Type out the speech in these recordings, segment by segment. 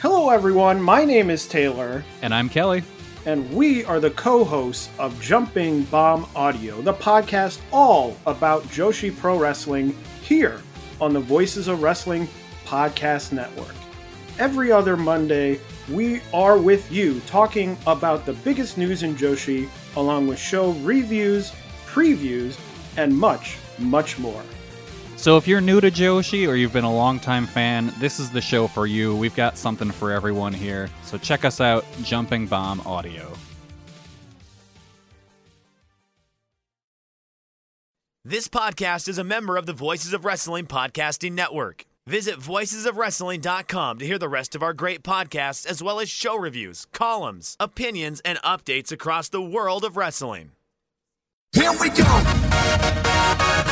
Hello, everyone. My name is Taylor, And I'm Kelly. and we are the co hosts of Jumping Bomb Audio, the podcast all about Joshi Pro Wrestling here on the Voices of Wrestling Podcast Network. Every other Monday, we are with you talking about the biggest news in Joshi, along with show reviews, previews, and much, much more. So if you're new to Joshi or you've been a longtime fan, this is the show for you. We've got something for everyone here. So check us out, Jumping Bomb Audio. This podcast is a member of the Voices of Wrestling Podcasting Network. Visit voicesofwrestling.com to hear the rest of our great podcasts, as well as show reviews, columns, opinions, and updates across the world of wrestling. Here we go.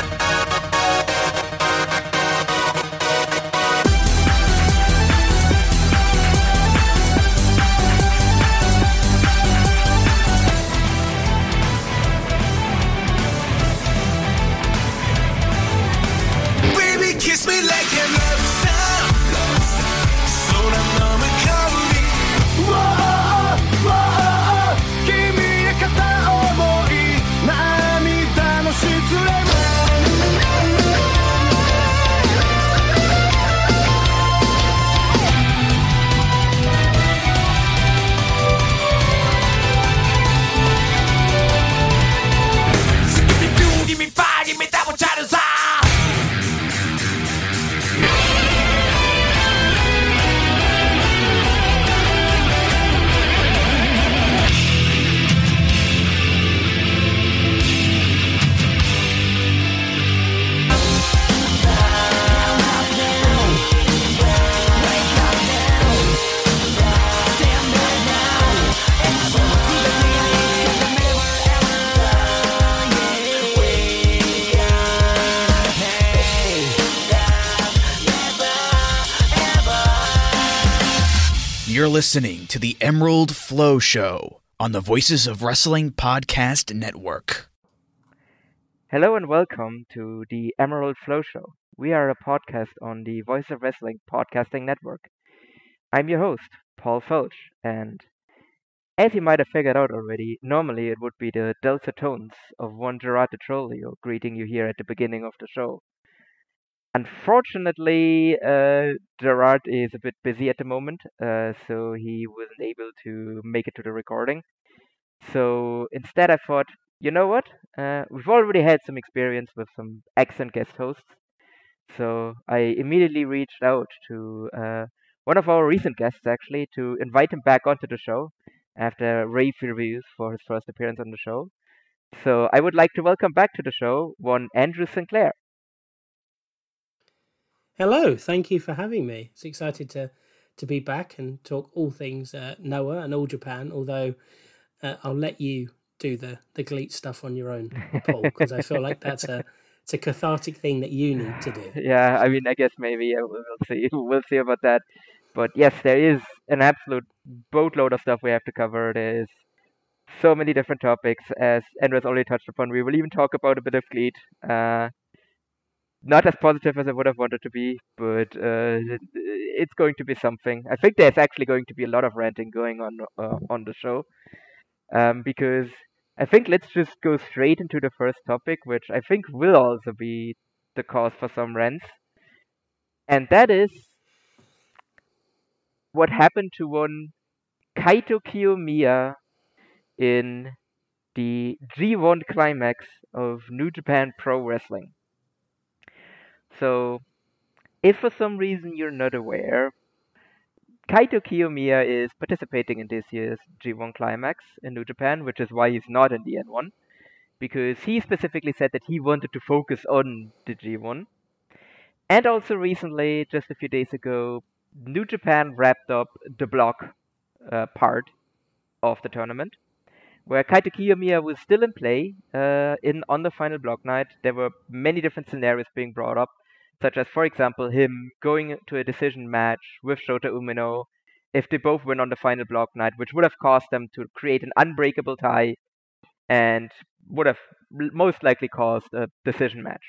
You're listening to the Emerald Flow Show on the Voices of Wrestling Podcast Network. Hello and welcome to the Emerald Flow Show. We are a podcast on the Voice of Wrestling Podcasting Network. I'm your host, Paul Felch, and as you might have figured out already, normally it would be the dulcet tones of one Gerard Di Trolio greeting you here at the beginning of the show. Unfortunately, uh, Gerard is a bit busy at the moment, uh, so he wasn't able to make it to the recording. So instead, I thought, you know what? Uh, we've already had some experience with some excellent guest hosts. So I immediately reached out to uh, one of our recent guests, actually, to invite him back onto the show after rave reviews for his first appearance on the show. So I would like to welcome back to the show one Andrew Sinclair. Hello, thank you for having me. It's excited to to be back and talk all things uh, Noah and all Japan. Although uh, I'll let you do the the GLEAT stuff on your own, Paul, because I feel like that's a it's a cathartic thing that you need to do. Yeah, I mean, I guess maybe uh, we'll see. We'll see about that. But yes, there is an absolute boatload of stuff we have to cover. There's so many different topics, as Andrews already touched upon. We will even talk about a bit of GLEAT. Uh, not as positive as I would have wanted to be, but uh, it's going to be something. I think there's actually going to be a lot of ranting going on uh, on the show, um, because I think let's just go straight into the first topic, which I think will also be the cause for some rants, and that is what happened to one Kaito Kiyomiya in the G1 climax of New Japan Pro Wrestling. So, if for some reason you're not aware, Kaito Kiyomiya is participating in this year's G1 Climax in New Japan, which is why he's not in the N1, because he specifically said that he wanted to focus on the G1. And also recently, just a few days ago, New Japan wrapped up the block uh, part of the tournament, where Kaito Kiyomiya was still in play uh, in on the final block night. There were many different scenarios being brought up, such as, for example, him going to a decision match with Shota Umino if they both win on the final block night, which would have caused them to create an unbreakable tie and would have most likely caused a decision match.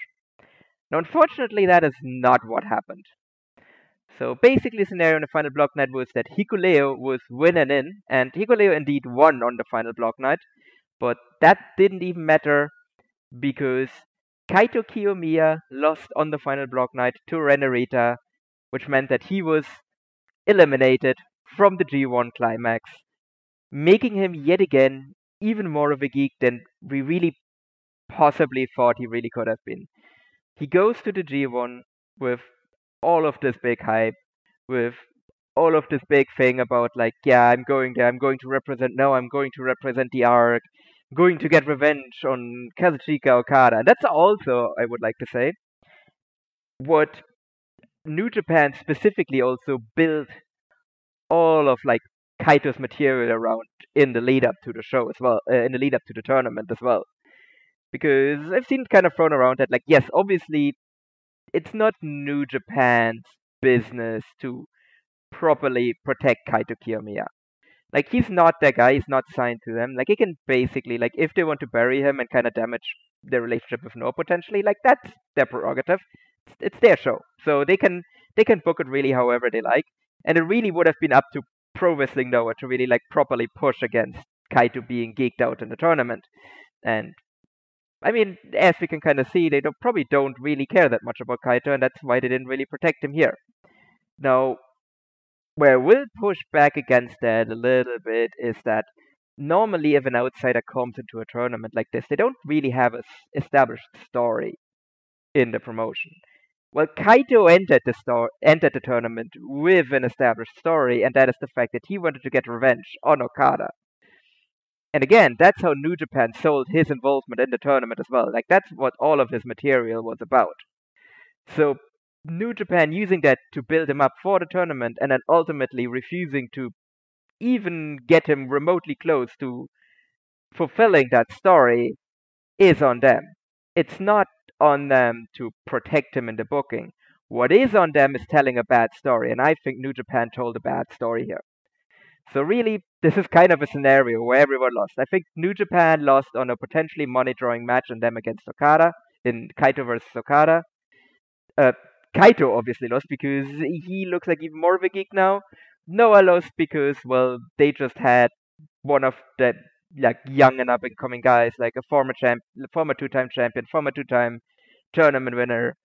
Now, unfortunately, that is not what happened. So basically, the scenario in the final block night was that Hikuleo was winning in, and Hikuleo indeed won on the final block night, but that didn't even matter because Kaito Kiyomiya lost on the final block night to Ren Narita, which meant that he was eliminated from the G1 climax, making him yet again even more of a geek than we really possibly thought he really could have been. He goes to the G1 with all of this big hype, with all of this big thing about like, yeah, I'm going there, I'm going to represent Noah, I'm going to represent the arc, going to get revenge on Kazuchika Okada. And that's also, I would like to say, what New Japan specifically also built all of like Kaito's material around in the lead up to the show as well, uh, in the lead up to the tournament as well. Because I've seen kind of thrown around that, like, yes, obviously, it's not New Japan's business to properly protect Kaito Kiyomiya. Like, he's not that guy, he's not signed to them. Like, he can basically, like, if they want to bury him and kind of damage their relationship with Noah potentially, like, that's their prerogative. It's, it's their show. So they can they can book it really however they like. And it really would have been up to Pro Wrestling Noah to really like properly push against Kaito being geeked out in the tournament. And I mean, as we can kind of see, they don't, probably don't really care that much about Kaito, and that's why they didn't really protect him here. Now, where we'll push back against that a little bit is that normally if an outsider comes into a tournament like this, they don't really have a established story in the promotion. Well, Kaito entered the store, entered the tournament with an established story, and that is the fact that he wanted to get revenge on Okada. And again, that's how New Japan sold his involvement in the tournament as well. Like that's what all of his material was about. So New Japan using that to build him up for the tournament, and then ultimately refusing to even get him remotely close to fulfilling that story is on them. It's not on them to protect him in the booking. What is on them is telling a bad story, and I think New Japan told a bad story here. So really, this is kind of a scenario where everyone lost. I think New Japan lost on a potentially money-drawing match on them against Okada in Kaito versus Okada. Uh, Kaito obviously lost because he looks like even more of a geek now. Noah lost because well, they just had one of the like young and up and coming guys, like a former champ, former two-time champion, former two-time tournament winner,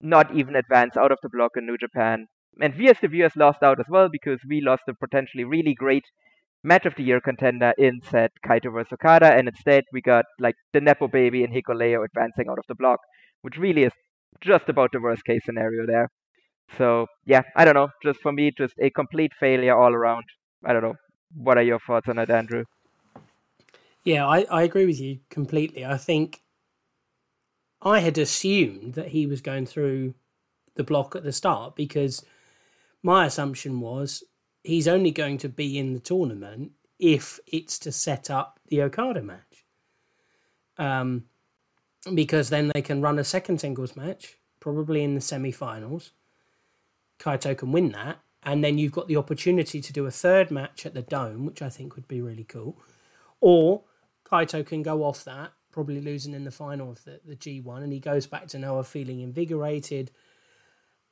not even advance out of the block in New Japan. And we as the viewers lost out as well because we lost a potentially really great match of the year contender in said Kaito vs Okada, and instead we got like the Nepo baby and Hikuleo advancing out of the block, which really is just about the worst case scenario there. So yeah, I don't know. Just for me, just a complete failure all around. I don't know. What are your thoughts on it, Andrew? Yeah, I, I agree with you completely. I think I had assumed that he was going through the block at the start because my assumption was he's only going to be in the tournament if it's to set up the Okada match. Um, because then they can run a second singles match, probably in the semi finals. Kaito can win that. And then you've got the opportunity to do a third match at the Dome, which I think would be really cool. Or Kaito can go off that, probably losing in the final of the, the G1, and he goes back to Noah feeling invigorated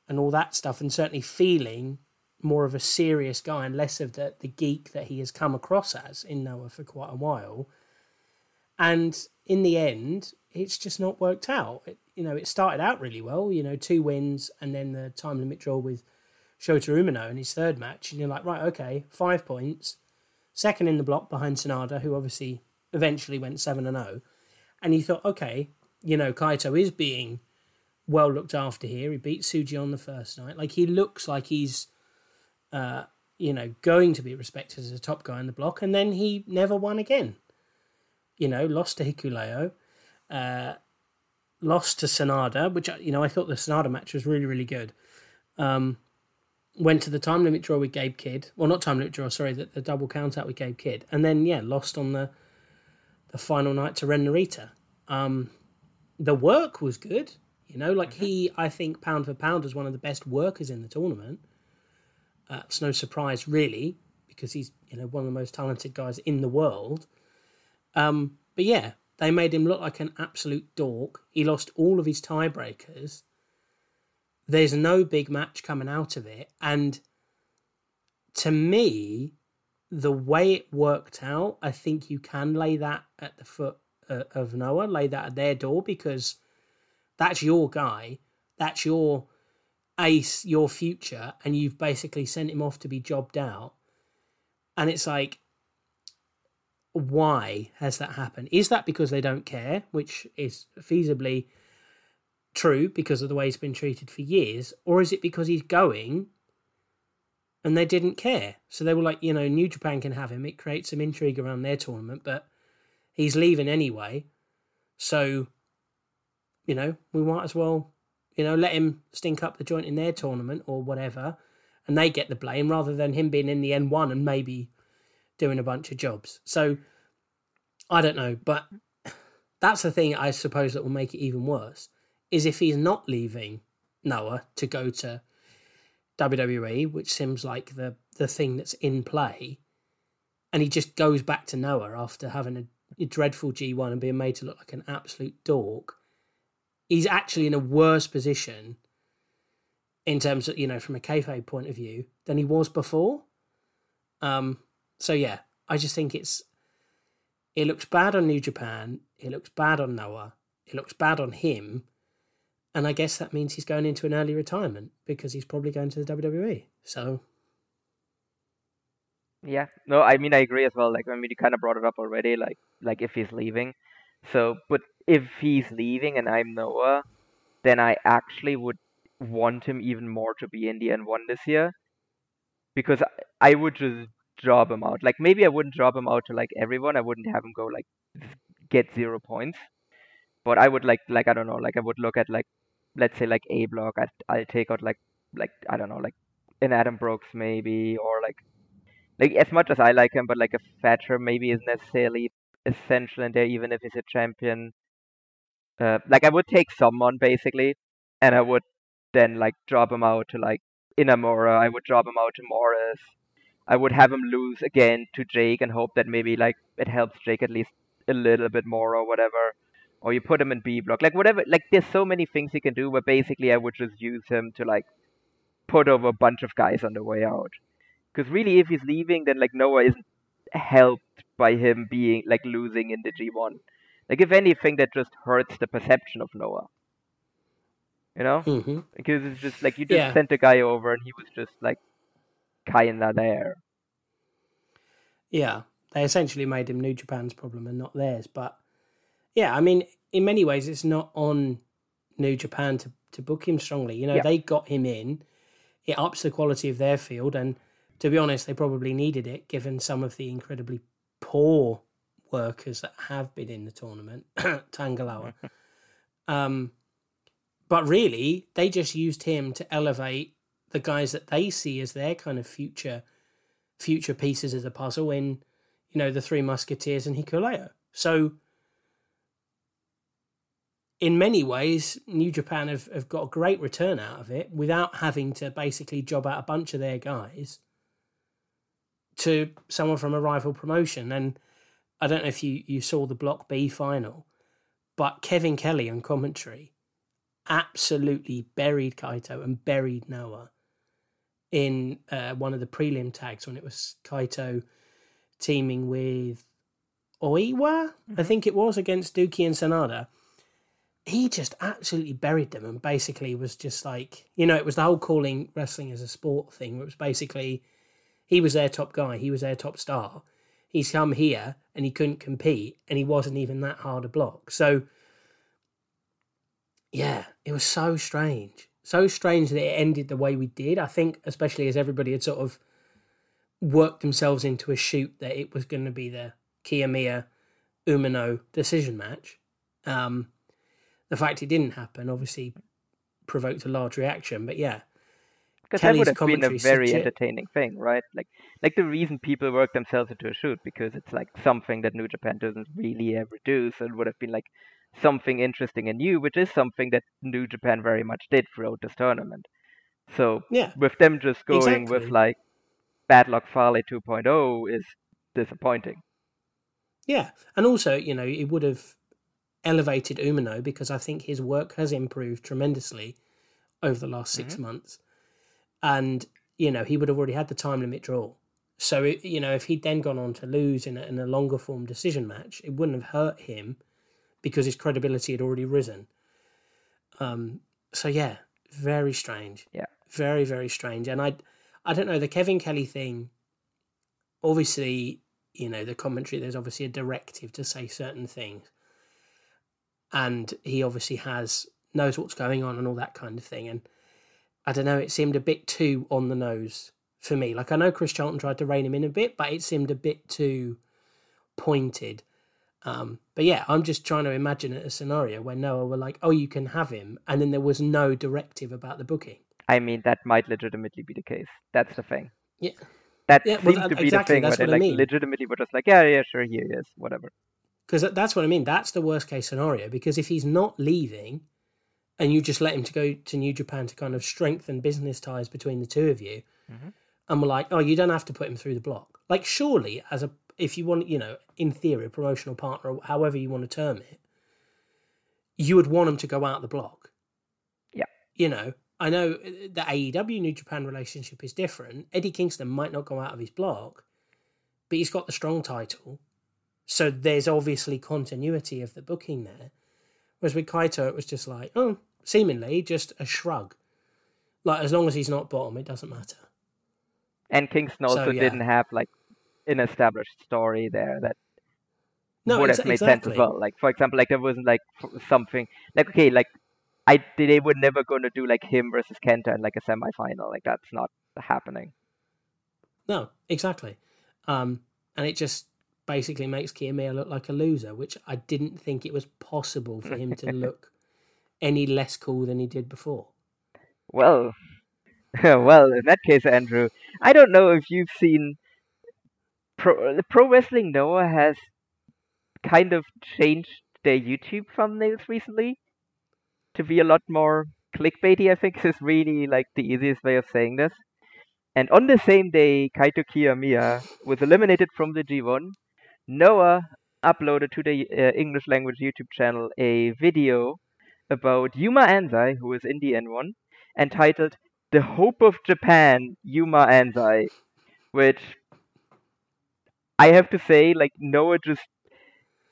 and all that stuff, and certainly feeling more of a serious guy and less of the, the geek that he has come across as in Noah for quite a while. And in the end, it's just not worked out. It, you know, it started out really well, you know, two wins and then the time limit draw with Shota Umino in his third match. And you're like, right, okay, five points. Second in the block behind Sanada, who obviously eventually went 7 and 0. And you thought, okay, you know, Kaito is being well looked after here. He beat Tsuji on the first night. Like, he looks like he's, uh, you know, going to be respected as a top guy in the block. And then he never won again. You know, lost to Hikuleo. Uh, lost to Sanada, which you know I thought the Sanada match was really really good. Um, went to the time limit draw with Gabe Kidd. Well, not time limit draw, sorry, the, the double count out with Gabe Kidd, and then yeah, lost on the the final night to Ren Narita. Um, the work was good, you know, like he I think pound for pound was one of the best workers in the tournament. Uh, it's no surprise really because he's you know one of the most talented guys in the world. Um, but yeah, they made him look like an absolute dork. He lost all of his tiebreakers. there's no big match coming out of it. And to me, the way it worked out, I think you can lay that at the foot uh, of Noah, lay that at their door because that's your guy, that's your ace, your future, and you've basically sent him off to be jobbed out. And it's like, why has that happened? Is that because they don't care, which is feasibly true because of the way he's been treated for years, or is it because he's going and they didn't care? So they were like, you know, New Japan can have him. It creates some intrigue around their tournament, but he's leaving anyway. So, you know, we might as well, you know, let him stink up the joint in their tournament or whatever, and they get the blame rather than him being in the N1 and maybe doing a bunch of jobs. So I don't know, but that's the thing I suppose that will make it even worse is if he's not leaving Noah to go to WWE, which seems like the the thing that's in play, and he just goes back to Noah after having a, dreadful G1 and being made to look like an absolute dork. He's actually in a worse position in terms of you know from a kayfabe point of view than he was before. Um, so yeah, I just think it's it looks bad on New Japan. It looks bad on Noah. It looks bad on him. And I guess that means he's going into an early retirement because he's probably going to the WWE. So Yeah, no, I mean I agree as well. Like I mean you kind of brought it up already. Like like if he's leaving, so but if he's leaving and I'm Noah, then I actually would want him even more to be in the N1 this year, because I, I would just drop him out. Like maybe I wouldn't drop him out to like everyone. I wouldn't have him go like get zero points, but I would like like I don't know like I would look at like let's say like A block. I I'll take out like like I don't know like an Adam Brooks maybe or like like as much as I like him, but like a Thatcher maybe isn't necessarily essential in there, even if he's a champion. Uh, like I would take someone basically, and I would then like drop him out to like Inamura. I would drop him out to Morris. I would have him lose again to Jake and hope that maybe like it helps Jake at least a little bit more or whatever. Or you put him in B block, like whatever. Like there's so many things he can do, but basically I would just use him to like put over a bunch of guys on the way out. Because really, if he's leaving, then like Noah isn't helped by him being like losing in the G1. Like if anything, that just hurts the perception of Noah. You know, mhm. because it's just like you just Yeah. sent a guy over and he was just like kinda there. yeah, they essentially made him New Japan's problem and not theirs. But yeah, I mean, in many ways, it's not on New Japan to, to book him strongly. You know, Yeah. they got him in, it ups the quality of their field. And to be honest, they probably needed it given some of the incredibly poor workers that have been in the tournament, Tanga Loa. um, but really, they just used him to elevate the guys that they see as their kind of future future pieces of the puzzle in, you know, the Three Musketeers and Hikuleo. So, in many ways, New Japan have, have got a great return out of it without having to basically job out a bunch of their guys to someone from a rival promotion. And I don't know if you, you saw the Block B final, but Kevin Kelly on commentary absolutely buried Kaito and buried Noah in uh, one of the prelim tags when it was Kaito teaming with Oiwa, I think it was, against Douki and Sanada. He just absolutely buried them and basically was just like, you know, it was the whole calling wrestling as a sport thing, where it was basically he was their top guy, he was their top star. He's come here and he couldn't compete and he wasn't even that hard a block. So, yeah, it was so strange. So strange that it ended the way we did. I think, especially as everybody had sort of worked themselves into a shoot that it was going to be the Kiyomiya Umino decision match. Um, the fact it didn't happen obviously provoked a large reaction, but yeah, Because that would have been a very entertaining thing, right? Like, like the reason people work themselves into a shoot because it's like something that New Japan doesn't really ever do. So it would have been like something interesting and new, which is something that New Japan very much did throughout this tournament. So yeah, with them just going with like Bad Luck Fale 2.0 is disappointing. Yeah, and also you know it would have elevated Umino because I think his work has improved tremendously over the last 6 mm-hmm. months, and you know he would have already had the time limit draw. So it, you know if he'd then gone on to lose in a, in a longer form decision match, it wouldn't have hurt him because his credibility had already risen. Um. So yeah, very strange. Yeah. Very very strange, and I I don't know the Kevin Kelly thing. Obviously, you know the commentary. There's obviously a directive to say certain things, and he obviously has knows what's going on and all that kind of thing. And I don't know, it seemed a bit too on the nose for me. Like I know Chris Charlton tried to rein him in a bit, but it seemed a bit too pointed. Um, but yeah, I'm just trying to imagine a scenario where Noah were like, "Oh, you can have him," and then there was no directive about the booking. I mean, that might legitimately be the case. That's the thing. Yeah, That Yeah, seems that- to be exactly, the thing where they what I like mean. legitimately were just like, yeah, yeah, sure, here he is, whatever. because that's what I mean. That's the worst case scenario. Because if he's not leaving, and you just let him to go to New Japan to kind of strengthen business ties between the two of you, and we're like, oh, you don't have to put him through the block. Like, surely, as a if you want, you know, in theory, a promotional partner, or however you want to term it, you would want him to go out the block. Yeah. You know, I know uh, the AEW New Japan relationship is different. Eddie Kingston might not go out of his block, but he's got the strong title. So there's obviously continuity of the booking there. Whereas with Kaito, it was just like, oh, seemingly just a shrug. Like, as long as he's not bottom, it doesn't matter. And Kingston So, also yeah. didn't have like an established story there that No, would ex- have made exactly. sense as well. Like for example, like there wasn't like something like okay, like I they were never going to do like him versus Kenta in like a semifinal. Like that's not happening. No, exactly. Um, and it just basically makes Kiyomiya look like a loser, which I didn't think it was possible for him to look any less cool than he did before. Well, well, in that case, Andrew, I don't know if you've seen pro the Pro Wrestling Noah has kind of changed their YouTube thumbnails recently to be a lot more clickbaity. I think is really like the easiest way of saying this. And on the same day, Kaito Kiyomiya was eliminated from the G1. Noah uploaded to the uh, English language YouTube channel a video about Yuma Anzai, who is in the N1, entitled The Hope of Japan, Yuma Anzai, which I have to say, like, Noah just,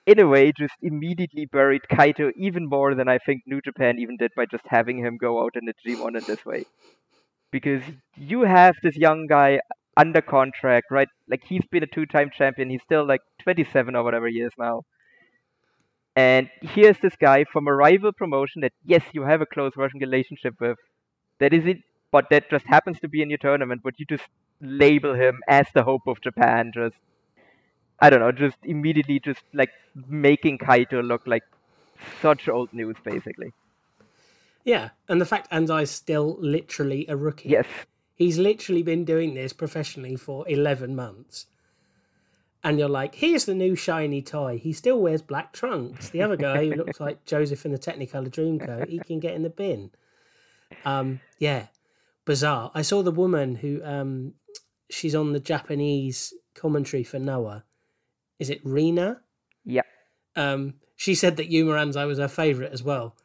in a way, just immediately buried Kaito even more than I think New Japan even did by just having him go out in the G1 in this way. Because you have this young guy under contract, right? Like, he's been a two time champion, he's still like 27 or whatever he is now. And here's this guy from a rival promotion that, yes, you have a close working relationship with. That is it, but that just happens to be in your tournament, but you just label him as the hope of Japan. Just, I don't know, just immediately just like making Kaito look like such old news, basically. Yeah, and the fact Anzai's still literally a rookie. Yes. He's literally been doing this professionally for 11 months. And you're like, here's the new shiny toy. He still wears black trunks. The other guy who looks like Joseph in the Technicolor Dreamcoat, he can get in the bin. Um, yeah, bizarre. I saw the woman who um, she's on the Japanese commentary for Noah. Is it Rena? Yep. Um, she said that Yuma Anzai was her favourite as well.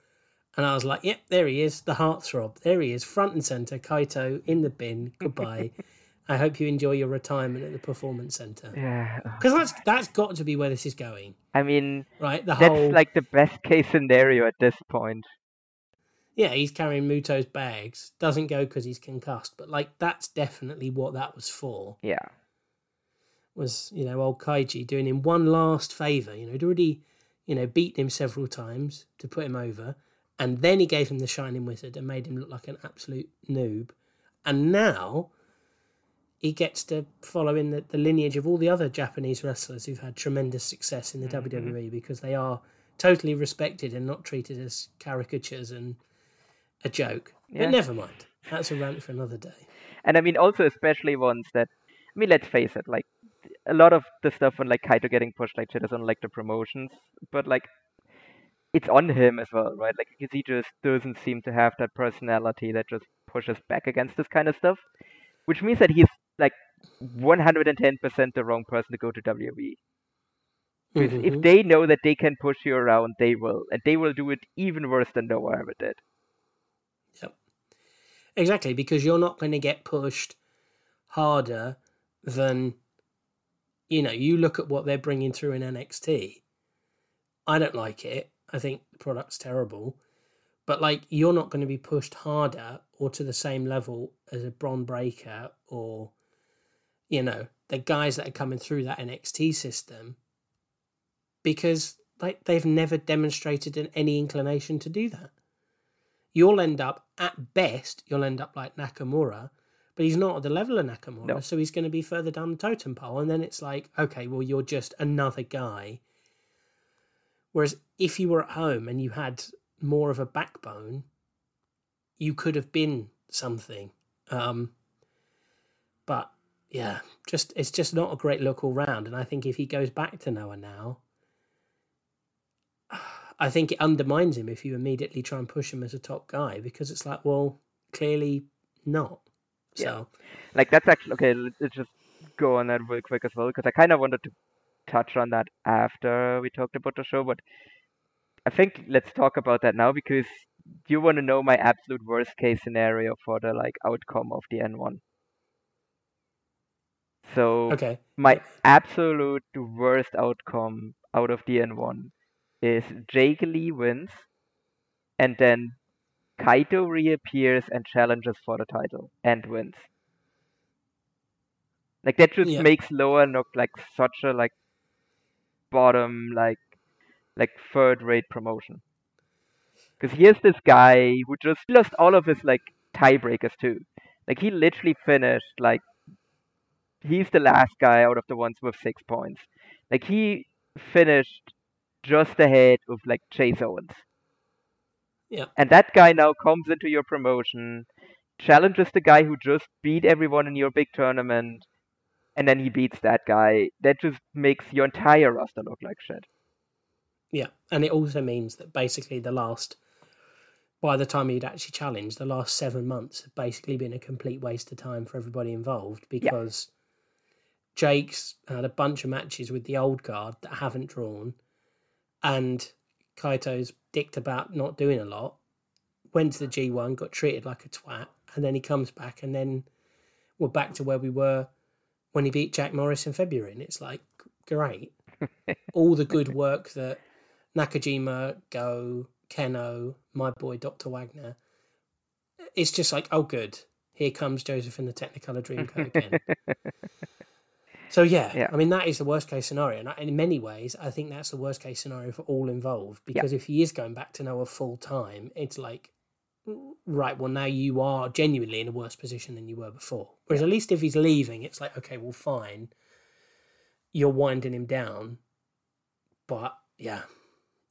And I was like, yep, there he is, the heartthrob. There he is, front and centre, Kaito in the bin. Goodbye. I hope you enjoy your retirement at the performance centre. Yeah. Because that's that's got to be where this is going, I mean, right? The that's whole like the best case scenario at this point. yeah, he's carrying Muto's bags. Doesn't go because he's concussed, but like that's definitely what that was for. Yeah. Was you know old Keiji doing him one last favour? You know, he'd already you know beaten him several times to put him over, and then he gave him the Shining Wizard and made him look like an absolute noob, and now he gets to follow in the, the lineage of all the other Japanese wrestlers who've had tremendous success in the mm-hmm. WWE because they are totally respected and not treated as caricatures and a joke. Yeah. But never mind. That's a rant for another day. And I mean, also especially ones that, I mean, let's face it, like a lot of the stuff on like Kaito getting pushed like shit is on like the promotions, but like it's on him as well, right? Like because he just doesn't seem to have that personality that just pushes back against this kind of stuff, which means that he's like 110% the wrong person to go to WWE. Because Mhm. if they know that they can push you around, they will, and they will do it even worse than Noah ever did. Yep. Exactly, because you're not going to get pushed harder than, you know, you look at what they're bringing through in NXT. I don't like it. I think the product's terrible. But, like, you're not going to be pushed harder or to the same level as a Bron Breaker or, you know, the guys that are coming through that NXT system because like they've never demonstrated any inclination to do that. You'll end up at best, you'll end up like Nakamura, but he's not at the level of Nakamura, No. so he's going to be further down the totem pole. And then it's like, okay, well, you're just another guy. Whereas if you were at home and you had more of a backbone, you could have been something. Um, but yeah, just it's just not a great look all round. And I think if he goes back to Noah now, I think it undermines him if you immediately try and push him as a top guy because it's like, well, clearly not. So Like that's actually okay. let- Let's just go on that real quick as well because I kind of wanted to touch on that after we talked about the show, but I think let's talk about that now because you want to know my absolute worst case scenario for the like outcome of the N1. So okay, my absolute worst outcome out of the N1 is Jake Lee wins, and then Kaito reappears and challenges for the title and wins. Like that just Yeah. makes Noah look like such a like bottom like like third rate promotion. Because here's this guy who just lost all of his like tiebreakers too. Like he literally finished like he's the last guy out of the ones with six points. Like he finished just ahead of like Chase Owens. Yeah. And that guy now comes into your promotion, challenges the guy who just beat everyone in your big tournament, and then he beats that guy. That just makes your entire roster look like shit. yeah, and it also means that basically the last, by the time you'd actually challenged, the last seven months have basically been a complete waste of time for everybody involved because Jake's had a bunch of matches with the old guard that haven't drawn, and Kaito's dicked about not doing a lot. Went to the G1, got treated like a twat, and then he comes back, and then we're back to where we were when he beat Jack Morris in February. And it's like, great. All the good work that Nakajima, Go, Kenoh, my boy Dr. Wagner, it's just like, oh, good. Here comes Joseph in the Technicolor Dreamcoat again. So yeah, Yeah. I mean that is the worst case scenario, and in many ways, I think that's the worst case scenario for all involved. Because if he is going back to Noah full time, it's like, right, well now you are genuinely in a worse position than you were before. Whereas at least if he's leaving, it's like, okay, well fine, you're winding him down, but yeah,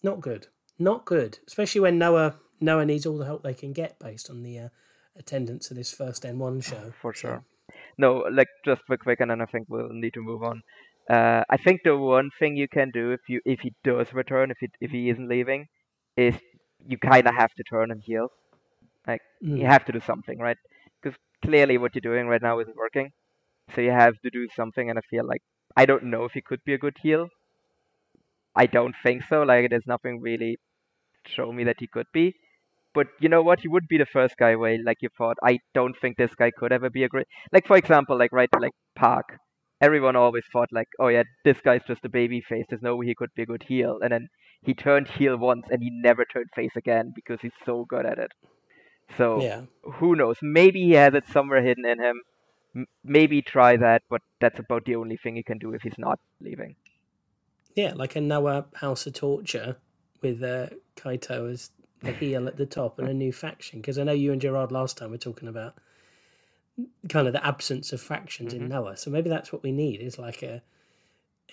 not good, not good, especially when Noah Noah needs all the help they can get based on the uh, attendance of this first N one show. For So, sure. No, like just real quick, and then I think we'll need to move on. Uh, I think the one thing you can do if you if he does return, if he if he isn't leaving, is you kind of have to turn him heel. Like you mm, have to do something, right? Because clearly what you're doing right now isn't working. So you have to do something, and I feel like I don't know if he could be a good heel. I don't think so. Like there's nothing really show me that he could be. But you know what? He would be the first guy where like you thought. I don't think this guy could ever be a great. Like for example, like right, like Park. Everyone always thought like, oh yeah, this guy's just a baby face. There's no way he could be a good heel. And then he turned heel once, and he never turned face again because he's so good at it. So yeah. who knows? Maybe he has it somewhere hidden in him. M- maybe try that, but that's about the only thing he can do if he's not leaving. Yeah, like a Noah House of Torture with uh, Kaito as the heel at the top and a new faction. Because I know you and Gerard last time were talking about kind of the absence of factions in mm-hmm. Noah. So maybe that's what we need is like a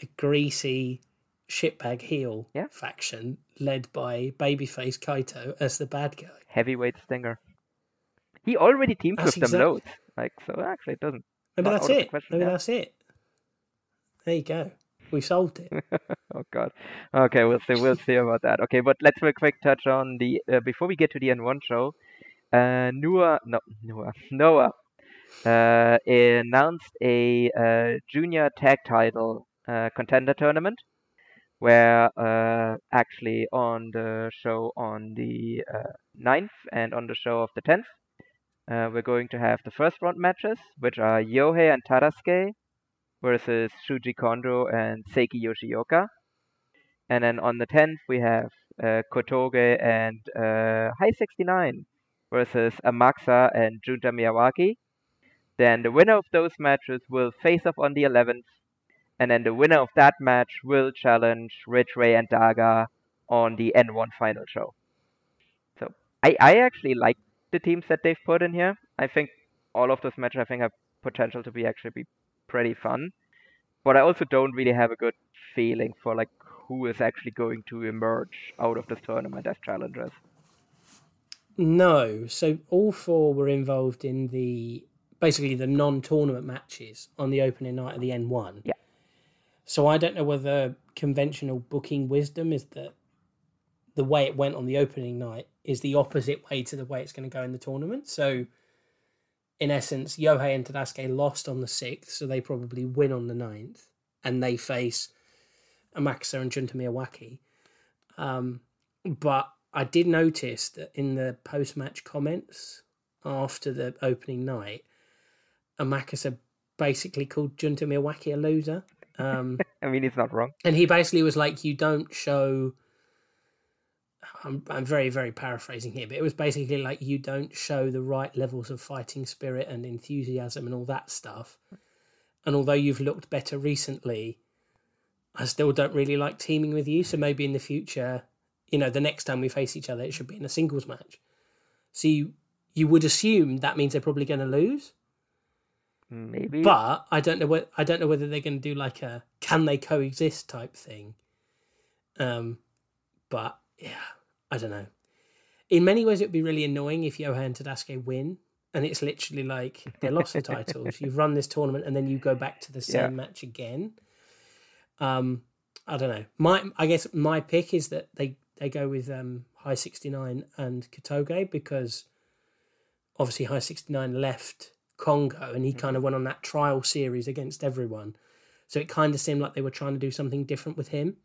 a greasy shitbag heel Yeah. faction led by babyface Kaito as the bad guy. Heavyweight Stinger. He already teamed That's with them loads. Like so, actually, it doesn't. Maybe that's out of the it. Maybe yeah. that's it. There you go. We solved it. oh god. Okay, we'll see. We'll see about that. Okay, but let's real quick touch on the uh, before we get to the N1 show. Uh, Noah, no, Noah, Noah, uh, announced a uh, junior tag title uh, contender tournament, where uh, actually on the show on the uh, 9th and on the show of the 10th, uh, we're going to have the first round matches, which are Yohei and Tadasuke versus Shuji Kondo and Seiki Yoshioka. And then on the 10th, we have uh, Kotoge and uh, High 69 versus Amakusa and Junta Miyawaki. Then the winner of those matches will face off on the 11th. And then the winner of that match will challenge Rich Ray and Daga on the N1 final show. So I, I actually like the teams that they've put in here. I think all of those matches I think have potential to be actually be pretty fun. But I also don't really have a good feeling for like who is actually going to emerge out of this tournament as challengers. No, so all four were involved in the basically the non-tournament matches on the opening night of the N1. Yeah. So I don't know whether conventional booking wisdom is that the way it went on the opening night is the opposite way to the way it's going to go in the tournament. So in essence, Yohei and Tadasuke lost on the sixth, so they probably win on the ninth, and they face Amakusa and Junta Miyawaki. Um, but I did notice that in the post match comments after the opening night, Amakusa basically called Junta Miyawaki a loser. Um, I mean, he's not wrong. and he basically was like, "You don't show." I'm I'm very very paraphrasing here, but it was basically like you don't show the right levels of fighting spirit and enthusiasm and all that stuff. And although you've looked better recently, I still don't really like teaming with you. So maybe in the future, you know, the next time we face each other, it should be in a singles match. So you you would assume that means they're probably going to lose. Maybe. But I don't know what I don't know whether they're going to do like a can they coexist type thing. Um, but yeah, I don't know. In many ways, it would be really annoying if Johan and win, and it's literally like they lost the titles. You've run this tournament, and then you go back to the same Yeah. match again. Um, I don't know. My I guess my pick is that they they go with um High sixty nine and Kotoge because obviously High sixty nine left Kongo and he kind of went on that trial series against everyone. So it kind of seemed like they were trying to do something different with him.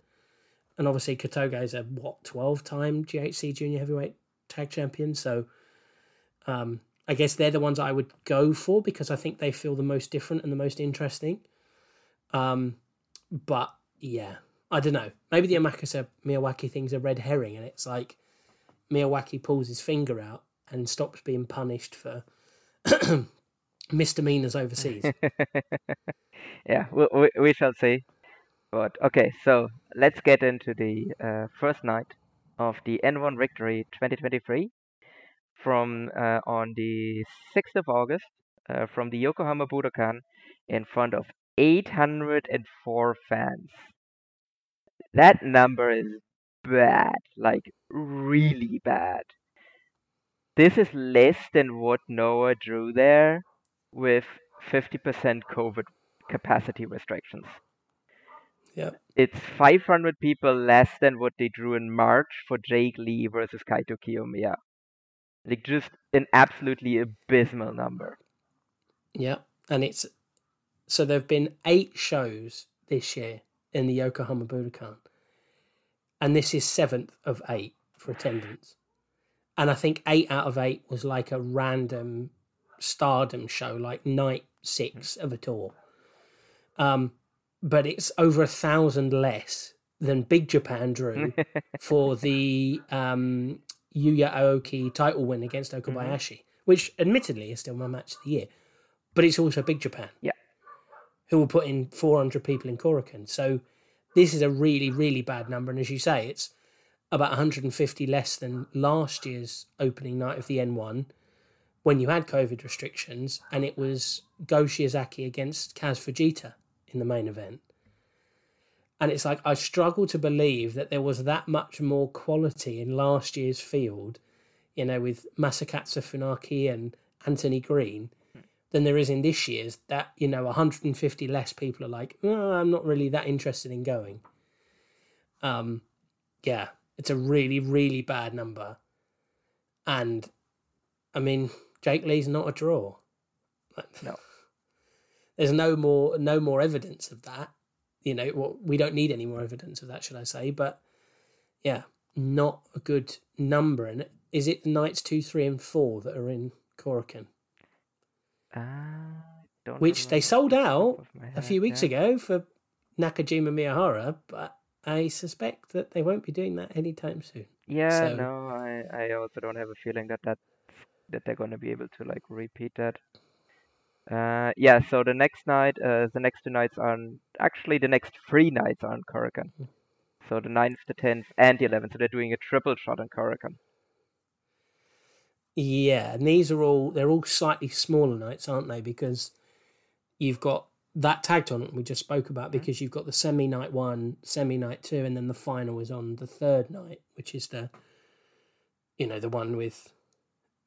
And obviously Kotoge is a what twelve time GHC Junior Heavyweight Tag Champion. So um, I guess they're the ones I would go for because I think they feel the most different and the most interesting. Um, but yeah, I don't know. Maybe the Amakusa Miyawaki thing's a red herring, and it's like Miyawaki pulls his finger out and stops being punished for misdemeanors overseas. yeah, we, we shall see. But okay, so let's get into the uh, first night of the N1 Victory 2023 from uh, on the 6th of August uh, from the Yokohama Budokan in front of 804 fans. That number is bad, like really bad. This is less than what Noah drew there with 50% COVID capacity restrictions. Yeah. It's 500 people less than what they drew in March for Jake Lee versus Kaito Kiyomiya. Like just an absolutely abysmal number. Yeah, and it's so there've been eight shows this year in the Yokohama Budokan, and this is seventh of eight for attendance. And I think eight out of eight was like a random stardom show, like night six of a tour. Um, but it's over a thousand less than Big Japan drew for the um, Yuya Aoki title win against Okabayashi, which admittedly is still my match of the year, but it's also Big Japan. Yeah. Who will put in 400 people in Korakuen. So this is a really, really bad number. And as you say, it's about 150 less than last year's opening night of the N1 when you had COVID restrictions and it was Go Shiozaki against Kaz Fujita in the main event. And it's like I struggle to believe that there was that much more quality in last year's field, you know, with Masakatsu Funaki and Anthony Green, than there is in this year's. That you know, 150 less people are like, oh, I'm not really that interested in going. Um, yeah, it's a really really bad number, and I mean, Jake Lee's not a draw. No. There's no more no more evidence of that. You know, well, we don't need any more evidence of that, should I say? But yeah, not a good number. And is it the nights two, three, and four that are in Korakuen, Uh, which they sold off the top out my a few weeks yeah. ago for Nakajima Miyahara, but I suspect that they won't be doing that anytime soon. Yeah, So- no, I, I also don't have a feeling that that's, that they're going to be able to like repeat that. Uh, yeah, so the next night, uh, the next two nights are actually the next three nights are on Korakuen. So the 9th, the 10th, and the 11th. So they're doing a triple shot on Korakuen. Yeah, and these are all they're all slightly smaller nights, aren't they? Because you've got that tag tournament we just spoke about because you've got the semi night one, semi night two, and then the final is on the third night, which is the you know, the one with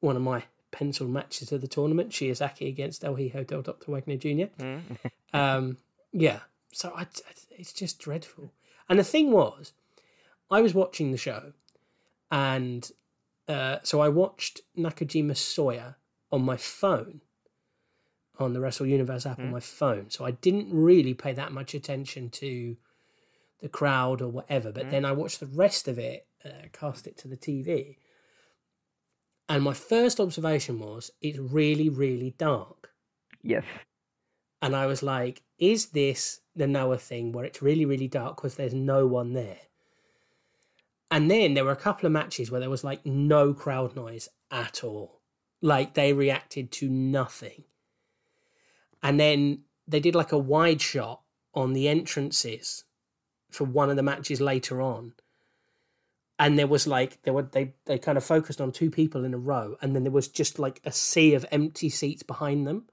one of my pencil matches of the tournament, Shiozaki against El Hijo del Dr. Wagner Jr. Um, yeah, so I, it's just dreadful. And the thing was, I was watching the show, and uh, so I watched Nakajima Soya on my phone, on the Wrestle Universe app on my phone. So I didn't really pay that much attention to the crowd or whatever. But then I watched the rest of it, uh, cast it to the TV. And my first observation was it's really, really dark. Yes. And I was like, is this the Noah thing where it's really, really dark because there's no one there? And then there were a couple of matches where there was like no crowd noise at all. Like they reacted to nothing. And then they did like a wide shot on the entrances for one of the matches later on. And there was like there were they they kind of focused on two people in a row, and then there was just like a sea of empty seats behind them.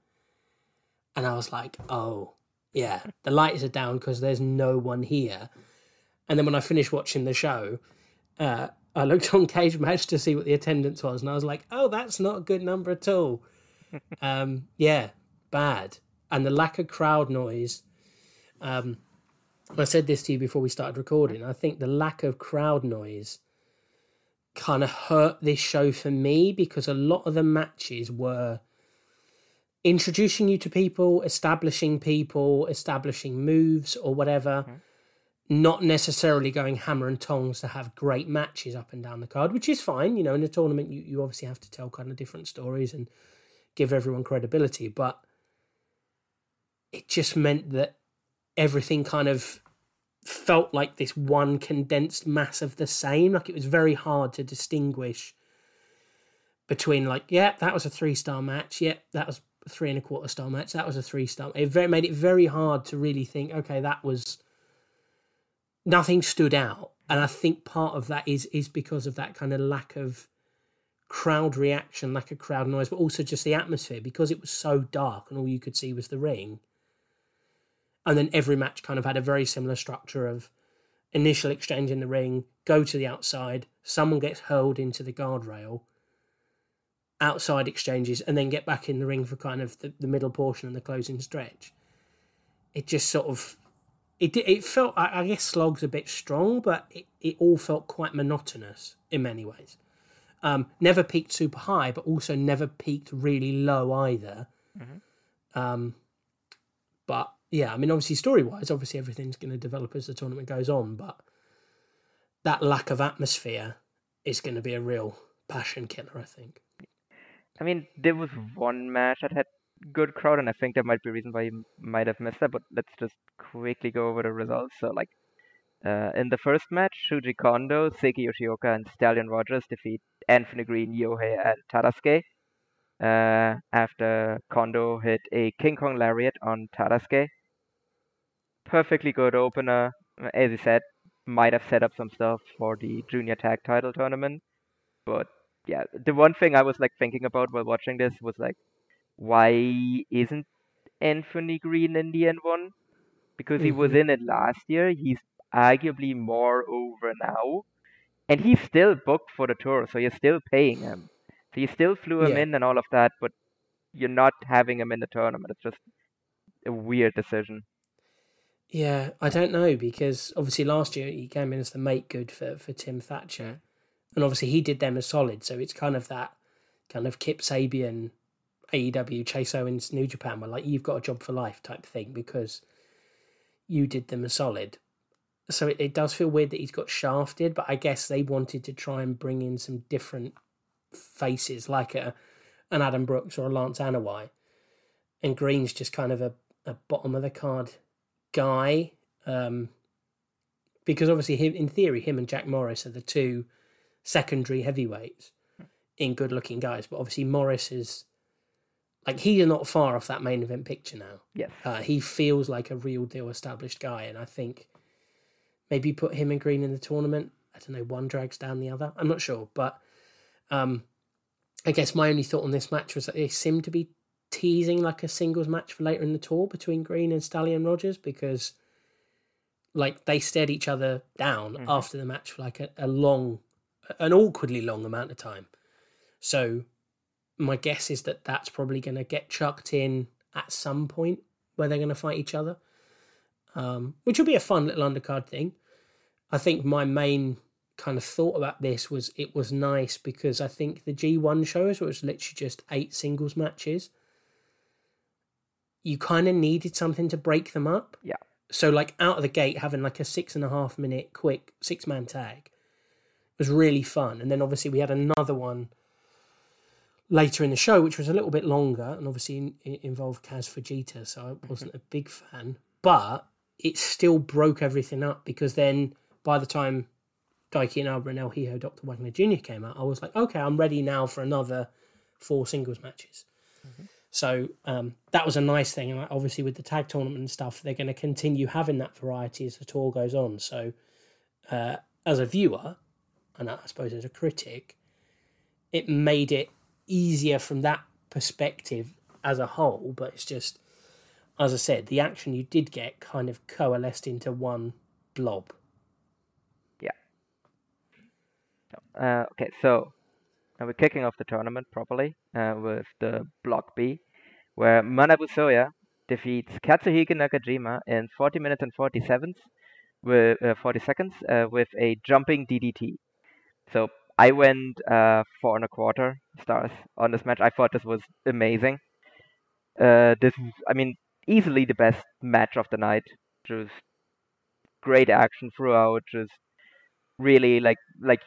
And I was like, oh, yeah, the lights are down because there's no one here. And then when I finished watching the show, uh, I looked on Cage Match to see what the attendance was, and I was like, oh, that's not a good number at all. um, yeah, bad. And the lack of crowd noise. Um, I said this to you before we started recording. I think the lack of crowd noise kind of hurt this show for me because a lot of the matches were introducing you to people, establishing people, establishing moves or whatever, mm-hmm. not necessarily going hammer and tongs to have great matches up and down the card, which is fine. You know, in a tournament, you, you obviously have to tell kind of different stories and give everyone credibility, but it just meant that everything kind of felt like this one condensed mass of the same. Like it was very hard to distinguish between like, yeah, that was a three star match. Yeah, that was a three and a quarter star match. That was a three star. It very, made it very hard to really think. Okay, that was nothing stood out, and I think part of that is is because of that kind of lack of crowd reaction, lack of crowd noise, but also just the atmosphere because it was so dark and all you could see was the ring. And then every match kind of had a very similar structure of initial exchange in the ring, go to the outside, someone gets hurled into the guardrail, outside exchanges, and then get back in the ring for kind of the, the middle portion and the closing stretch. It just sort of it it felt I guess slog's a bit strong, but it, it all felt quite monotonous in many ways. Um, never peaked super high, but also never peaked really low either. Um, but yeah, I mean, obviously, story wise, obviously everything's going to develop as the tournament goes on, but that lack of atmosphere is going to be a real passion killer, I think. I mean, there was one match that had good crowd, and I think that might be a reason why you might have missed that. But let's just quickly go over the results. So, like, uh, in the first match, Shuji Kondo, Seiki Yoshioka, and Stallion Rogers defeat Anthony Green, Yohei, and Tadasuke. Uh, after Kondo hit a King Kong Lariat on Tadasuke. Perfectly good opener. As you said, might have set up some stuff for the junior tag title tournament. But yeah, the one thing I was like thinking about while watching this was like, why isn't Anthony Green in the N1? Because he was Mhm. in it last year. He's arguably more over now, and he's still booked for the tour, so you're still paying him. So you still flew him Yeah. in and all of that, but you're not having him in the tournament. It's just a weird decision. Yeah, I don't know because obviously last year he came in as the make good for, for Tim Thatcher, and obviously he did them as solid. So it's kind of that kind of Kip Sabian, AEW, Chase Owens, New Japan, where like you've got a job for life type thing because you did them a solid. So it, it does feel weird that he's got shafted, but I guess they wanted to try and bring in some different faces, like a an Adam Brooks or a Lance Anoa'i, and Green's just kind of a, a bottom of the card guy. Um, because obviously, him, in theory, him and Jack Morris are the two secondary heavyweights in good looking guys. But obviously, Morris is like he's not far off that main event picture now. Yes. Uh, he feels like a real deal established guy, and I think maybe put him and Green in the tournament. I don't know, one drags down the other. I'm not sure, but um, I guess my only thought on this match was that they seem to be teasing like a singles match for later in the tour between Green and Stallion Rogers because like they stared each other down Mhm. after the match for like a, a long, an awkwardly long amount of time. So my guess is that that's probably going to get chucked in at some point where they're going to fight each other, um, which will be a fun little undercard thing. I think my main kind of thought about this was it was nice because I think the G1 shows, where it was literally just eight singles matches, you kind of needed something to break them up. Yeah. So, like, out of the gate, having like a six and a half minute quick six man tag was really fun. And then obviously we had another one later in the show, which was a little bit longer and obviously it involved Kaz Fujita. So I mm-hmm. wasn't a big fan, but it still broke everything up because then by the time Daiki Inaba and El Hijo Dr. Wagner Jr. came out, I was like, okay, I'm ready now for another four singles matches. Mm-hmm. So um, that was a nice thing. And obviously, with the tag tournament and stuff, they're going to continue having that variety as the tour goes on. So, uh, as a viewer, and I suppose as a critic, it made it easier from that perspective as a whole. But it's just, as I said, the action you did get kind of coalesced into one blob. Yeah. Uh, okay, so now we're kicking off the tournament properly uh, with the Block B, where Manabu Soya defeats Katsuhiko Nakajima in 40 minutes and 40 seconds, with uh, 40 seconds uh, with a jumping DDT. So I went uh, four and a quarter stars on this match. I thought this was amazing. Uh, this, is- I mean, easily the best match of the night. Just great action throughout. Just really like like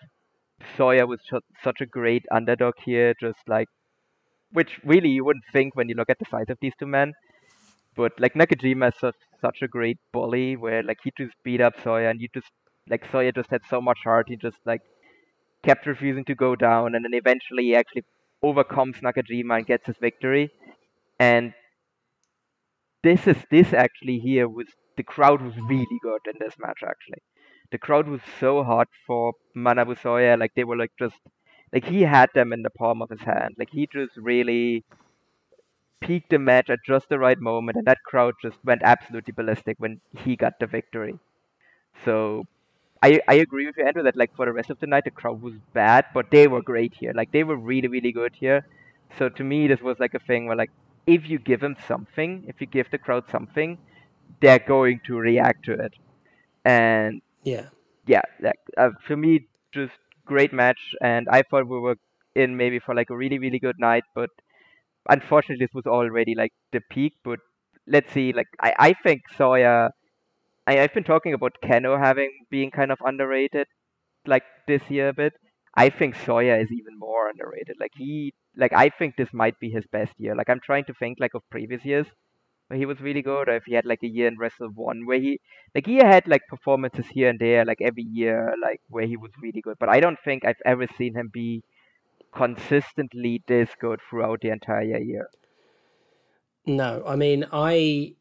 Soya was su- such a great underdog here, just like, which really you wouldn't think when you look at the size of these two men. But like Nakajima is such, such a great bully where like he just beat up Soya and you just like Soya just had so much heart, he just like kept refusing to go down and then eventually he actually overcomes Nakajima and gets his victory. And this is this actually here was the crowd was really good in this match actually the crowd was so hot for Manabu Soya. Like they were like just like he had them in the palm of his hand. Like he just really peaked the match at just the right moment, and that crowd just went absolutely ballistic when he got the victory. So I I agree with you, Andrew, that like for the rest of the night the crowd was bad, but they were great here. Like they were really really good here. So to me this was like a thing where like if you give them something, if you give the crowd something, they're going to react to it. And Yeah. yeah, like uh, for me, just great match, and I thought we were in maybe for like a really really good night, but unfortunately this was already like the peak. But let's see, like I I think Soya, I I've been talking about Kenoh having being kind of underrated, like this year a bit. I think Soya is even more underrated. Like he, like I think this might be his best year. Like I'm trying to think like of previous years he was really good, or if he had like a year in Wrestle-1 where he like he had like performances here and there, like every year, like where he was really good. But I don't think I've ever seen him be consistently this good throughout the entire year. No, I mean, I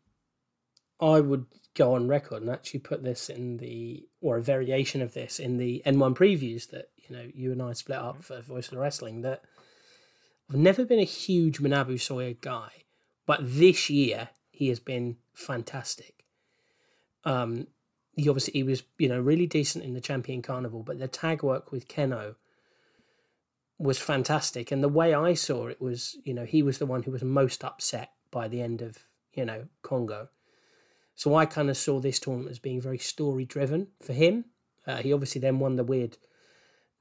I would go on record and actually put this in the or a variation of this in the N1 previews that you know you and I split up mm-hmm. for Voice of the Wrestling. That I've never been a huge Manabu Soya guy, but this year he has been fantastic. Um, he obviously he was you know really decent in the Champion Carnival, but the tag work with Kenoh was fantastic. And the way I saw it was, you know, he was the one who was most upset by the end of, you know, Kongo. So I kind of saw this tournament as being very story driven for him. Uh, he obviously then won the weird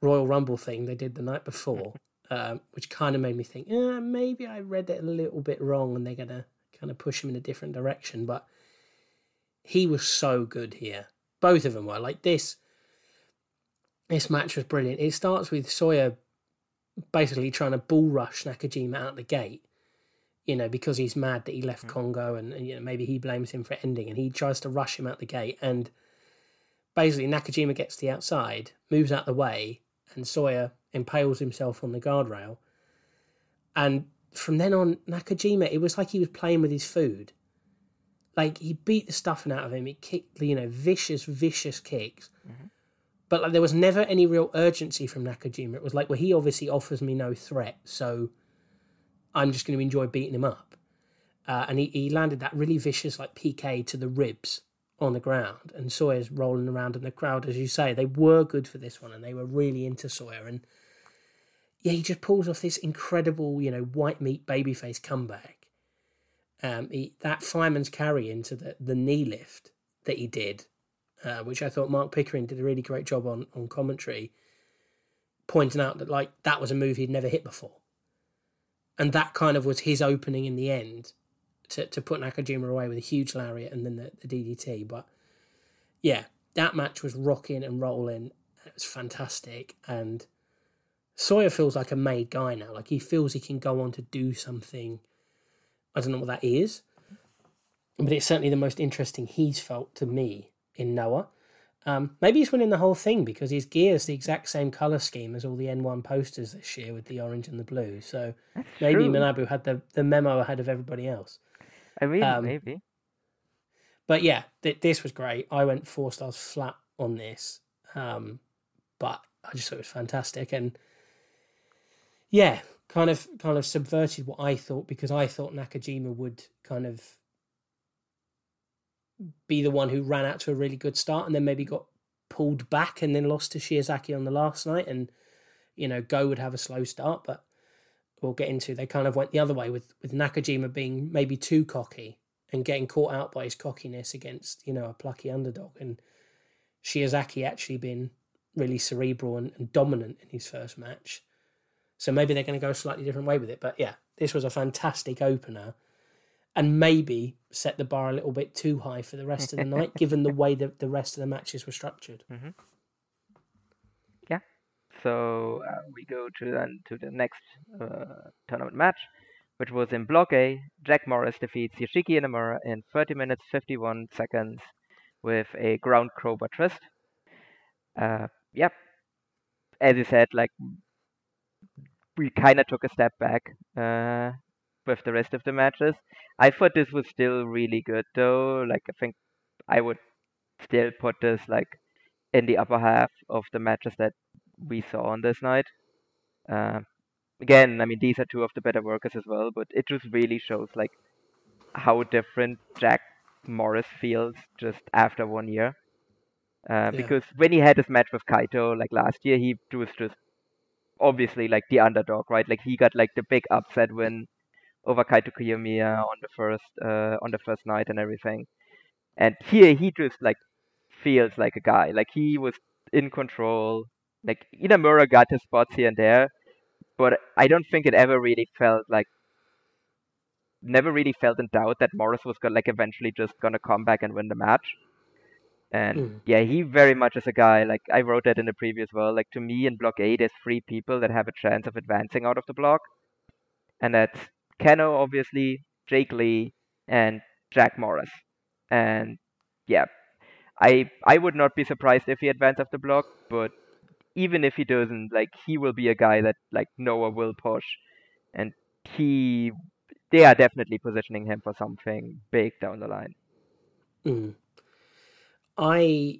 Royal Rumble thing they did the night before, um, which kind of made me think, eh, maybe I read it a little bit wrong and they're to kind of push him in a different direction. But he was so good here. Both of them were. Like this, this match was brilliant. It starts with Soya basically trying to bull rush Nakajima out the gate. You know, because he's mad that he left hmm. Kongo, and, and you know maybe he blames him for ending, and he tries to rush him out the gate, and basically Nakajima gets to the outside, moves out the way, and Soya impales himself on the guardrail. And from then on, Nakajima, it was like he was playing with his food. Like he beat the stuffing out of him. He kicked, you know, vicious, vicious kicks. But like there was never any real urgency from Nakajima. It was like, well, he obviously offers me no threat, so I'm just going to enjoy beating him up. Uh, and he, he landed that really vicious like PK to the ribs on the ground, and Soya's rolling around in the crowd, as you say. They were good for this one, and they were really into Soya. And yeah, he just pulls off this incredible, you know, white meat babyface comeback. Um, he, that fireman's carry into the, the knee lift that he did, uh, which I thought Mark Pickering did a really great job on on commentary, pointing out that like that was a move he'd never hit before, and that kind of was his opening in the end to to put Nakajima away with a huge lariat and then the, the DDT. But yeah, that match was rocking and rolling. It was fantastic, and Soya feels like a made guy now. Like he feels he can go on to do something. I don't know what that is, but it's certainly the most interesting he's felt to me in Noah. Um, maybe he's winning the whole thing because his gear is the exact same color scheme as all the N1 posters this year with the orange and the blue. So maybe true. Manabu had the, the memo ahead of everybody else. I mean, Um, maybe. But yeah, th- this was great. I went four stars flat on this, um, but I just thought it was fantastic and yeah, kind of kind of subverted what I thought because I thought Nakajima would kind of be the one who ran out to a really good start and then maybe got pulled back and then lost to Shiozaki on the last night and you know Go would have a slow start, but we'll get into they kind of went the other way with with Nakajima being maybe too cocky and getting caught out by his cockiness against you know a plucky underdog and Shiozaki actually been really cerebral and, and dominant in his first match. So maybe they're going to go a slightly different way with it. But yeah, this was a fantastic opener and maybe set the bar a little bit too high for the rest of the night, given the way that the rest of the matches were structured. Yeah. So uh, we go to then to the next uh, tournament match, which was in Block A. Jack Morris defeats Yoshiki Inamura in 30 minutes 51 seconds with a ground cobra twist. Uh, yep. As you said, like we kind of took a step back uh, with the rest of the matches. I thought this was still really good though. Like I think I would still put this like in the upper half of the matches that we saw on this night. Uh, again, I mean these are two of the better workers as well, but it just really shows like how different Jack Morris feels just after one year. Uh, Because when he had his match with Kaito like last year, he was just obviously like the underdog, right? Like he got like the big upset win over Kaito Kiyomiya on the first uh, on the first night and everything. And here he just like feels like a guy. Like he was in control. Like Inamura got his spots here and there, but I don't think it ever really felt like never really felt in doubt that Morris was gonna like eventually just gonna come back and win the match. And Mm. yeah, he very much is a guy like I wrote that in the previous world. Like to me in block A there's three people that have a chance of advancing out of the block. And that's Kenoh obviously, Jake Lee, and Jack Morris. And yeah. I I would not be surprised if he advances off the block, but even if he doesn't, like he will be a guy that like Noah will push. And he they are definitely positioning him for something big down the line. Mm. I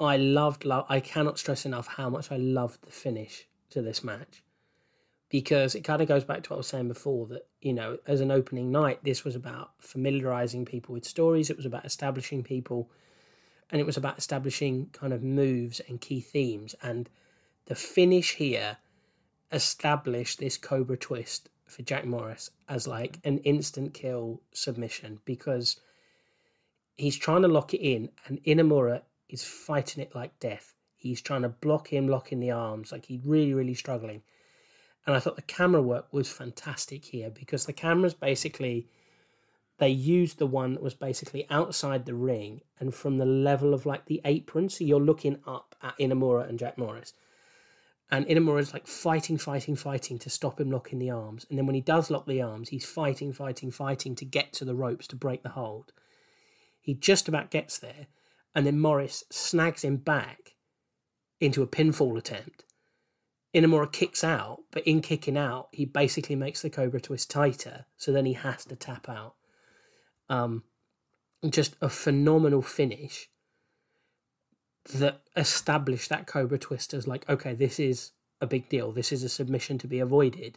I loved love I cannot stress enough how much I loved the finish to this match. Because it kind of goes back to what I was saying before that, you know, as an opening night, this was about familiarizing people with stories, it was about establishing people, and it was about establishing kind of moves and key themes. And the finish here established this Cobra twist for Jack Morris as like an instant kill submission because he's trying to lock it in, and Inamura is fighting it like death. He's trying to block him, lock in the arms, like he's really, really struggling. And I thought the camera work was fantastic here because the cameras basically they used the one that was basically outside the ring and from the level of like the apron, so you're looking up at Inamura and Jack Morris. and Inamura's like fighting, fighting, fighting to stop him locking the arms. And then when he does lock the arms, he's fighting, fighting, fighting to get to the ropes to break the hold. He just about gets there, and then Morris snags him back into a pinfall attempt. Inamura kicks out, but in kicking out, he basically makes the Cobra twist tighter, so then he has to tap out. Um, just a phenomenal finish that established that Cobra twist as like, okay, this is a big deal. This is a submission to be avoided.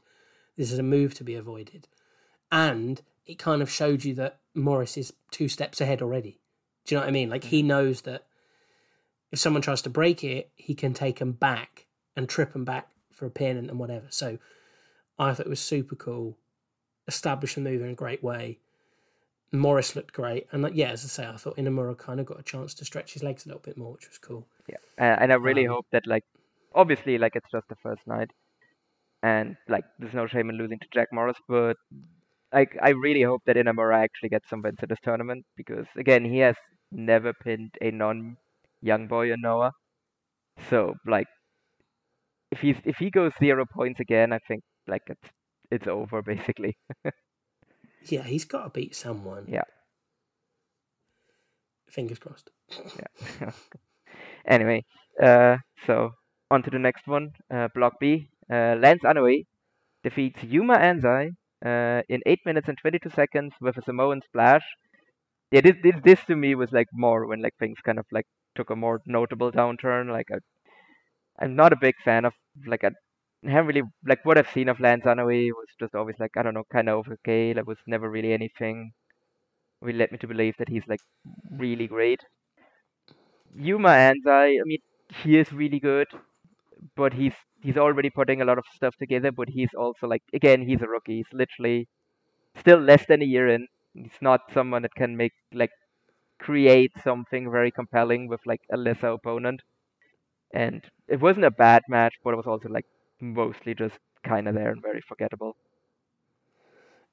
This is a move to be avoided. And it kind of showed you that Morris is two steps ahead already. Do you know what I mean? Like he knows that if someone tries to break it, he can take them back and trip them back for a pin and, and whatever. So I thought it was super cool. Established the move in a great way. Morris looked great, and like, yeah, as I say, I thought Inamura kind of got a chance to stretch his legs a little bit more, which was cool. Yeah, and, and I really Um, hope that like, obviously, like it's just the first night, and like there's no shame in losing to Jack Morris, but like I really hope that Inamura actually gets some wins in this tournament because again, he has never pinned a non-young boy in Noah, so like, if he's if he goes zero points again, I think like it's it's over basically. Yeah, he's got to beat someone. Yeah. Fingers crossed. Yeah. anyway, uh, so on to the next one. Uh, block B. Uh, Lance Anoa'i defeats Yuma Anzai uh, in 8 minutes and 22 seconds with a Samoan splash. Yeah, this, this, this to me was like more when like things kind of like took a more notable downturn. Like I, I'm not a big fan of like I haven't really like what I've seen of Lance Anoa'i was just always like I don't know kind of okay. Like was never really anything really led me to believe that he's like really great. Yuma Anzai, I mean, he is really good, but he's he's already putting a lot of stuff together. But he's also like again, he's a rookie. He's literally still less than a year in. He's not someone that can make like create something very compelling with like a lesser opponent. And it wasn't a bad match, but it was also like mostly just kind of there and very forgettable.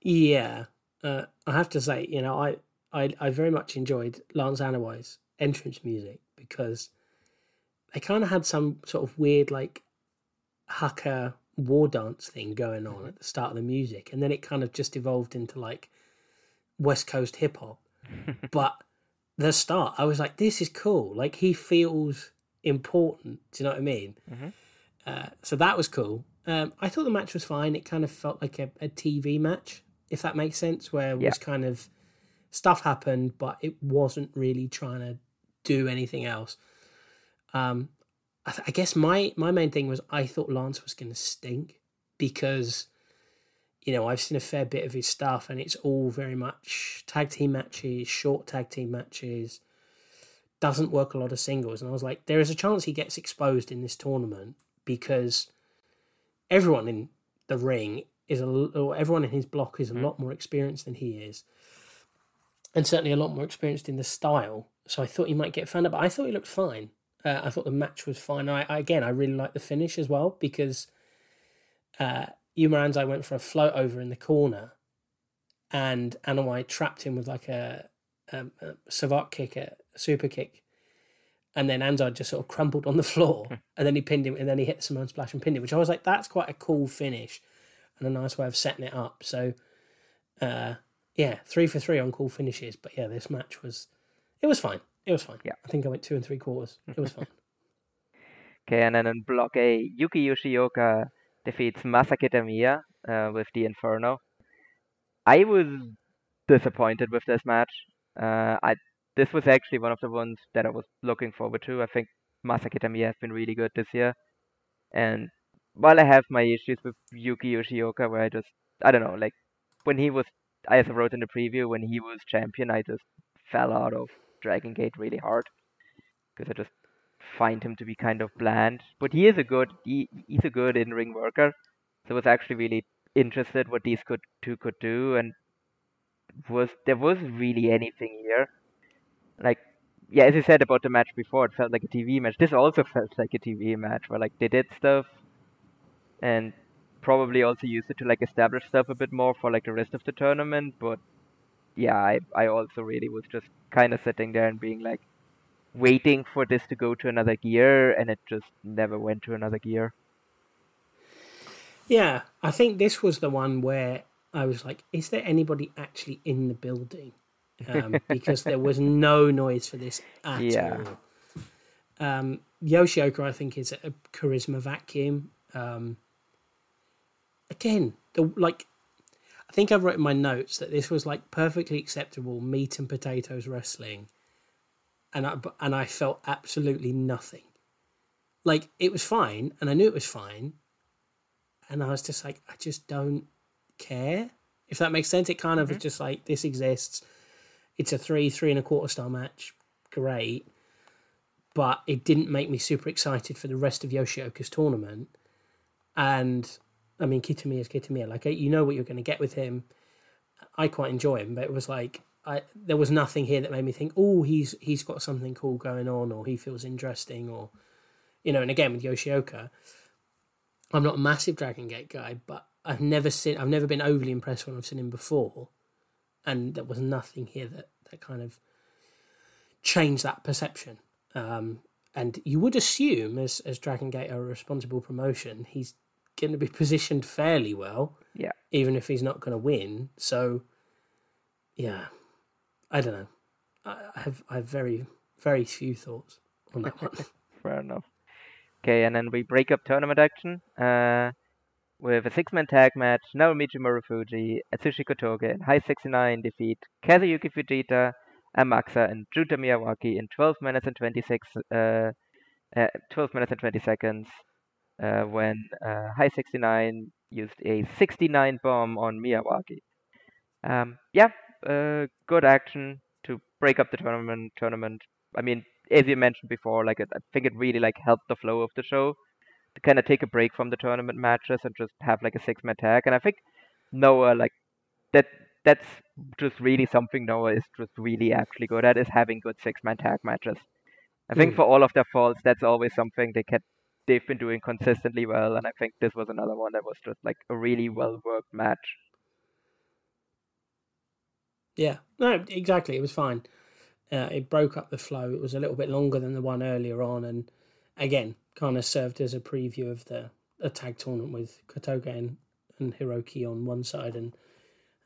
Yeah, uh, I have to say, you know, I, I, I very much enjoyed Lance Anoa'i's entrance music because they kind of had some sort of weird, like, hacker war dance thing going on at the start of the music, and then it kind of just evolved into like West Coast hip hop. but the start, I was like, this is cool. Like, he feels important. Do you know what I mean? Mhm. Uh, so that was cool. Um, I thought the match was fine. It kind of felt like a, a TV match, if that makes sense, where it Yeah. was kind of stuff happened, but it wasn't really trying to do anything else. Um, I, th- I guess my my main thing was I thought Lance was going to stink because you know I've seen a fair bit of his stuff, and it's all very much tag team matches, short tag team matches. Doesn't work a lot of singles, and I was like, there is a chance he gets exposed in this tournament because everyone in the ring is a or everyone in his block is a lot more experienced than he is, and certainly a lot more experienced in the style. So I thought he might get found out, but I thought he looked fine. Uh, I thought the match was fine. I, I again, I really like the finish as well because uh, Yuma Anzai went for a float over in the corner, and Anoa'i trapped him with like a, a, a savate kick, a super kick, and then Anzai just sort of crumpled on the floor, and then he pinned him, and then he hit the Samoan splash and pinned him, which I was like, that's quite a cool finish, and a nice way of setting it up. So, uh, yeah, three for three on cool finishes. But yeah, this match was, it was fine. It was fine. Yeah. I think I went two and three quarters. It was fine. Okay, and then in block A, Yuki Yoshioka defeats Masa Kitamiya uh, with the Inferno. I was disappointed with this match. Uh, I this was actually one of the ones that I was looking forward to. I think Masa Kitamiya has been really good this year, and while I have my issues with Yuki Yoshioka, where I just I don't know, like when he was, as I wrote in the preview, when he was champion, I just fell out of Dragon Gate really hard because I just find him to be kind of bland. But he is a good he, he's a good in ring worker. So I was actually really interested what these could two could do and was there was really anything here. Like yeah, as you said about the match before, it felt like a TV match. This also felt like a TV match where like they did stuff and probably also used it to like establish stuff a bit more for like the rest of the tournament, but yeah, I, I also really was just kind of sitting there and being like waiting for this to go to another gear, and it just never went to another gear. Yeah, I think this was the one where I was like, is there anybody actually in the building? Um, because there was no noise for this at Yeah. all. Um, Yoshioka, I think, is a charisma vacuum. Um, again, the like, I think I've written in my notes that this was like perfectly acceptable meat and potatoes wrestling, and I and I felt absolutely nothing. Like it was fine, and I knew it was fine, and I was just like, I just don't care. If that makes sense, it kind of was mm-hmm. just like this exists. It's a three, three and a quarter star match. Great. But it didn't make me super excited for the rest of Yoshioka's tournament. And I mean, Kitamiya is Kitamiya. Like, you know what you're going to get with him. I quite enjoy him, but it was like, I, there was nothing here that made me think, oh, he's he's got something cool going on, or he feels interesting, or you know. And again with Yoshioka, I'm not a massive Dragon Gate guy, but I've never seen, I've never been overly impressed when I've seen him before, and there was nothing here that that kind of changed that perception. Um, and you would assume, as as Dragon Gate are a responsible promotion, he's going to be positioned fairly well, Yeah. even if he's not going to win. So, yeah, I don't know. I, I have I have very very few thoughts on that one. Fair enough. Okay, and then we break up tournament action uh, with a six-man tag match. Naomichi Marufuji, Atsushi Kotoge, and High 69 defeat Kazuyuki Fujita, Amakusa, and Junta Miyawaki in 12 minutes and 26, uh, uh, 12 minutes and 20 seconds. Uh, when uh, High 69 used a 69 bomb on Miyawaki. Um, yeah, uh, good action to break up the tournament. Tournament. I mean, as you mentioned before, like it, I think it really like helped the flow of the show to kind of take a break from the tournament matches and just have like a six man tag. And I think Noah like that. That's just really something Noah is just really actually good at is having good six man tag matches. I think Hmm. for all of their faults, that's always something they can they've been doing consistently well. And I think this was another one that was just like a really well worked match. Yeah, no, exactly. It was fine. Uh, it broke up the flow. It was a little bit longer than the one earlier on, and again, kind of served as a preview of the a tag tournament with Kotoge and, and Hiroki on one side and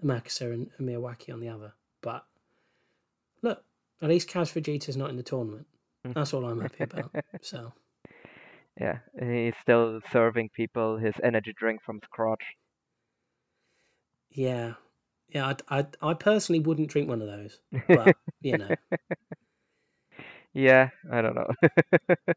Amakusa and, and Miyawaki on the other. But look, at least Kaz Fujita's not in the tournament. That's all I'm happy about. So Yeah, he's still serving people his energy drink from scratch. yeah, yeah, I, I, I personally wouldn't drink one of those, but you know, Yeah, I don't know.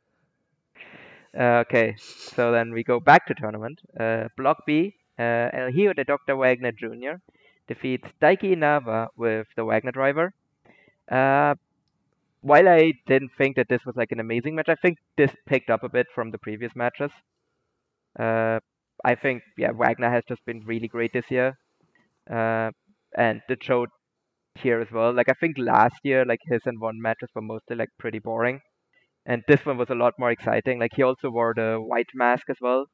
uh, okay, so then we go back to tournament. Uh, Block B, uh, El Hijo de Dr. Wagner Jr. defeats Daiki Inaba with the Wagner driver. Uh, while I didn't think that this was like an amazing match, I think this picked up a bit from the previous matches. Uh, I think yeah, Wagner has just been really great this year, uh, and it showed here as well. Like I think last year, like his N1 matches were mostly like pretty boring, and this one was a lot more exciting. Like he also wore the white mask as well,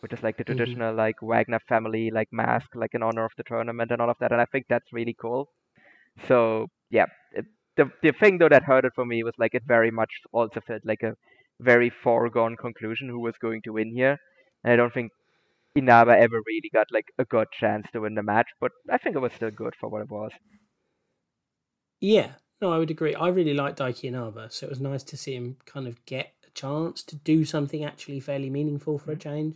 which is like the Mhm. traditional like Wagner family like mask, like in honor of the tournament and all of that. And I think that's really cool. So yeah, it, the the thing though that hurt it for me was like it very much also felt like a very foregone conclusion who was going to win here, and I don't think Inaba ever really got like a good chance to win the match. But I think it was still good for what it was. Yeah, no, I would agree. I really liked Daiki Inaba, so it was nice to see him kind of get a chance to do something actually fairly meaningful for a change.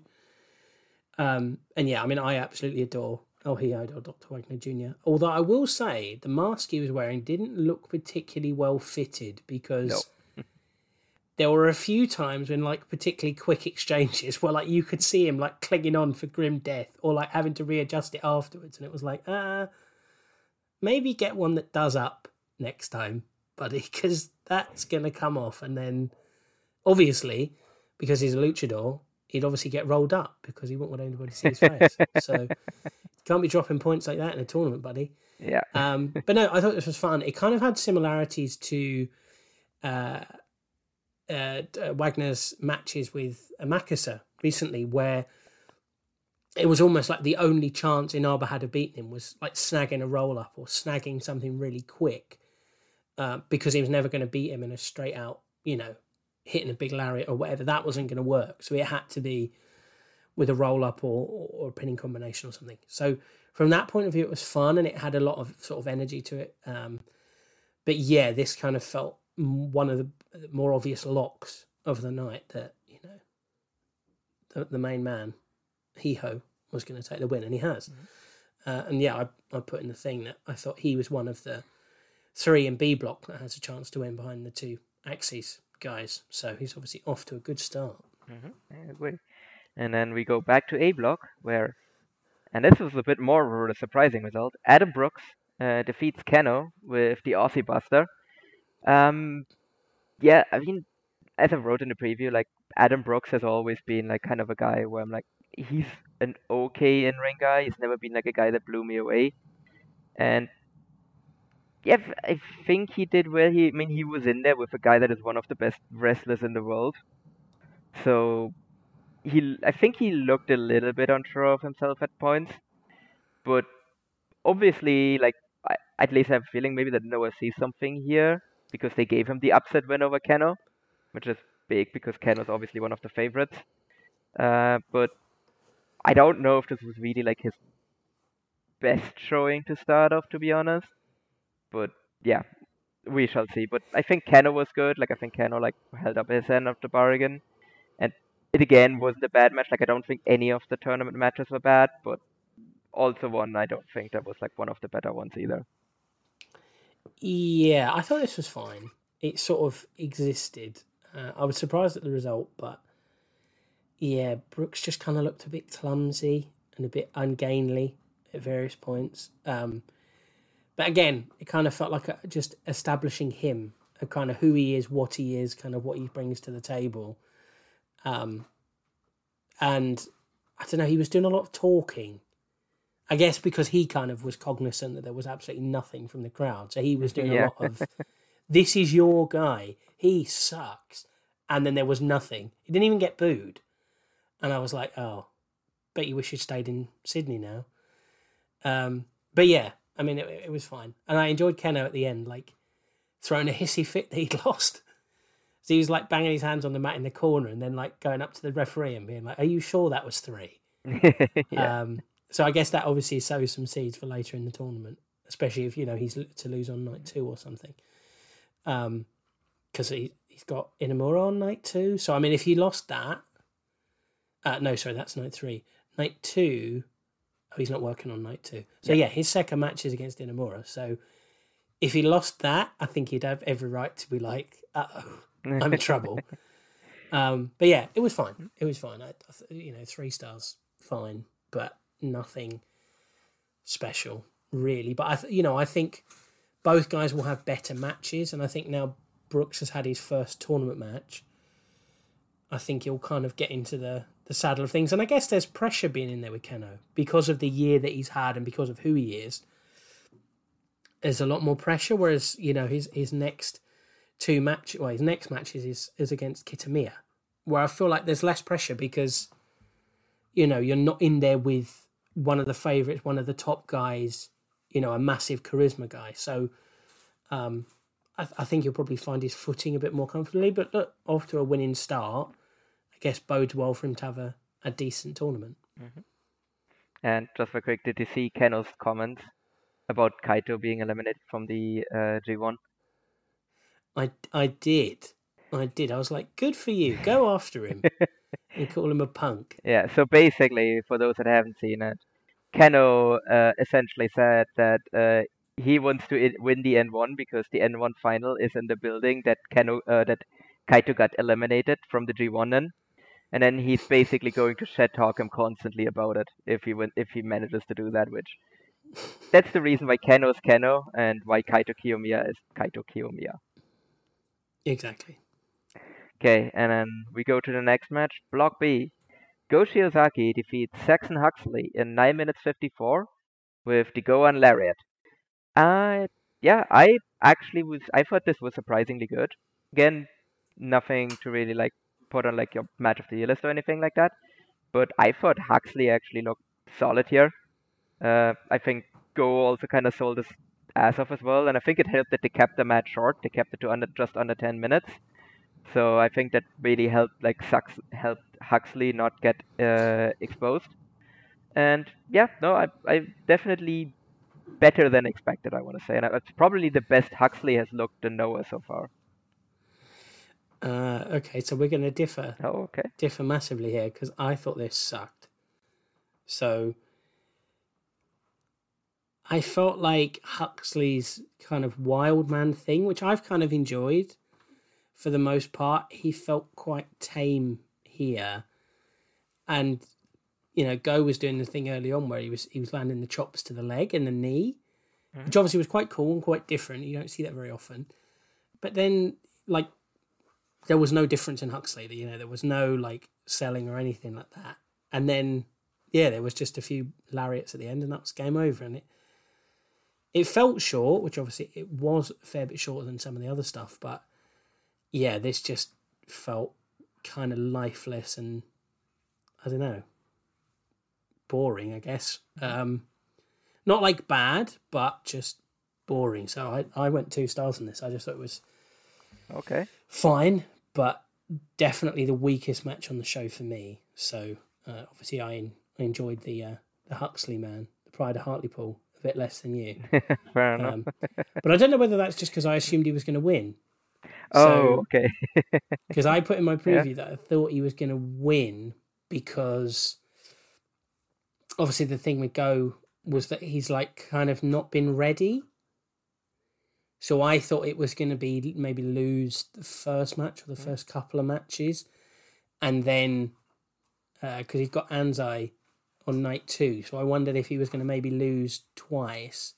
Um, and yeah, I mean, I absolutely adore El Hijo or Dr. Wagner Jr. Although I will say the mask he was wearing didn't look particularly well fitted because there were a few times when like particularly quick exchanges where like you could see him like clinging on for grim death or like having to readjust it afterwards, and it was like, uh maybe get one that does up next time, buddy, because that's going to come off. And then, obviously, because he's a luchador, he'd obviously get rolled up because he wouldn't want anybody to see his face. so, can't be dropping points like that in a tournament, buddy. Yeah. Um, but no, I thought this was fun. It kind of had similarities to uh, uh, uh, Wagner's matches with Amakusa recently, where it was almost like the only chance Inaba had of beating him was like snagging a roll up or snagging something really quick uh, because he was never going to beat him in a straight out, you know, hitting a big lariat or whatever. That wasn't going to work. So it had to be with a roll up or, or a pinning combination or something. So from that point of view, it was fun and it had a lot of sort of energy to it. Um, but yeah, this kind of felt one of the more obvious locks of the night that you know the, the main man, Hiho, was going to take the win, and he has. Uh, and yeah, I, I put in the thing that I thought he was one of the three in B block that has a chance to win behind the two AXIZ guys. So he's obviously off to a good start. I agree. And then we go back to A block where, and this was a bit more of a surprising result. Adam Brooks uh, defeats Kenoh with the Aussie Buster. Um, yeah, I mean, as I wrote in the preview, like Adam Brooks has always been like kind of a guy where I'm like, he's an okay in ring guy. He's never been like a guy that blew me away. And yeah, I think he did well. He, I mean, he was in there with a guy that is one of the best wrestlers in the world. So he, I think he looked a little bit unsure of himself at points, but obviously, like I, at least I have a feeling maybe that Noah sees something here because they gave him the upset win over Kenoh, which is big because Kenoh's obviously one of the favorites. Uh, but I don't know if this was really like his best showing to start off, to be honest. But yeah, we shall see. But I think Kenoh was good. Like I think Kenoh like held up his end of the bargain, and it again wasn't a bad match. Like I don't think any of the tournament matches were bad, but also one I don't think that was like one of the better ones either. Yeah, I thought this was fine. It sort of existed. Uh, I was surprised at the result, but yeah, Brooks just kind of looked a bit clumsy and a bit ungainly at various points. Um, but again, it kind of felt like a, just establishing him, a kind of who he is, what he is, kind of what he brings to the table. Um, and I don't know, he was doing a lot of talking. I guess because he kind of was cognizant that there was absolutely nothing from the crowd. So he was doing Yeah. a lot of, this is your guy. He sucks. And then there was nothing. He didn't even get booed. And I was like, oh, bet you wish you'd stayed in Sydney now. Um, but yeah, I mean, it, it was fine. And I enjoyed Kenoh at the end, like throwing a hissy fit that he'd lost. So he was like banging his hands on the mat in the corner and then like going up to the referee and being like, are you sure that was three? yeah. Um, so I guess that obviously sows some seeds for later in the tournament, especially if you know he's to lose on night two or something. Um, because he he's got Inamura on night two. So I mean, if he lost that, uh, no, sorry, that's night three. Night two, oh, he's not working on night two. So yeah, his second match is against Inamura. So if he lost that, I think he'd have every right to be like, uh oh, I'm in trouble. Um, but yeah, it was fine. It was fine. I, you know, three stars, fine, but nothing special really. But I, you know, I think both guys will have better matches, and I think now Brooks has had his first tournament match. I think he'll kind of get into the the saddle of things, and I guess there's pressure being in there with Kenoh because of the year that he's had and because of who he is. There's a lot more pressure, whereas you know his his next two match, well, his next matches is is against Kitamiya, where I feel like there's less pressure because, you know, you're not in there with one of the favorites, one of the top guys, you know, a massive charisma guy. So, um, I, I think you'll probably find his footing a bit more comfortably. But look, off to a winning start, I guess bodes well for him to have a, a decent tournament. And just for quick, did you see Kenoh's comments about Kaito being eliminated from the uh, G1? I I did, I did. I was like, good for you, go after him and call him a punk. Yeah, so basically, for those that haven't seen it, Kenoh uh, essentially said that uh, he wants to win the N1 because the N1 final is in the building that Kenoh uh, that Kaito got eliminated from the G1 in, and then he's basically going to shit talk him constantly about it if he win- if he manages to do that, which that's the reason why Kenoh is Kenoh and why Kaito Kiyomiya is Kaito Kiyomiya. Exactly. Okay, and then we go to the next match. Block B. Go Shiozaki defeats Saxon Huxley in 9 minutes 54 with the Gowan Lariat. Uh, yeah, I actually was, I thought this was surprisingly good. Again, nothing to really like put on like your match of the year list or anything like that. But I thought Huxley actually looked solid here. Uh, I think Go also kind of sold his ass off as well, and I think it helped that they kept the match short. They kept it to under just under 10 minutes. So I think that really helped like Sax helped Huxley not get uh, exposed. And yeah, no, I I definitely better than expected. I want to say, and it's probably the best Huxley has looked in Noah so far. Uh, okay, so we're going to differ Oh, okay. differ massively here because I thought this sucked. So I felt like Huxley's kind of wild man thing, which I've kind of enjoyed for the most part, he felt quite tame here. And you know, Go was doing the thing early on where he was he was landing the chops to the leg and the knee, mm-hmm. which obviously was quite cool and quite different. You don't see that very often. But then, like, there was no difference in Huxley. You know, there was no like selling or anything like that. And then, yeah, there was just a few lariats at the end, and that was game over. And it it felt short, which obviously it was a fair bit shorter than some of the other stuff. But yeah, this just felt kind of lifeless and I don't know, boring. I guess um, not like bad, but just boring. So I I went two stars on this. I just thought it was Okay. fine, but definitely the weakest match on the show for me. So uh, obviously, I, I enjoyed the uh, the Huxley man, the Pride of Hartlepool, a bit less than you. Fair enough. Um, but I don't know whether that's just because I assumed he was going to win. oh, okay. Because I put in my preview that I thought he was going to win because obviously the thing with Go was that he's like kind of not been ready. So I thought it was going to be maybe lose the first match or the first couple of matches, and then because he's got Anzai on night two, so I wondered if he was going to maybe lose twice,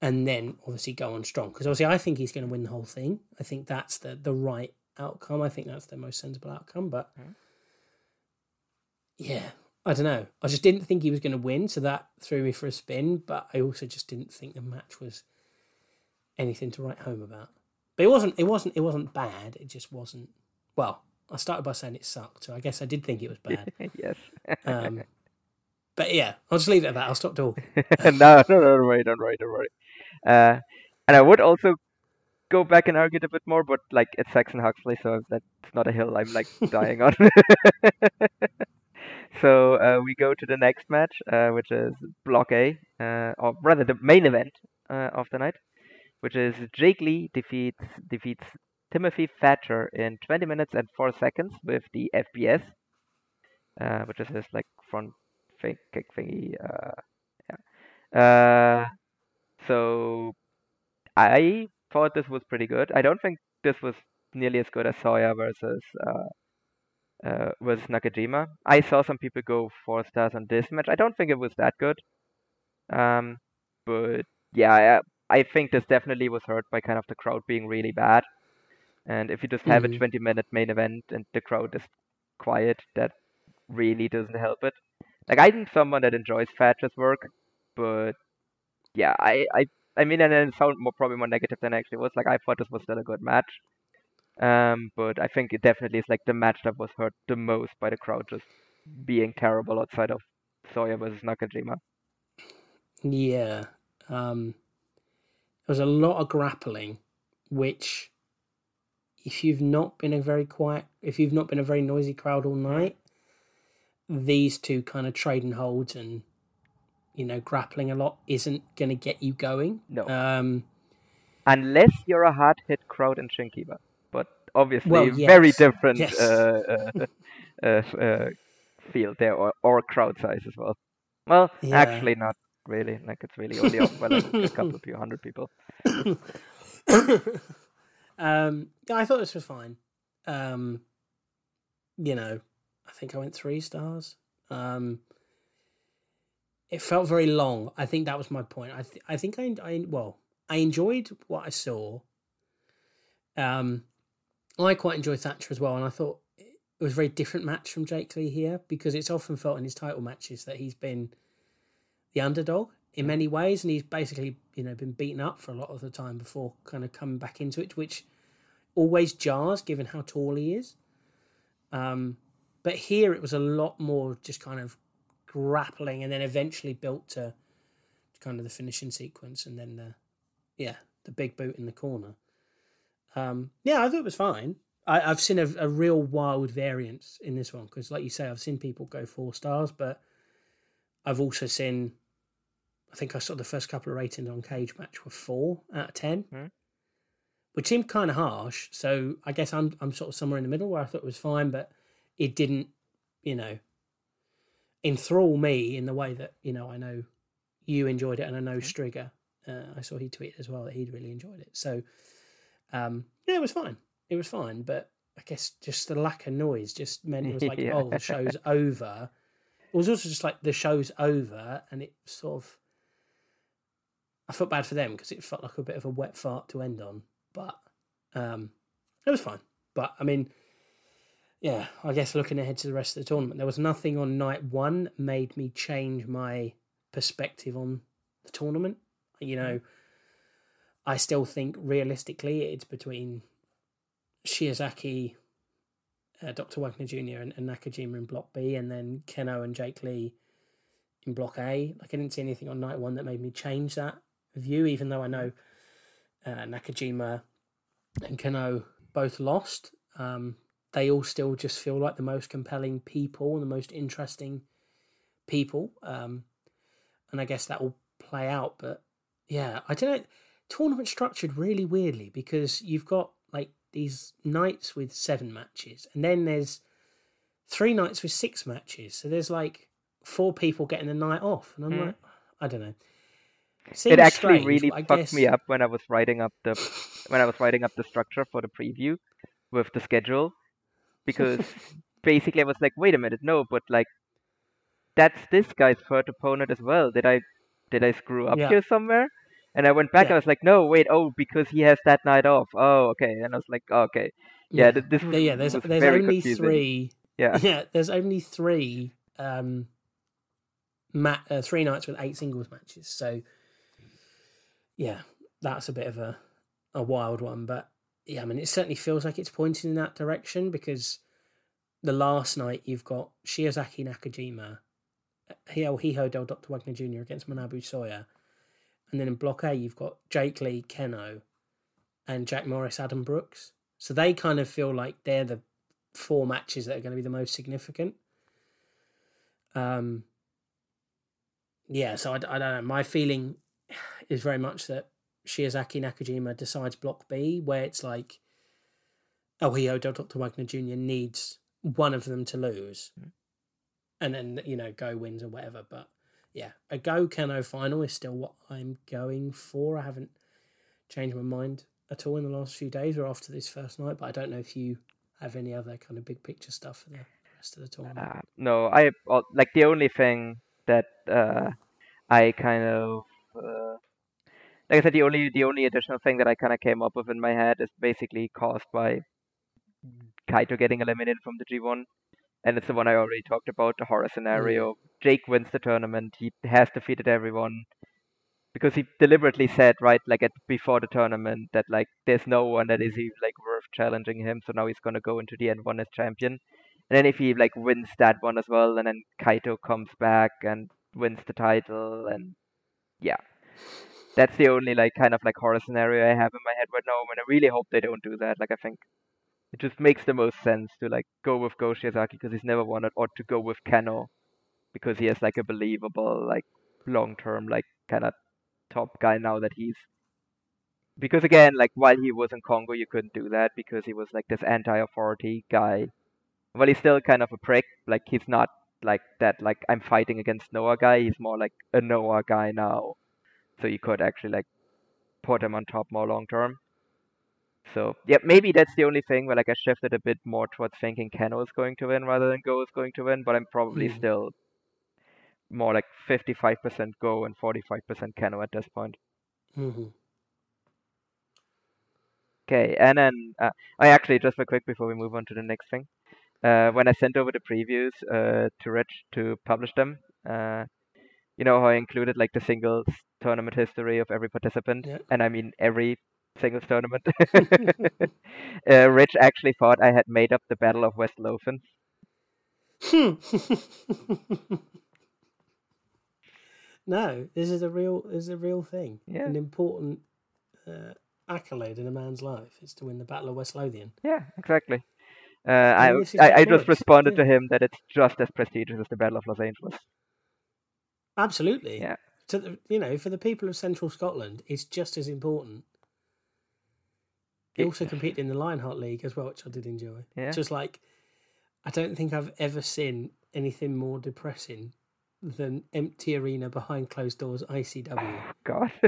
and then obviously go on strong. Because obviously I think he's going to win the whole thing. I think that's the the right outcome. I think that's the most sensible outcome. But mm. yeah, I don't know. I just didn't think he was going to win, so that threw me for a spin. But I also just didn't think the match was anything to write home about. But it wasn't. It wasn't. It wasn't bad. It just wasn't. Well, I started by saying it sucked, so I guess I did think it was bad. yes. Um, but yeah, I'll just leave it at that. I'll stop talking. no, no, no, don't worry, don't worry, don't worry. Uh, and I would also go back and argue it a bit more, but like it's Saxon Huxley, so that's not a hill I'm like dying on. so uh, we go to the next match, uh, which is Block A, uh, or rather the main event uh, of the night, which is Jake Lee defeats defeats Timothy Thatcher in 20 minutes and 4 seconds with the FPS, uh, which is his like front fake kick thingy. Uh, yeah. Uh, so I thought this was pretty good. I don't think this was nearly as good as Soya versus uh, uh, versus Nakajima. I saw some people go four stars on this match. I don't think it was that good. Um, but yeah, I, I think this definitely was hurt by kind of the crowd being really bad. And if you just have Mhm. a 20 minute main event and the crowd is quiet, that really doesn't help it. Like I'm someone that enjoys Thatcher's work, but yeah, I I I mean, and it sound more probably more negative than it actually was. Like I thought this was still a good match, um, but I think it definitely is like the match that was hurt the most by the crowd just being terrible outside of Soya versus Nakajima. Yeah. Um, there was a lot of grappling, which, if you've not been a very quiet, if you've not been a very noisy crowd all night, these two kind of trading holds and, you know, grappling a lot isn't going to get you going. No. Um, Unless you're a hard hit crowd in Shin-Kiba, but obviously Well, very different yes. uh, uh, uh, uh, field there, or, or crowd size as well. Well, Yeah. actually not really. Like it's really only like a couple of few hundred people. Um, yeah, I thought this was fine. Um, you know, I think I went three stars. Um, it felt very long. I think that was my point. I th- I think I, I well, I enjoyed what I saw. Um, I quite enjoyed Thatcher as well, and I thought it was a very different match from Jake Lee here because it's often felt in his title matches that he's been the underdog in many ways, and he's basically you know been beaten up for a lot of the time before kind of coming back into it, which always jars given how tall he is. Um, but here it was a lot more just kind of grappling, and then eventually built to kind of the finishing sequence, and then the yeah the big boot in the corner. Um, yeah, I thought it was fine. I, I've seen a, a real wild variance in this one because, like you say, I've seen people go four stars, but I've also seen. I think I saw the first couple of ratings on Cagematch were four out of ten, Hmm. Which seemed kind of harsh. So I guess I'm I'm sort of somewhere in the middle where I thought it was fine, but it didn't, you know, enthrall me in the way that you know I know you enjoyed it, and I know Strigger. Uh, I saw he tweeted as well that he'd really enjoyed it. So um, yeah, it was fine. It was fine, but I guess just the lack of noise just meant it was like, Yeah. oh, the show's over. It was also just like the show's over, and it sort of. I felt bad for them because it felt like a bit of a wet fart to end on, but um, it was fine. But I mean, yeah, I guess looking ahead to the rest of the tournament, there was nothing on night one made me change my perspective on the tournament. You know, I still think realistically it's between Shiozaki, uh, Dr. Wagner Jr., and, and Nakajima in Block B, and then Kenoh and Jake Lee in Block A. Like, I didn't see anything on night one that made me change that view, even though I know uh, Nakajima and Kenoh both lost. Um, they all still just feel like the most compelling people and the most interesting people. Um, and I guess that will play out. But yeah, I don't know. Tournament structured really weirdly because you've got like these nights with seven matches, and then there's three nights with six matches. So there's like four people getting a night off, and I'm Hmm. like, I don't know. It actually strange, really fucked guess- me up when I was writing up the when I was writing up the structure for the preview with the schedule because basically I was like, wait a minute, no, but like that's this guy's third opponent as well. Did I did I screw up Yeah. here somewhere? And I went back. Yeah. I was like, no, wait, oh, because he has that night off. Oh, okay. And I was like, oh, okay, yeah, th- this was, yeah, there's was there's only confusing. three. Yeah, Yeah, there's only three um, ma- uh, three nights with eight singles matches. So yeah, that's a bit of a a wild one, but yeah, I mean, it certainly feels like it's pointing in that direction because the last night you've got Shiozaki Nakajima, Hijo Hijo Del Dr. Wagner Jr. against Manabu Soya, and then in Block A you've got Jake Lee, Kenoh, and Jack Morris, Adam Brooks. So they kind of feel like they're the four matches that are going to be the most significant. Um, yeah, so I, I don't know. My feeling is very much that Shiozaki Nakajima decides Block B, where it's like, oh, Hijo Dr. Wagner Jr. needs one of them to lose. And then, you know, Go wins or whatever. But yeah, a Go Kenoh final is still what I'm going for. I haven't changed my mind at all in the last few days or after this first night, but I don't know if you have any other kind of big picture stuff for the rest of the tournament. Uh, no, I uh, like the only thing that uh, I kind of uh, like I said, the only the only additional thing that I kind of came up with in my head is basically caused by Kaito getting eliminated from the G1, and it's the one I already talked about, the horror scenario. Mm. Jake wins the tournament. He has defeated everyone because he deliberately said right like at before the tournament that like there's no one that is even like worth challenging him. So now he's gonna go into the N1 as champion. And then if he like wins that one as well, and then Kaito comes back and wins the title, and yeah, that's the only like kind of like horror scenario I have in my head right now. And I really hope they don't do that. Like I think it just makes the most sense to like go with Go Shiozaki because he's never it, or to go with Kenoh because he has like a believable like long term like kind of top guy now that he's because again like while he was in Kongo you couldn't do that because he was like this anti-authority guy well, he's still kind of a prick. Like he's not like that. Like I'm fighting against Noah guy. He's more like a Noah guy now. So you could actually like put them on top more long term. So yeah, maybe that's the only thing where like I shifted a bit more towards thinking Kenoh is going to win rather than Go is going to win. But I'm probably Hmm. still more like 55% Go and 45% Kenoh at this point. hmm Okay, and then uh, I actually just real quick before we move on to the next thing. Uh, when I sent over the previews uh, to Rich to publish them, uh, you know how I included like the singles tournament history of every participant, Yeah. and I mean every singles tournament. uh, Rich actually thought I had made up the Battle of West Lothian. no, this is a real this is a real thing. Yeah. An important uh, accolade in a man's life is to win the Battle of West Lothian. Yeah, exactly. Uh, I, mean, this I, I just responded to him that it's just as prestigious as the Battle of Los Angeles. Absolutely. Yeah. To the, you know, for the people of Central Scotland, it's just as important. He also competed in the Lionheart League as well, which I did enjoy. Yeah. Just like, I don't think I've ever seen anything more depressing than empty arena behind closed doors ICW. God,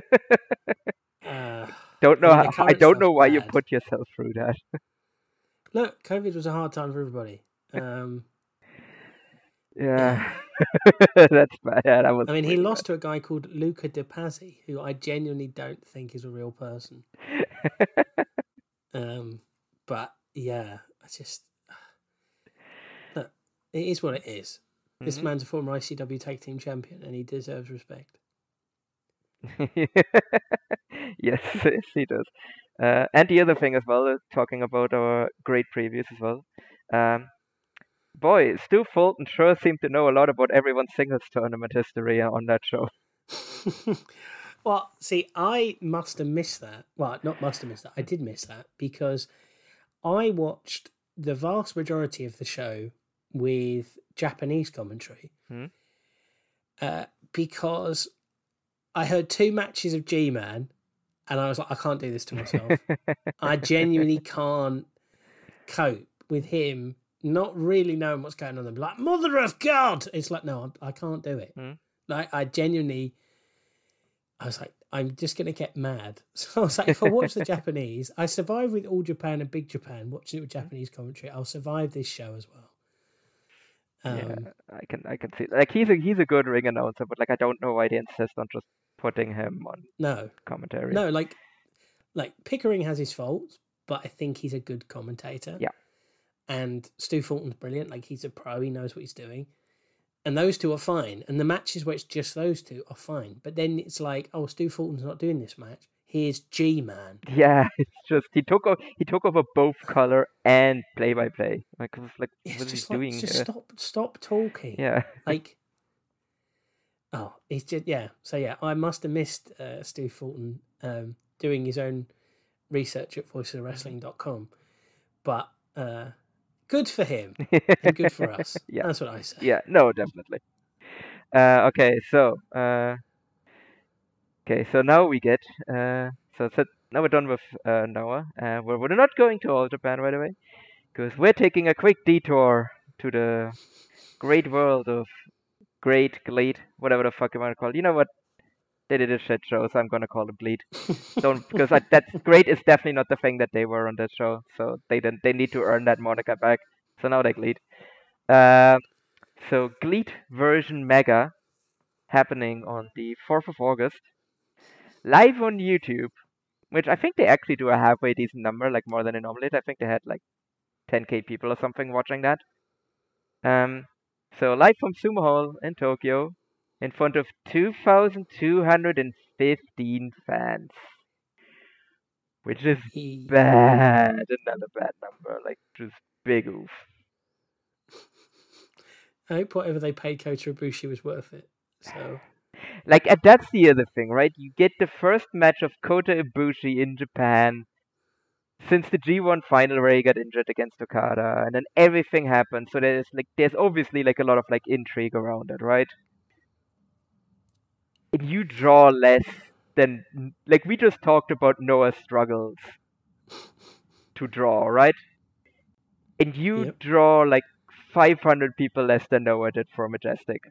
Uh, don't know. I mean, how, I don't know why you put yourself through that. look, COVID was a hard time for everybody. Um, Yeah, that's bad. That was. I mean, he lost to a guy called Luca De Pazzi, who I genuinely don't think is a real person. Um, but yeah, I just look. It is what it is. This Mhm. man's a former ICW tag team champion, and he deserves respect. yes, yes, he does. Uh, and the other thing as well, uh, talking about our great previews as well. Um, boy, Stu Fulton sure seemed to know a lot about everyone's singles tournament history on that show. well, see, I must have missed that. Well, not must have missed that. I did miss that because I watched the vast majority of the show with Japanese commentary Hmm. uh, because I heard two matches of G Man and I was like, I can't do this to myself. I genuinely can't cope with him not really knowing what's going on. And be like, Mother of God! It's like, no, I, I can't do it. Hmm. Like, I genuinely, I was like, I'm just going to get mad. So I was like, if I watch the Japanese, I survive with All Japan and Big Japan, watching it with Japanese commentary, I'll survive this show as well. Um, yeah, I can, I can see. Like he's a he's a good ring announcer, but like I don't know why they insist on just putting him on No, commentary. no, like, like Pickering has his faults, but I think he's a good commentator. Yeah. And Stu Fulton's brilliant. Like he's a pro. He knows what he's doing. And those two are fine. And the matches where it's just those two are fine. But then it's like, oh, Stu Fulton's not doing this match. Here's G Man. Yeah, it's just he took o- he took over both color and play by play. Like like It's what is he like, doing just here? stop, stop talking. Yeah, Like, oh, he's just yeah. So yeah, I must have missed uh, Stu Fulton um, doing his own research at voicesofwrestling.com. But uh, good for him and good for us. Yeah. That's what I say. yeah, no, definitely. Uh, okay, so uh, okay, so now we get uh, so, so now we're done with uh, Noah. Uh, we're we're not going to all Japan right away because we're taking a quick detour to the great world of great GLEAT, whatever the fuck you want to call it. You know what? They did a shit show, so I'm gonna call it Bleed. Don't because I, that's great is definitely not the thing that they were on that show. So they didn't. They need to earn that moniker back. So now they Gleed. Uh, so GLEAT version Mega happening on the 4th of August, live on YouTube, which I think they actually do a halfway decent number, like more than they normally. I think they had like 10k people or something watching that. Um, so live from Sumo Hall in Tokyo, in front of 2,215 fans, which is bad. Another bad number, like just big oof. I hope whatever they paid Kota Ibushi was worth it. So like that's the other thing, right? You get the first match of Kota Ibushi in Japan since the G1 final where he got injured against Okada, and then everything happened. So there's like there's obviously like a lot of like intrigue around it, right? And you draw less than like we just talked about Noah's struggles to draw, right? And you Yep. draw like 500 people less than Noah did for Majestic.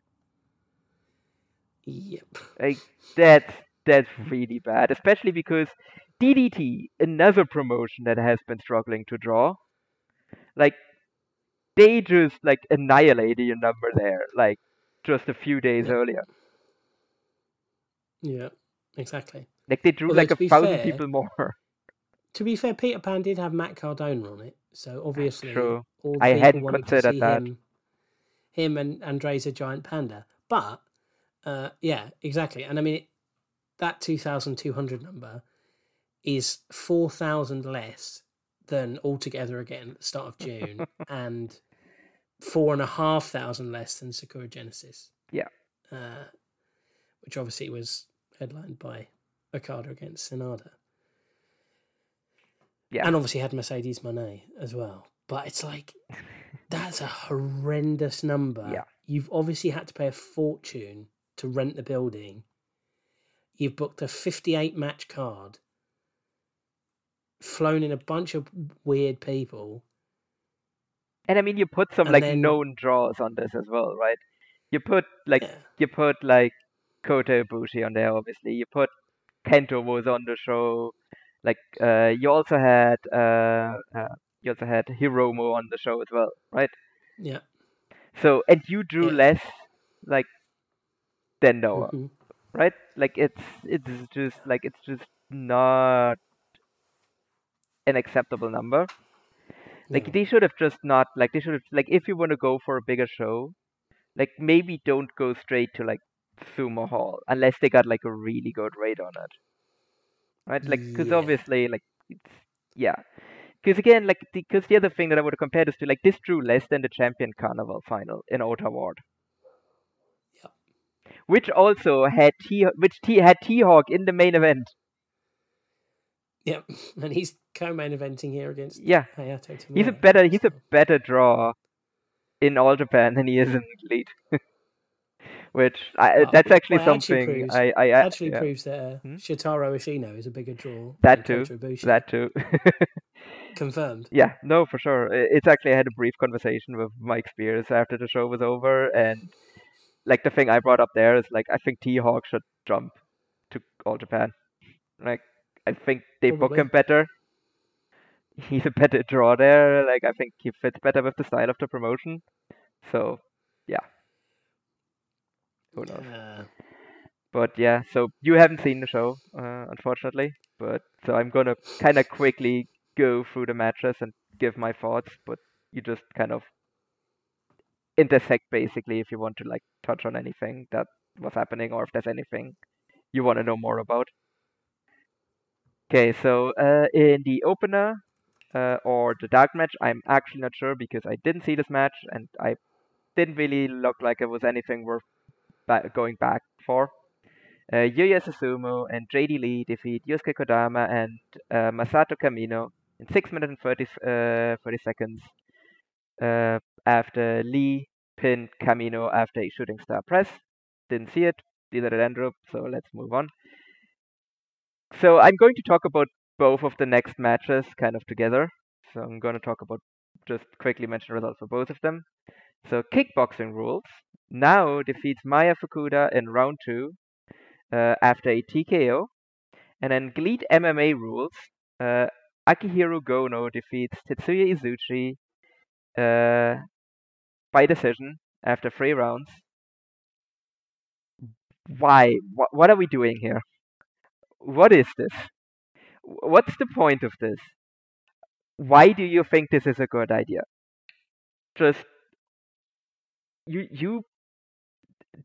yep. Like that's that's really bad, especially because DDT, another promotion that has been struggling to draw, like they just like annihilated your number there, like just a few days Yeah. earlier. Yeah. Exactly. Like they drew Although like a thousand fair, people more. To be fair, Peter Pan did have Matt Cardona on it, so obviously true. all the I hadn't wanted to considered see that. him, him and Andreza Giant Panda. But uh, yeah, exactly. And I mean, it, that two thousand two hundred number is four thousand less than All Together Again at the start of June, and four and a half thousand less than Sakura Genesis. Yeah. uh, which obviously was headlined by Okada against Sanada. Yeah. and obviously had Mercedes Moné as well. But it's like that's a horrendous number. Yeah. You've obviously had to pay a fortune to rent the building. You've booked a 58 match card, flown in a bunch of weird people. And I mean, you put some like then- known draws on this as well, right? You put like Yeah. you put like Kota Ibushi on there, obviously. You put Kento was on the show. Like uh, you also had uh, uh, you also had Hiromu on the show as well, right? Yeah. So and you drew Yeah. less like than Noah, Mhm. right? Like it's it's just like it's just not an acceptable number. Like they should have just not like they should have like if you want to go for a bigger show, like maybe don't go straight to like Sumo Hall unless they got like a really good rate on it, right? Like because Yeah. obviously like it's yeah. Because again, like because the other thing that I would compare this to, like this drew less than the Champion Carnival final in Ota Ward. Yep. Which also had T, which T had T Hawk in the main event. Yep. And he's co-main eventing here against Yeah, Hayato Tamura. he's a better he's a better draw in All Japan than he is in GLEAT. Which I, that's actually well, it actually something proves- I I I- actually yeah, proves that uh, Hmm? Shotaro Ashino is a bigger draw. That too, that too. confirmed. yeah, no, for sure. It's actually I had a brief conversation with Mike Spears after the show was over, and like the thing I brought up there is like I think T Hawk should jump to All Japan. Like I think they book him better. He's a better draw there. Like I think he fits better with the style of the promotion. So yeah. Who knows? Uh, But yeah, so you haven't seen the show, uh, unfortunately. But so I'm gonna kind of quickly go through the matches and give my thoughts. But you just kind of intersect basically if you want to like touch on anything that was happening or if there's anything you want to know more about. Okay, so uh, in the opener uh, or the dark match, I'm actually not sure because I didn't see this match and I didn't really look like it was anything worth going back for. Uh, Yuya Susumu and JD Lee defeat Yusuke Kodama and uh, Masato Kamino in 6 minutes and 30, uh, 30 seconds uh, after Lee pinned Kamino after a shooting star press. Didn't see it, neither did Andrew, so let's move on. So I'm going to talk about both of the next matches kind of together. So I'm going to talk about just quickly mention results for both of them. So kickboxing rules. Now defeats Maya Fukuda in round two uh, after a TKO. And then GLEAT MMA rules. Uh, Akihiro Gono defeats Tetsuya Izuchi uh, by decision after three rounds. Why? What, what are we doing here? What is this? What's the point of this? Why do you think this is a good idea? Just you you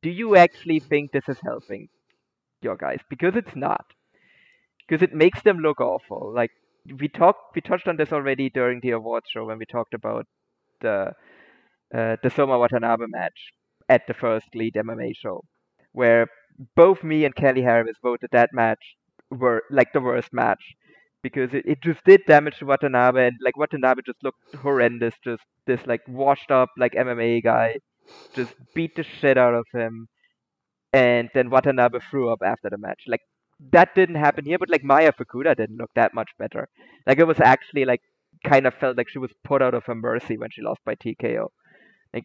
do you actually think this is helping your guys? Because it's not. Because it makes them look awful. Like we talked we touched on this already during the awards show when we talked about the uh, the Soma Watanabe match at the first GLEAT MMA show, where both me and Kelly Harris voted that match were like the worst match because it, it just did damage to Watanabe and like Watanabe just looked horrendous, just this like washed up like MMA guy, just beat the shit out of him, and then Watanabe threw up after the match. Like that didn't happen here, but like Maya Fukuda didn't look that much better. Like it was actually like kind of felt like she was put out of her mercy when she lost by TKO. Like,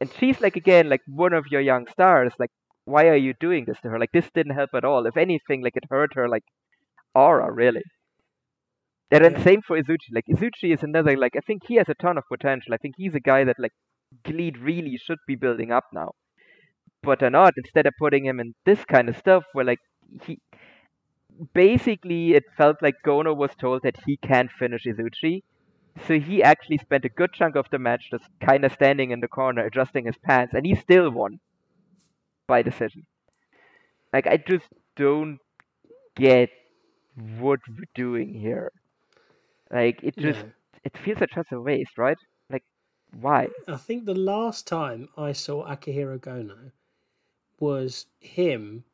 and she's like again like one of your young stars. Like, why are you doing this to her? Like this didn't help at all. If anything, like it hurt her like aura really. And then same for Izuchi. Like Izuchi is another like I think he has a ton of potential. I think he's a guy that like GLEAT really should be building up now. But they're not. Instead of putting him in this kind of stuff where like he basically it felt like Gono was told that he can't finish Izuchi. So he actually spent a good chunk of the match just kind of standing in the corner, adjusting his pants, and he still won by decision. Like I just don't get what we're doing here. Like it just no. it feels like such a waste, right? Why? I think the last time I saw Akihiro Gono was him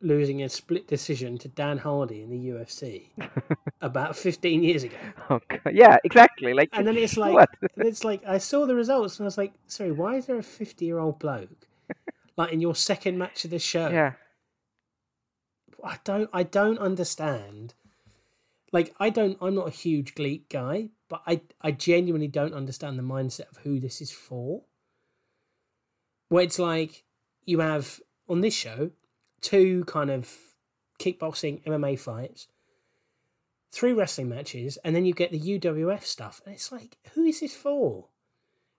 losing a split decision to Dan Hardy in the UFC about 15 years ago. Oh yeah, exactly. Like, And then it's like, what? it's like, I saw the results and I was like, sorry, why is there a 50 year old bloke like in your second match of the show? yeah, I don't, I don't understand. Like, I don't, I'm not a huge Gleek guy, but I, I genuinely don't understand the mindset of who this is for. Where it's like you have on this show two kind of kickboxing MMA fights, three wrestling matches, and then you get the UWF stuff. And it's like, who is this for?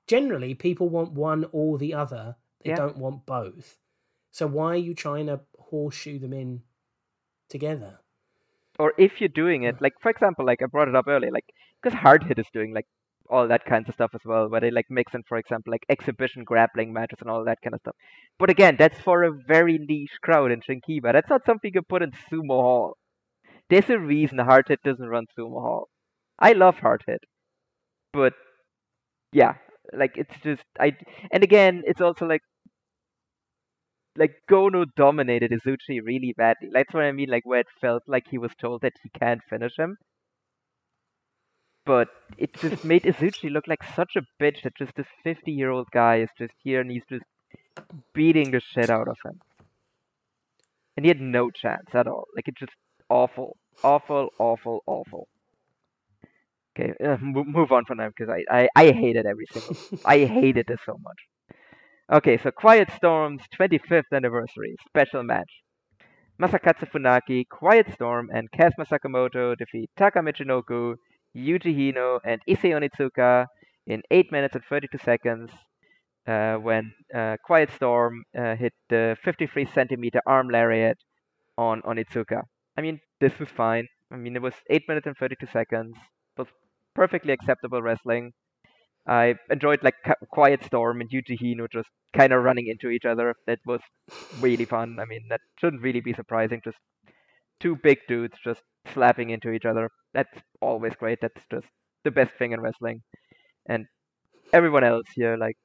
Generally, people want one or the other. They Yeah. don't want both. So why are you trying to horseshoe them in together? or if you're doing it, like for example, like I brought it up earlier, like because Hard Hit is doing like all that kinds of stuff as well, where they like mix in, for example, like exhibition grappling matches and all that kind of stuff. But again, that's for a very niche crowd in Shin-Kiba. That's not something you put in Sumo Hall. There's a reason Hard Hit doesn't run Sumo Hall. I love Hard Hit, but yeah, like it's just I. And again, it's also like like Gono dominated Izuchi really badly. That's what I mean, like where it felt like he was told that he can't finish him. But it just made Izuchi look like such a bitch that just this 50 year old guy is just here and he's just beating the shit out of him. And he had no chance at all. Like it's just awful, awful, awful, awful. Okay, uh, mo- move on from that because I, I, I hated every single. I hated this so much. Okay, so Quiet Storm's 25th anniversary special match. Masakatsu Funaki, Quiet Storm, and Kazuma Sakamoto defeat Taka Michinoku, Yuji Hino, and Issei Onitsuka in 8 minutes and 32 seconds uh, when uh, Quiet Storm uh, hit the 53 centimeter arm lariat on Onitsuka. I mean, this was fine. I mean, it was 8 minutes and 32 seconds. It was perfectly acceptable wrestling. I enjoyed like Qui- Quiet Storm and Yuji Hino just kind of running into each other. That was really fun. I mean, that shouldn't really be surprising. Just two big dudes just slapping into each other. That's always great. That's just the best thing in wrestling. And everyone else here, like,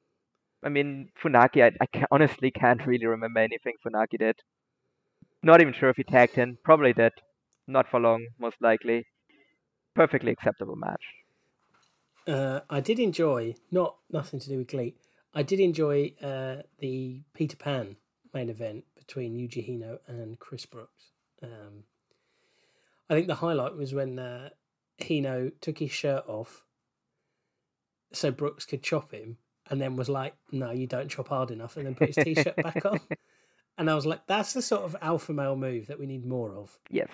I mean, Funaki, I, I ca- honestly can't really remember anything Funaki did. Not even sure if he tagged in. Probably did. Not for long, most likely. Perfectly acceptable match. Uh, I did enjoy not nothing to do with GLEAT. I did enjoy uh, the Peter Pan main event between Yuji Hino and Chris Brooks. Um, I think the highlight was when uh, Hino took his shirt off so Brooks could chop him, and then was like, "No, you don't chop hard enough," and then put his t-shirt back on. And I was like, "That's the sort of alpha male move that we need more of." Yes.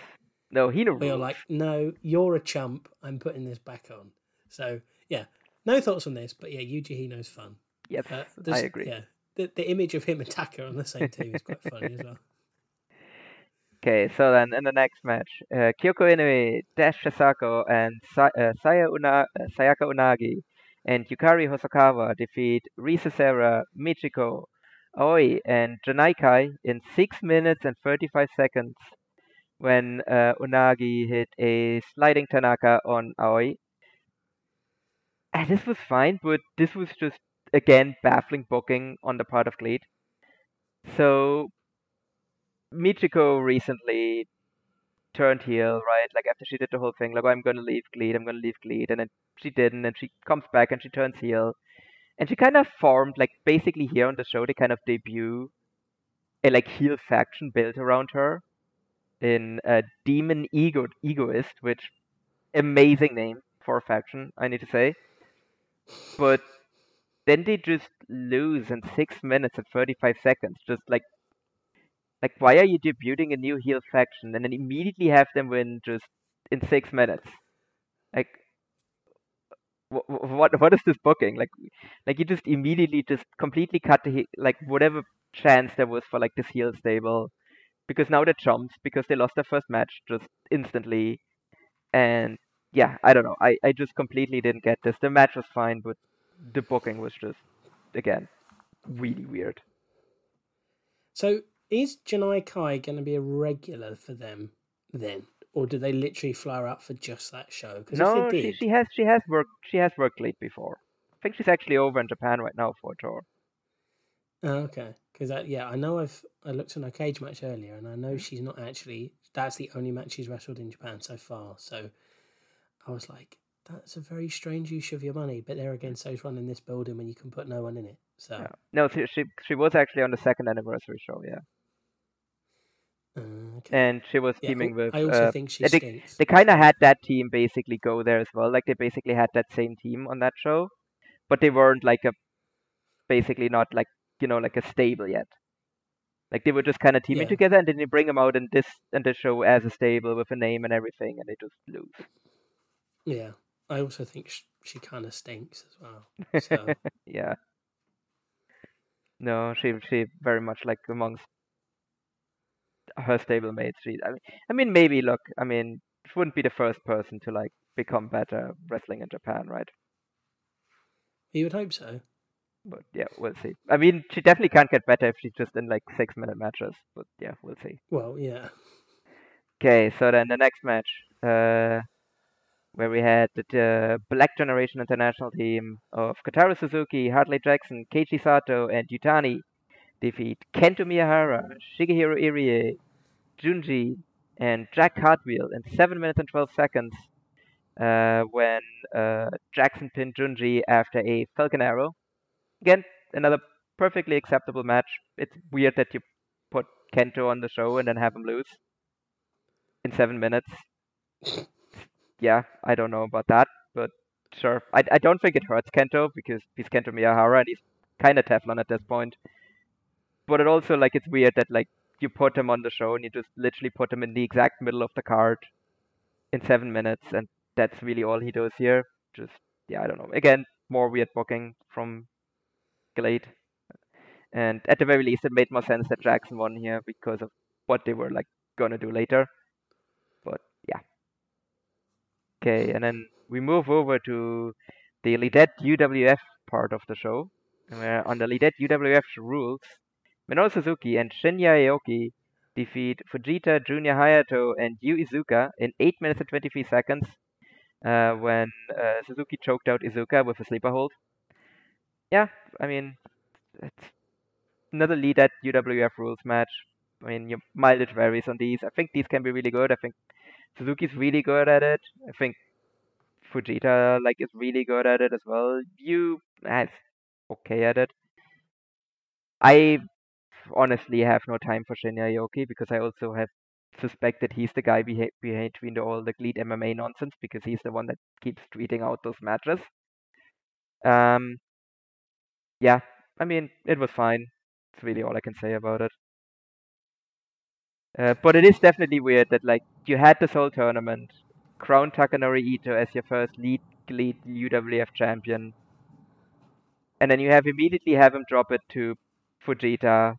No, Hino Where you're like, "No, you're a chump. I'm putting this back on." So yeah, no thoughts on this, but yeah, Yuji Hino's fun. Yes, Uh, I agree. Yeah, the, the image of him and Taka on the same team is quite funny as well. Okay, so then in the next match, uh, Kyoko Inoue, Dash Chisako, and Sa- uh, Saya Una- uh, Sayaka Unagi and Yukari Hosokawa defeat Risa Sera, Michiko, Aoi, and Janai Kai in 6 minutes and 35 seconds when uh, Unagi hit a sliding Tanaka on Aoi. And this was fine, but this was just, again, baffling booking on the part of GLEAT. So, Michiko recently turned heel, right? Like after she did the whole thing, like "Oh, I'm gonna leave GLEAT, I'm gonna leave GLEAT, and then she didn't, and she comes back and she turns heel, and she kind of formed like basically here on the show they kind of debut a like heel faction built around her in a Demon Ego Egoist, which amazing name for a faction, I need to say, but then they just lose in six minutes and 35 seconds, just like like, why are you debuting a new heel faction and then immediately have them win just in six minutes? Like, wh- wh- what what is this booking? Like, like you just immediately just completely cut the he- like whatever chance there was for like this heel stable, because now they're chumps because they lost their first match just instantly, and yeah, I don't know. I I just completely didn't get this. The match was fine, but the booking was just again really weird. So is Janai Kai going to be a regular for them then, or do they literally fly her up for just that show? Because No, they she, she has she has worked she has worked late before. I think she's actually over in Japan right now for a tour. Oh, okay. Because yeah, I know I've I looked on her cage match earlier, and I know mm-hmm. she's not actually. That's the only match she's wrestled in Japan so far. So I was like, that's a very strange use of your money. But there again, mm. so's running this building when you can put no one in it. So Yeah. No, she, she she was actually on the second anniversary show, yeah, okay. and she was Yeah, teaming with. I also uh, think she stinks. they kind of had that team basically go there as well. Like they basically had that same team on that show, but they weren't like a basically not like you know like a stable yet. Like they were just kind of teaming Yeah. together, and then they bring them out in this in this show as a stable with a name and everything, and they just lose. Yeah, I also think sh- she kind of stinks as well. So yeah. No, she she very much like amongst her stable mates. She, I mean, I mean, maybe look. I mean, she wouldn't be the first person to like become better wrestling in Japan, right? you would hope so. But yeah, we'll see. I mean, she definitely can't get better if she's just in like six minute matches. But yeah, we'll see. Well, yeah. Okay, so then the next match, uh, where we had the uh, Black Generation International team of Kotaro Suzuki, Hartley Jackson, Keiichi Sato, and Yutani defeat Kento Miyahara, Shigehiro Irie, Junji, and Jack Cartwheel in 7 minutes and 12 seconds uh, when uh, Jackson pinned Junji after a Falcon Arrow. Again, another perfectly acceptable match. It's weird that you put Kento on the show and then have him lose in seven minutes. yeah, I don't know about that, but sure. I, I don't think it hurts Kento because he's Kento Miyahara and he's kind of Teflon at this point. But it also like it's weird that like you put him on the show and you just literally put him in the exact middle of the card in seven minutes, and that's really all he does here. Just yeah, I don't know. Again, more weird booking from GLEAT. And at the very least, it made more sense that Jackson won here because of what they were like gonna do later. But yeah. Okay, and then we move over to the Lidet UWF part of the show. Where on the Lidet UWF rules, Minoru Suzuki and Shinya Aoki defeat Fujita, Junior Hayato, and Yu Izuka in 8 minutes and 23 seconds uh, when uh, Suzuki choked out Izuka with a sleeper hold. Yeah, I mean, it's another Lidet UWF rules match. I mean, your mileage varies on these. I think these can be really good. I think Suzuki's really good at it. I think Fujita like is really good at it as well. Yu is okay at it. I honestly have no time for Shinya Aoki because I also have suspected he's the guy beha- behind all the GLEAT MMA nonsense because he's the one that keeps tweeting out those matches. Um, yeah, I mean it was fine. That's really all I can say about it. Uh, but it is definitely weird that like you had this whole tournament, crown Takanori Ito as your first lead lead UWF champion, and then you have immediately have him drop it to Fujita,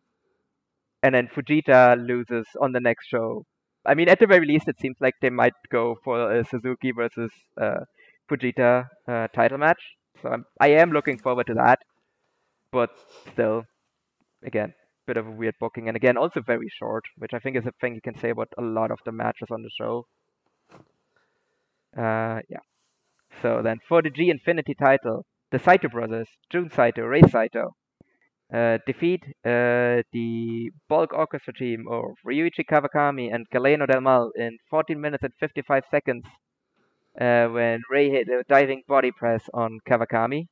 and then Fujita loses on the next show. I mean, at the very least, it seems like they might go for a Suzuki versus uh, Fujita uh, title match. So I'm, I am looking forward to that. But still, again, bit of a weird booking, and again, also very short, which I think is a thing you can say about a lot of the matches on the show. Uh, yeah. So then for the G Infinity title, the Saito brothers, Jun Saito, Rei Saito, uh, defeat uh, the Bulk Orchestra team of Ryuichi Kawakami and Galeno Del Mal in 14 minutes and 55 seconds uh, when Rei hit a diving body press on Kawakami.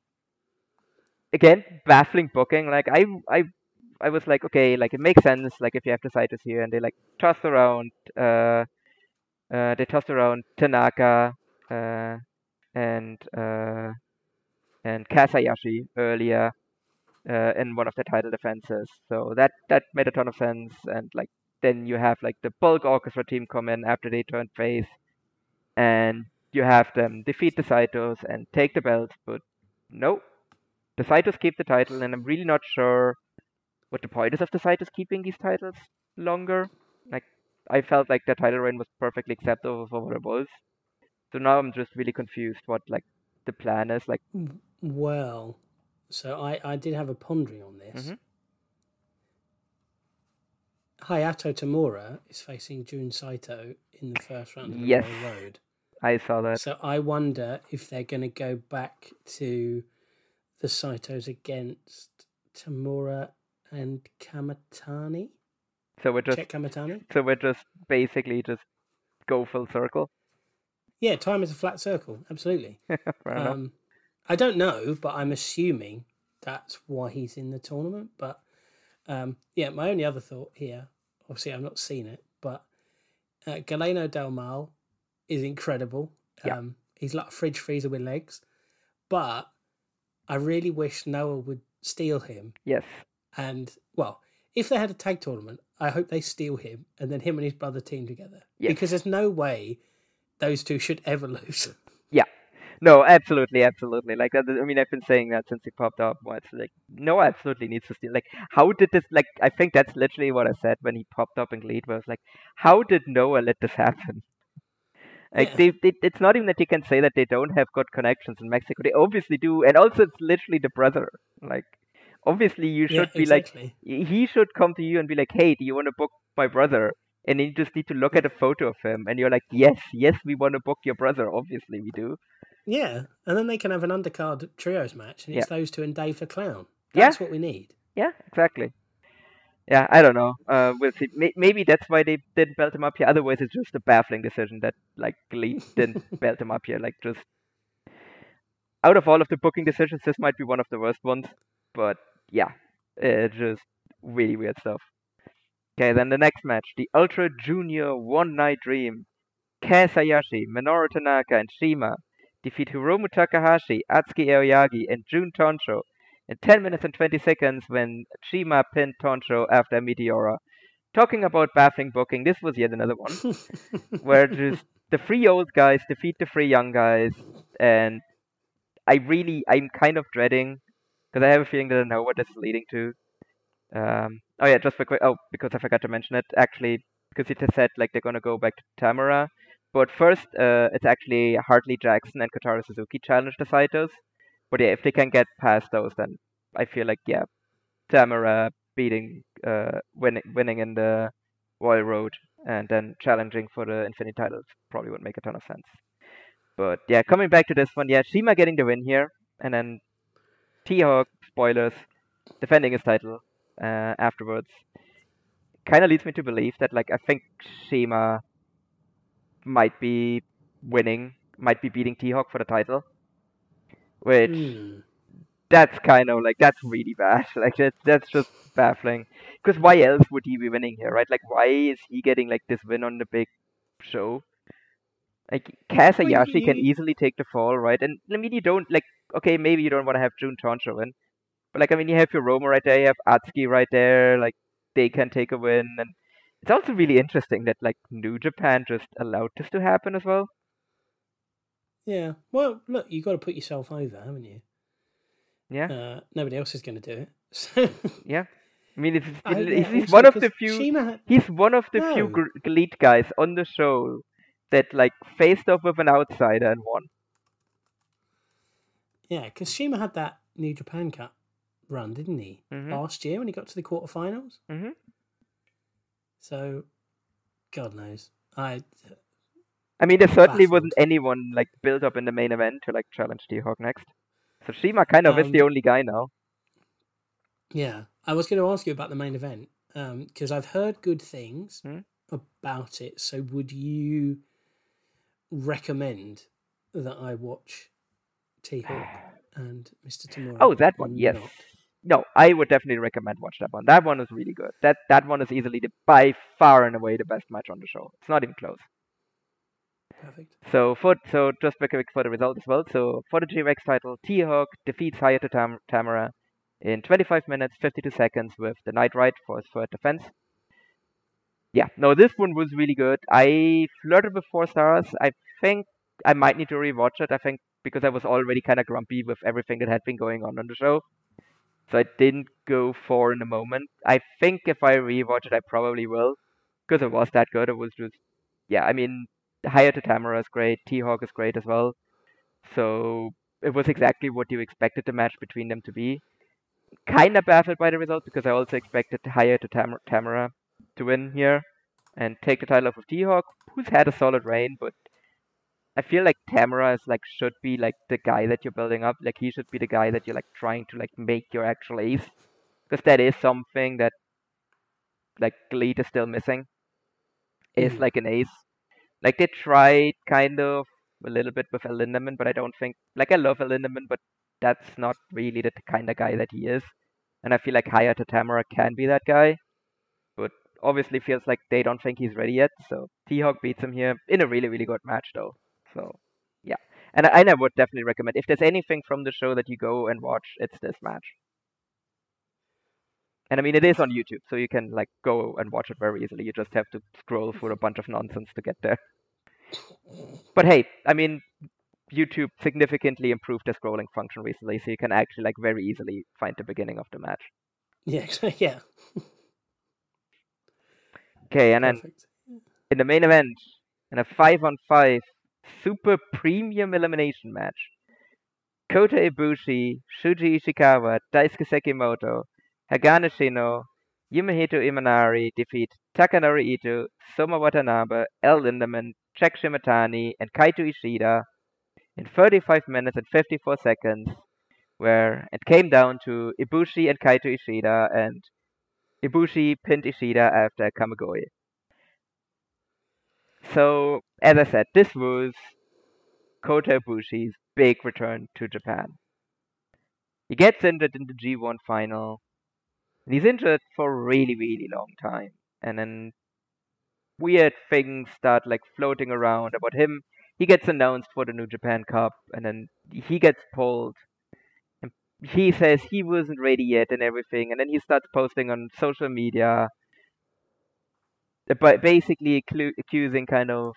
Again, baffling booking. Like I, I, I was like, okay, like it makes sense. Like if you have the Saitos here and they like toss around, uh, uh, they tossed around Tanaka, uh, and and Kaz Hayashi earlier uh, in one of the title defenses. So that that made a ton of sense. And like then you have like the bulk orchestra team come in after they turn face, and you have them defeat the Saitos and take the belt. But no, the Saitos keep the title, and I'm really not sure what the point is of the Saitos keeping these titles longer. Like I felt like the title reign was perfectly acceptable for what it was. So now I'm just really confused what like the plan is. Like Well, so I, I did have a pondering on this. Mhm. Hayato Tamura is facing Jun Saito in the first round of the Yes. Royal Road. I saw that. So I wonder if they're going to go back to the Saitos against Tamura and Kamatani. So we're just Check Kamatani. so we're just basically just go full circle. Yeah, time is a flat circle. Absolutely. Um, I don't know, but I'm assuming that's why he's in the tournament. But um, yeah, my only other thought here, obviously, I've not seen it, but uh, Galeno Del Mal is incredible. Yeah. Um, he's like a fridge freezer with legs, but I really wish Noah would steal him. Yes. And well, if they had a tag tournament, I hope they steal him and then him and his brother team together. Yes. Because there's no way those two should ever lose. No, absolutely, absolutely. Like, I mean, I've been saying that since he popped up. It's like, no, absolutely needs to steal. Like, how did this? Like, I think that's literally what I said when he popped up in GLEAT. Where I was like, how did Noah let this happen? Like, Yeah. they, they, it's not even that you can say that they don't have good connections in Mexico. They obviously do, and also it's literally the brother. Like, obviously you should Yeah, be like, exactly. y- he should come to you and be like, hey, do you want to book my brother? And then you just need to look at a photo of him, and you're like, yes, yes, we want to book your brother. Obviously, we do. Yeah, and then they can have an undercard trios match, and it's those two and Dave the Clown. Yeah. That's what we need. Yeah, exactly. Yeah, I don't know. Uh, we'll see. May- maybe that's why they didn't belt him up here. Otherwise, it's just a baffling decision that like GLEAT didn't belt him up here. Like just out of all of the booking decisions, this might be one of the worst ones. But yeah, it's just really weird stuff. Okay, then the next match, the Ultra Junior One Night Dream. Hayashi, Minoru Tanaka, and CIMA defeat Hiromu Takahashi, Atsuki Aoyagi, and Jun Tonsho in 10 minutes and 20 seconds when CIMA pinned Tonsho after a Meteora. Talking about baffling booking, this was yet another one where just the three old guys defeat the three young guys, and I really, I'm kind of dreading because I have a feeling that I know what this is leading to. Um, oh yeah, just for quick. Oh, because I forgot to mention it. Actually, because it has said like they're gonna go back to Tamura, but first, uh, it's actually Hartley Jackson and Kotaro Suzuki challenge the Saitos. But yeah, if they can get past those, then I feel like yeah, Tamura beating, uh, winning, winning in the Royal Road and then challenging for the Infinite titles probably would make a ton of sense. But yeah, coming back to this one, yeah, CIMA getting the win here, and then T-Hawk, spoilers, defending his title uh, afterwards. Kind of leads me to believe that, like, I think CIMA might be winning, might be beating T-Hawk for the title. Which, Hmm. that's kind of like, that's really bad. Like, that's, that's just baffling. Because why else would he be winning here, right? Like, why is he getting, like, this win on the big show? Like, Kaz Well, can easily take the fall, right? And, I mean, you don't, like, okay, maybe you don't want to have Jun Toncho win. But, like, I mean, you have your Roma right there, you have Atsuki right there, like, they can take a win. And it's also really interesting that, like, New Japan just allowed this to happen as well. Yeah. Well, look, you've got to put yourself over, haven't you? Yeah, Uh, nobody else is going to do it. So yeah. I mean, it's, I- he's, yeah, he's also one of the few. He's one of the few elite guys on the show that like faced off with an outsider and won. yeah, because CIMA had that New Japan Cup run, didn't he? Mhm. Last year when he got to the quarterfinals. hmm So, God knows. I I mean, there certainly Baffled. wasn't anyone like built up in the main event to like challenge T-Hawk next. So CIMA kind of is the Um, only guy now. yeah, I was going to ask you about the main event because I've heard good things Hmm? about it. So, would you recommend that I watch T Hawk and Mr. Tamura? Oh, that one, yes. not? No, I would definitely recommend watch that one. That one is really good. That that one is easily the by far and away the best match on the show. It's not even close. Perfect. So for so just quick for the result as well. So for the G-Rex title, T-Hawk defeats Hayato Tam- Tamura in 25 minutes 52 seconds with the Night Ride for his third defense. Yeah, no, this one was really good. I flirted with four stars. I think I might need to rewatch it. I think because I was already kind of grumpy with everything that had been going on on the show, so I didn't go four in a moment. I think if I rewatch it, I probably will because it was that good. It was just yeah. I mean, Hayato Tamura is great. T-Hawk is great as well. So it was exactly what you expected the match between them to be. Kind of baffled by the result because I also expected Hayato Tam- Tamura to win here and take the title off of T-Hawk, who's had a solid reign, but I feel like Tamura is like should be like the guy that you're building up. Like he should be the guy that you're like trying to like make your actual ace. Because that is something that like GLEAT is still missing. Is Mhm. like an ace. Like they tried kind of a little bit with Lindaman, but I don't think like I love Lindaman, but that's not really the kind of guy that he is. And I feel like Hayato Tamura can be that guy, but obviously feels like they don't think he's ready yet. So T Hawk beats him here in a really really good match though. So yeah, and I, and I would definitely recommend if there's anything from the show that you go and watch, it's this match. And I mean, it is on YouTube, so you can like go and watch it very easily. You just have to scroll through a bunch of nonsense to get there. But hey, I mean, YouTube significantly improved the scrolling function recently, so you can actually like very easily find the beginning of the match. Yeah, yeah. Okay, and then Perfect. in the main event, in a five on five super premium elimination match, Kota Ibushi, Shuji Ishikawa, Daisuke Sekimoto, Hagane Shino, Yumehito Imanari defeat Takanori Ito, Soma Watanabe, El Lindaman, Jack Shimatani, and Kaito Ishida in 35 minutes and 54 seconds, where it came down to Ibushi and Kaito Ishida, and Ibushi pinned Ishida after Kamigoye. So, as I said, this was Kota Ibushi's big return to Japan. He gets injured in the G1 final. and He's injured for a really, really long time. And then weird things start like floating around about him. He gets announced for the New Japan Cup, and then he gets pulled. And he says he wasn't ready yet and everything. And then he starts posting on social media but basically accu- accusing kind of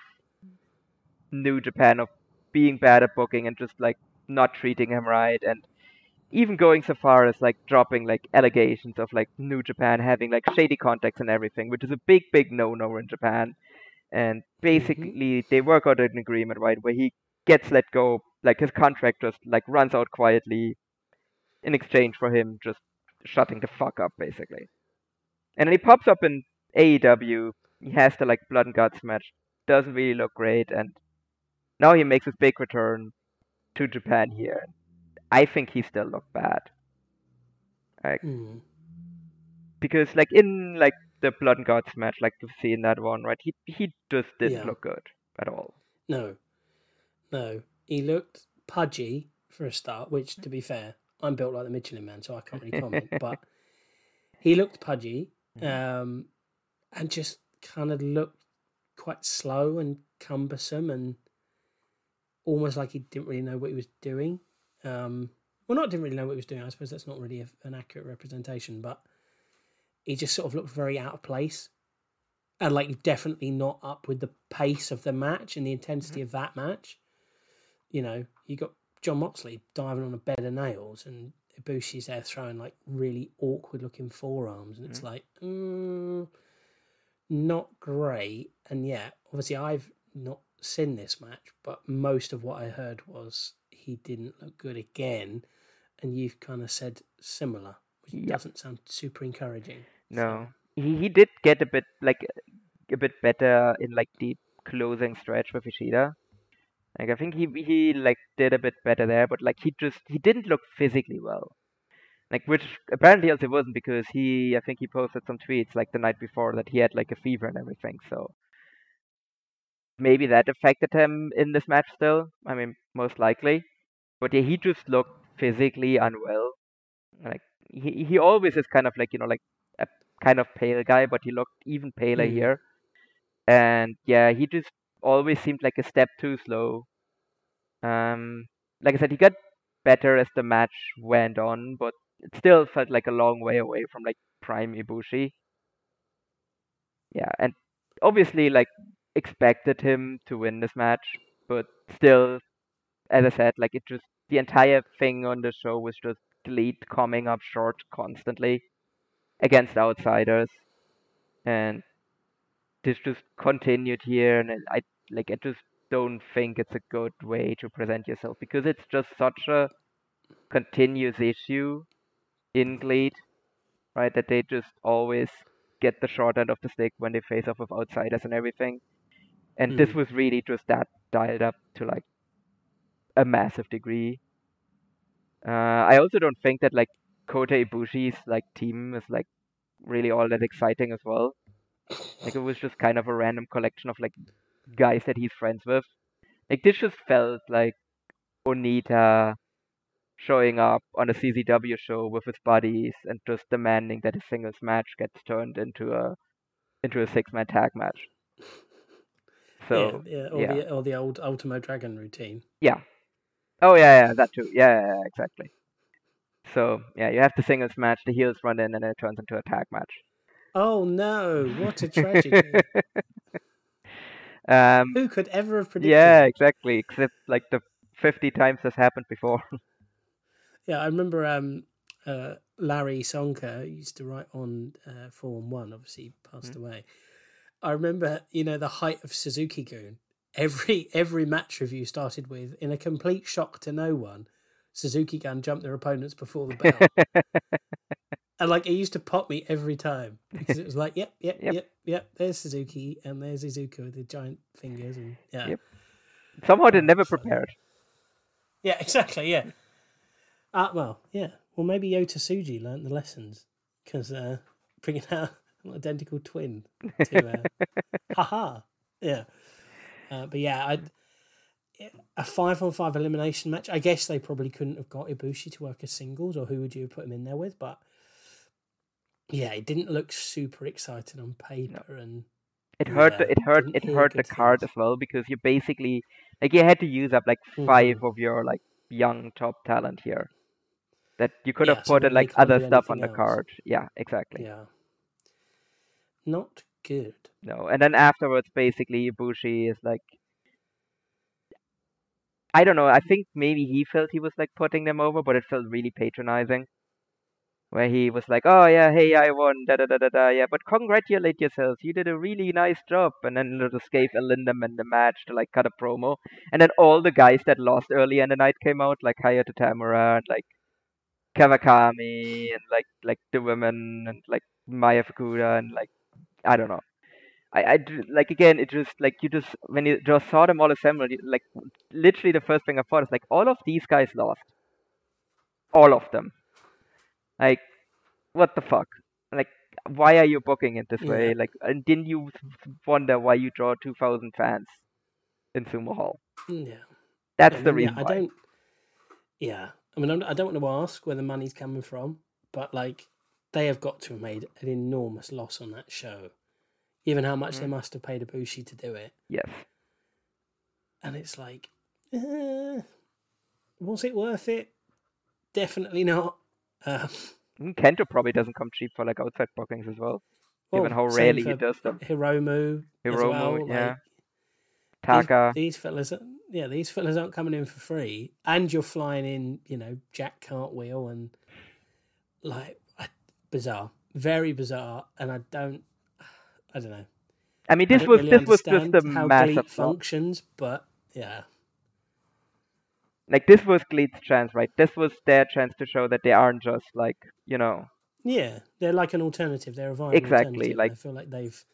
New Japan of being bad at booking and just like not treating him right and even going so far as like dropping like allegations of like New Japan having like shady contacts and everything, which is a big, big no no in Japan. And mm-hmm. basically they work out an agreement, right, where he gets let go, like his contract just like runs out quietly in exchange for him just shutting the fuck up basically. And then he pops up in AEW. He has the like blood and guts match. Doesn't really look great, and now he makes his big return to Japan here. I think he still looked bad Mm. because like in like the blood and guts match, like you've seen that one, right? He he just didn't Yeah. look good at all. No, no. He looked pudgy for a start, which, to be fair, I'm built like the Michelin Man, so I can't really comment. but he looked pudgy, um, and just kind of looked quite slow and cumbersome, and almost like he didn't really know what he was doing. Um, well, not didn't really know what he was doing. I suppose that's not really a, an accurate representation, but he just sort of looked very out of place and like definitely not up with the pace of the match and the intensity of that match. You know, you got Jon Moxley diving on a bed of nails, and Ibushi's there throwing like really awkward looking forearms, and it's like, mm, not great. And yeah, obviously I've not seen this match, but most of what I heard was he didn't look good again, and you've kind of said similar, which Yep. doesn't sound super encouraging. No, he he did get a bit like a bit better in like the closing stretch with Ishida. Like I think he he like did a bit better there, but like he just he didn't look physically well. Like which apparently also wasn't because he I think he posted some tweets like the night before that he had like a fever and everything. So maybe that affected him in this match still. I mean most likely. But yeah, he just looked physically unwell. Like he he always is kind of like you know like a kind of pale guy, but he looked even paler Mm. here. And yeah, he just always seemed like a step too slow. Um, like I said, he got better as the match went on, but it still felt like a long way away from like prime Ibushi. Yeah, and obviously like expected him to win this match, but still, as I said, like it just the entire thing on the show was just GLEAT coming up short constantly against outsiders, and this just continued here, and I like I just don't think it's a good way to present yourself because it's just such a continuous issue in GLEAT, right? That they just always get the short end of the stick when they face off with outsiders and everything. And this Mm. was really just that dialed up to like a massive degree. Uh, I also don't think that like Kota Ibushi's like team is like really all that exciting as well. Like it was just kind of a random collection of like guys that he's friends with. Like this just felt like Onita showing up on a CZW show with his buddies and just demanding that a singles match gets turned into a into a six man tag match. So yeah, yeah, or, yeah. The, or the old Ultimo Dragon routine. yeah. Oh yeah, yeah, that too. Yeah, yeah, yeah, exactly. So yeah, you have the singles match, the heels run in, and it turns into a tag match. Oh no! What a tragedy! Um, Who could ever have predicted? yeah, exactly. Except like the fifty times this happened before. Yeah, I remember um, uh, Larry Csonka used to write on uh, Form One. Obviously, passed Mm. away. I remember, you know, the height of Suzuki Gun. Every every match review started with, in a complete shock to no one, Suzuki Gun jumped their opponents before the bell, and like it used to pop me every time because it was like, yep, yep, Yep. yep, yep. There's Suzuki, and there's Iizuka with the giant fingers, and yeah, Yep. Somehow they're Oh, never prepared. yeah, exactly, yeah. Uh, well, yeah. Well, maybe Yota Suji learnt the lessons because uh, bringing out an identical twin to uh, haha, yeah. Uh, but yeah, I a five on five elimination match. I guess they probably couldn't have got Ibushi to work as singles, or who would you have put him in there with? But yeah, it didn't look super exciting on paper, and It hurt. Yeah, the, it hurt. It hurt the card things. as well because you basically like you had to use up like Mhm. five of your like young top talent here. That you could Yeah, have put in they like other stuff on the else. card. Yeah, exactly. yeah, not good. No, and then afterwards, basically, Ibushi is like, I don't know. I think maybe he felt he was like putting them over, but it felt really patronizing. Where he was like, "Oh yeah, hey, I won, da da da da da, yeah, but congratulate yourselves, you did a really nice job." And then just gave a Lindaman the match to like cut a promo, and then all the guys that lost early in the night came out, like Hayato Tamura and like Kawakami and like like the women and like Maya Fukuda and like I don't know. I, I like again it just like you just when you just saw them all assembled you, like literally the first thing I thought is like all of these guys lost. All of them. Like what the fuck? Like why are you booking it this way? Like and didn't you wonder why you draw 2000 fans in Sumo Hall? Mm, Yeah. that's I the mean, yeah, reason I why. don't. Yeah, I mean, I'm, I don't want to ask where the money's coming from, but like, they have got to have made an enormous loss on that show, given how much they Mm. must have paid Ibushi to do it. yes And it's like, uh, was it worth it? Definitely not. Um, Mm, Kento probably doesn't come cheap for like outside bookings as well given well, how rarely he does them Hiromu, Hiromu, well. yeah. like, Taka These, these fellas, are- yeah, these fellas aren't coming in for free, and you're flying in, you know, Jack Cartwheel and like bizarre, very bizarre, and I don't, I don't know. I mean this don't was really this was just a how massive functions, but yeah, like this was GLEAT's chance, right? This was their chance to show that they aren't just like you know yeah, they're like an alternative. They're a viable Exactly, like- I feel like they've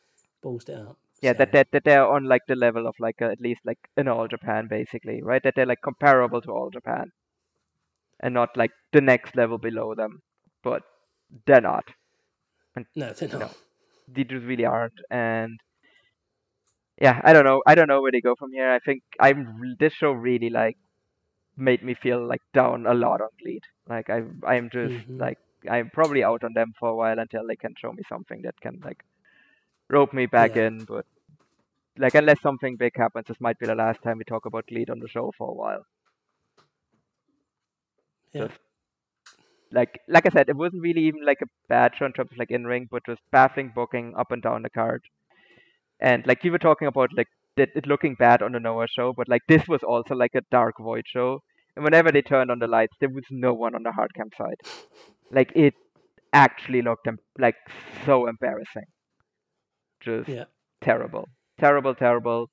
ballsed it up. Yeah that, that that they're on like the level of like uh, at least like in all Japan basically, right? That they're like comparable to all Japan, and not like the next level below them, but they're not. no, they're not. No. They just really aren't, and yeah, I don't know. I don't know where they go from here. I think I'm this show really like made me feel like down a lot on GLEAT. Like I I'm just Mhm. like I'm probably out on them for a while until they can show me something that can like rope me back Yeah. in. But like unless something big happens, this might be the last time we talk about GLEAT on the show for a while. Yeah. Just like like I said, it wasn't really even like a bad show in terms of like in ring, but just baffling booking up and down the card. And like you were talking about like it looking bad on the Noah show, but like this was also like a dark void show. And whenever they turned on the lights, there was no one on the hard cam side. Like it actually looked like so embarrassing. Just Yeah. terrible, terrible, terrible.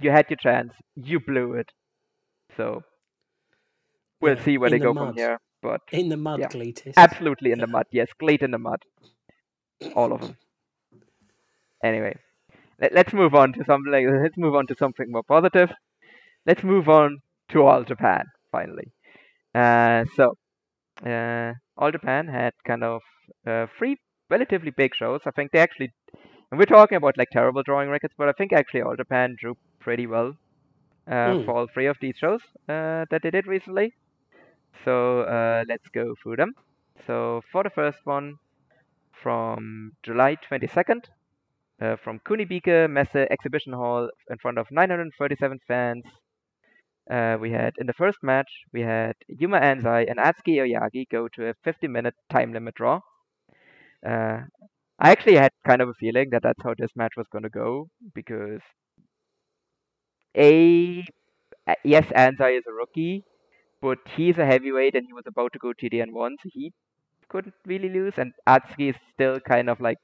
You had your chance, you blew it. So we'll Yeah, see where they the go mud. from here. But In the mud, Yeah. Absolutely in the mud. Yes, GLEAT in the mud. All of them. Anyway, let, let's move on to something. Let's move on to something more positive. Let's move on to All Japan finally. Uh, so uh, All Japan had kind of uh, three relatively big shows. I think they actually, and we're talking about like terrible drawing records, but I think actually All Japan drew pretty well uh, Hmm. for all three of these shows uh, that they did recently. So uh, let's go through them. So for the first one, from July 22nd, uh, from Kunibiki Messe Exhibition Hall in front of 937 fans. Uh, we had in the first match we had Yuma Anzai and Atsuki Aoyagi go to a 50-minute time limit draw. Uh, I actually had kind of a feeling that that's how this match was going to go because a yes Anzai is a rookie, but he's a heavyweight and he was about to go TDN one, so he couldn't really lose. And Atsuki is still kind of like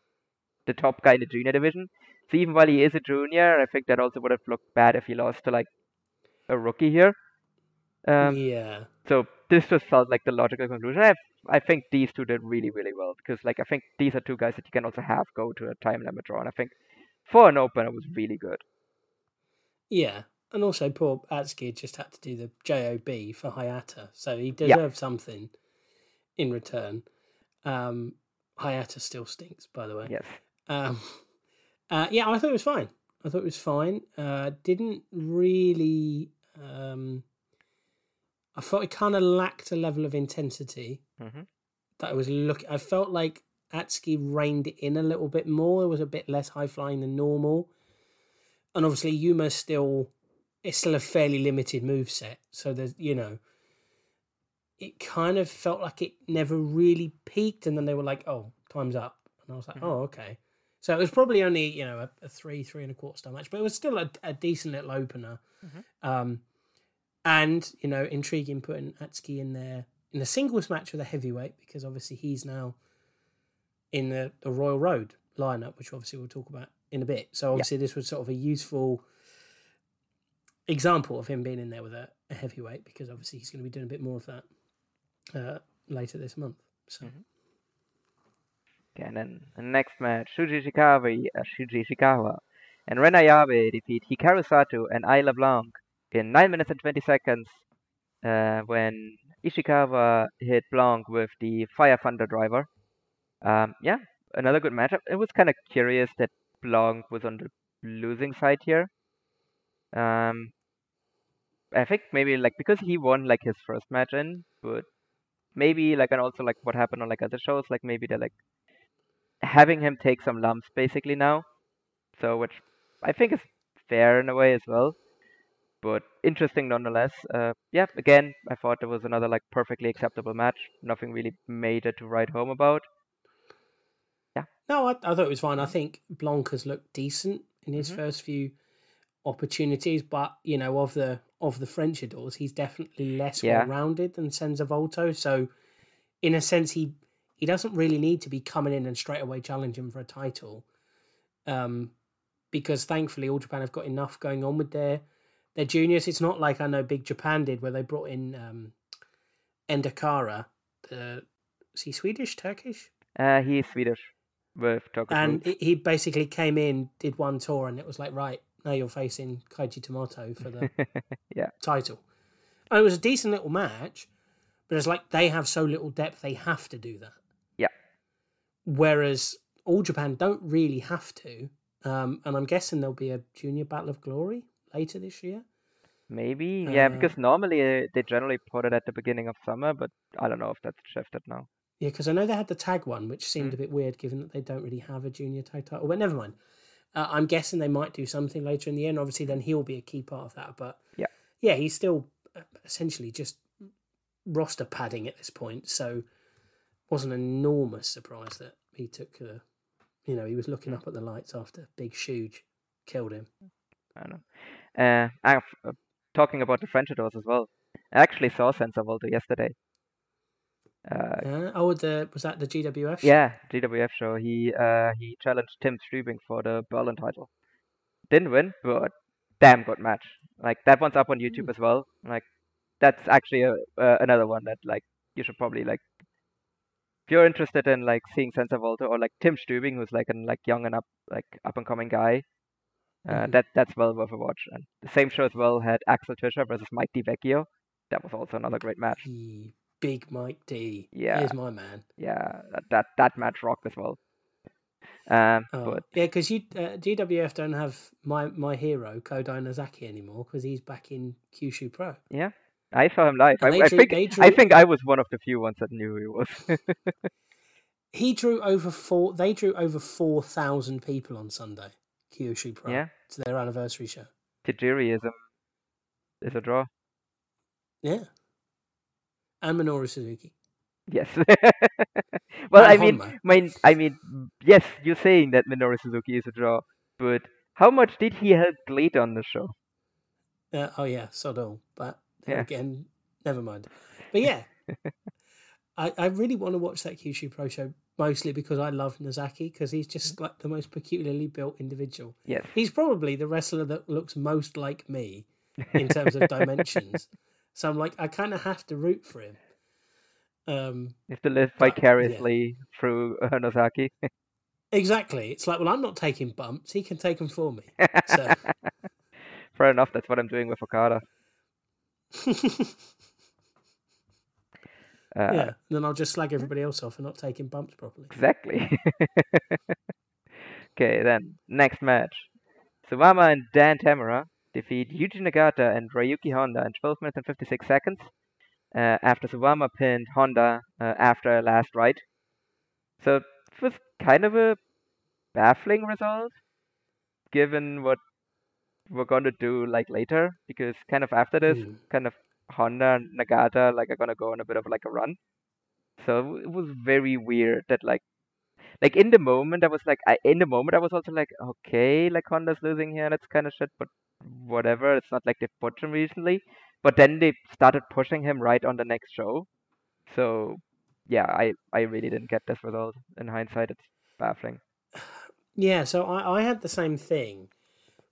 the top guy in the junior division. So even while he is a junior, I think that also would have looked bad if he lost to like a rookie here. Um, yeah. So this just felt like the logical conclusion. I, I think these two did really, really well because like I think these are two guys that you can also have go to a time limit draw, and I think for an opener it was really good. Yeah. And also, poor Atsuki just had to do the JOB for Hayata, so he deserved something in return. Um, Hayata still stinks, by the way. Yes. Um, uh, yeah, I thought it was fine. I thought it was fine. Uh, didn't really. Um, I thought it kind of lacked a level of intensity hmm that I was looking. I felt like Atsuki reined it in a little bit more. It was a bit less high flying than normal, and obviously Yuma still it's still a fairly limited move set. So there's you know, it kind of felt like it never really peaked, and then they were like, "Oh, time's up," and I was like, Mhm. "Oh, okay." So it was probably only you know a, a three, three and a quarter star match, but it was still a, a decent little opener. Mhm. Um, and you know, intriguing putting Atsuki in there in a singles match with a heavyweight because obviously he's now in the, the Royal Road lineup, which obviously we'll talk about in a bit. So obviously this was sort of a useful example of him being in there with a, a heavyweight because obviously he's going to be doing a bit more of that uh, later this month. So Okay, and then the next match, Shuji Ishikawa, uh, Shuji Ishikawa and Ren Ayabe defeat Hikaru Sato and Ayla Blanc in 9 minutes and 20 seconds uh, when Ishikawa hit Blanc with the Fire Thunder driver. Um, yeah, another good matchup. It was kind of curious that Blanc was on the losing side here. Um, I think maybe like because he won like his first match in, but maybe like and also like what happened on like other shows, like maybe they're like having him take some lumps basically now. So which I think is fair in a way as well. But interesting nonetheless. Uh, yeah, again, I thought it was another like perfectly acceptable match. Nothing really major to write home about. Yeah. No, I, I thought it was fine. I think Blanc has looked decent in his Mhm. first few opportunities, but you know of the of the French adores, he's definitely less Yeah. well rounded than Senza Volto. So, in a sense, he he doesn't really need to be coming in and straight away challenging for a title, um, because thankfully all Japan have got enough going on with their their juniors. It's not like I know Big Japan did where they brought in um, Endakara, the is he Swedish Turkish? Uh, he is Swedish with and he- he basically came in, did one tour, and it was like, right now you're facing Kaiji Tomato for the yeah. title. And it was a decent little match, but it's like they have so little depth, they have to do that. Yeah. Whereas All Japan don't really have to. Um, and I'm guessing there'll be a Junior Battle of Glory later this year. Maybe, yeah, Uh, because normally uh, they generally put it at the beginning of summer, but I don't know if that's shifted now. Yeah, because I know they had the tag one, which Mm. seemed a bit weird given that they don't really have a junior tag title. But never mind. Uh, I'm guessing they might do something later in the year, and obviously then he'll be a key part of that. But Yeah. yeah, he's still uh, essentially just roster padding at this point, so wasn't an enormous surprise that he took. Uh, you know, he was looking Mm. up at the lights after Big Shuge killed him. I don't know. Uh, uh, talking about the French adores as well. I actually saw Senza Volto yesterday. Uh, Uh, oh, the was that the GWF? show? yeah, GWF show. He uh he challenged Tim Strubing for the Berlin title. Didn't win, but damn good match. Like that one's up on YouTube as well. Like that's actually a, uh, another one that like you should probably like if you're interested in like seeing Senza Volto or like Tim Strubing, who's like an like young and up like up and coming guy. Uh, Mhm. that that's well worth a watch. And the same show as well had Axel Tischer versus Mike DiVecchio. That was also another great match. He- Big Mike D. Yeah. he's my man. Yeah, that that, that match rocked as well. Um, Oh, but yeah, because you uh, GWF don't have my my hero Kodai Nozaki anymore because he's back in Kyushu Pro. yeah, I saw him live. I, they I think they I think I was one of the few ones that knew who he was. He drew over four. They drew over four thousand people on Sunday. Kyushu Pro. Yeah. to their anniversary show. Tajiri is a is a draw. Yeah, and Minoru Suzuki. Yes. well, And I mean, Honma. mein, I mean, yes, you're saying that Minoru Suzuki is a draw, but how much did he help GLEAT on the show? Uh, oh yeah, sod all. But Yeah. again, never mind. But yeah, I, I really want to watch that Kyushu Pro show mostly because I love Nozaki because he's just like the most peculiarly built individual. Yes. He's probably the wrestler that looks most like me in terms of dimensions. So I'm like, I kind of have to root for him. Um, You have to live But, yeah. vicariously through uh, Nozaki. exactly. It's like, well, I'm not taking bumps. He can take them for me. So Fair enough, that's what I'm doing with Okada. Uh, yeah, then I'll just slag everybody else off for not taking bumps properly. Exactly. okay, then next match. Suwama and Dan Tamura defeat Yuji Nagata and Ryuki Honda in 12 minutes and 56 seconds uh, after Suwama pinned Honda uh, after a last ride. So it was kind of a baffling result given what we're going to do like later because kind of after this Mm. kind of Honda and Nagata like are gonna go on a bit of like a run. So it was very weird that like like in the moment I was like I in the moment I was also like okay like Honda's losing here and it's kind of shit but whatever it's not like they put him recently. But then they started pushing him right on the next show. So yeah I I really didn't get this result. In hindsight it's baffling. Yeah, so I, I had the same thing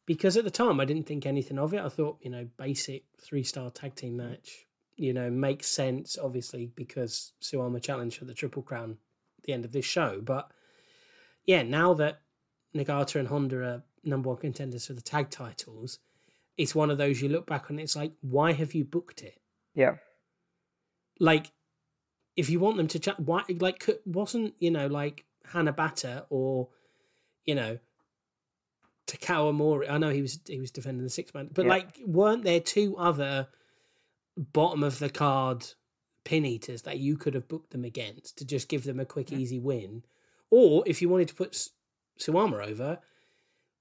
because at the time I didn't think anything of it. I thought, you know, basic three star tag team match, you know, makes sense, obviously, because Suwama challenged for the Triple Crown at the end of this show. But yeah, now that Nagata and Honda are number one contenders for the tag titles, it's one of those you look back on, it's like, why have you booked it? yeah like if you want them to chat why like wasn't you know like Hanabata or you know Takao Omori I know he was he was defending the six man but Yeah. like weren't there two other bottom of the card pin eaters that you could have booked them against to just give them a quick easy win? Or if you wanted to put Suwama over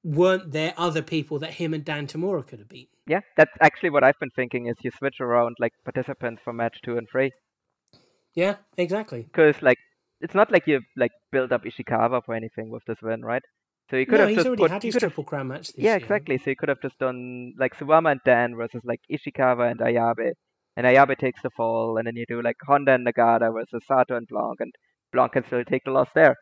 weren't there other people that him and Dan Tamura could have beaten? Yeah that's actually what I've been thinking is you switch around like participants for match two and three. Yeah exactly. Because like it's not like you like build up Ishikawa for anything with this win, right? So you could no have he's just already put, had his triple crown match this yeah, year. exactly. So you could have just done like Suwama and Dan versus like Ishikawa and Ayabe, and Ayabe takes the fall, and then you do like Honda and Nagata versus Sato and Blanc, and Blanc can still take the loss there.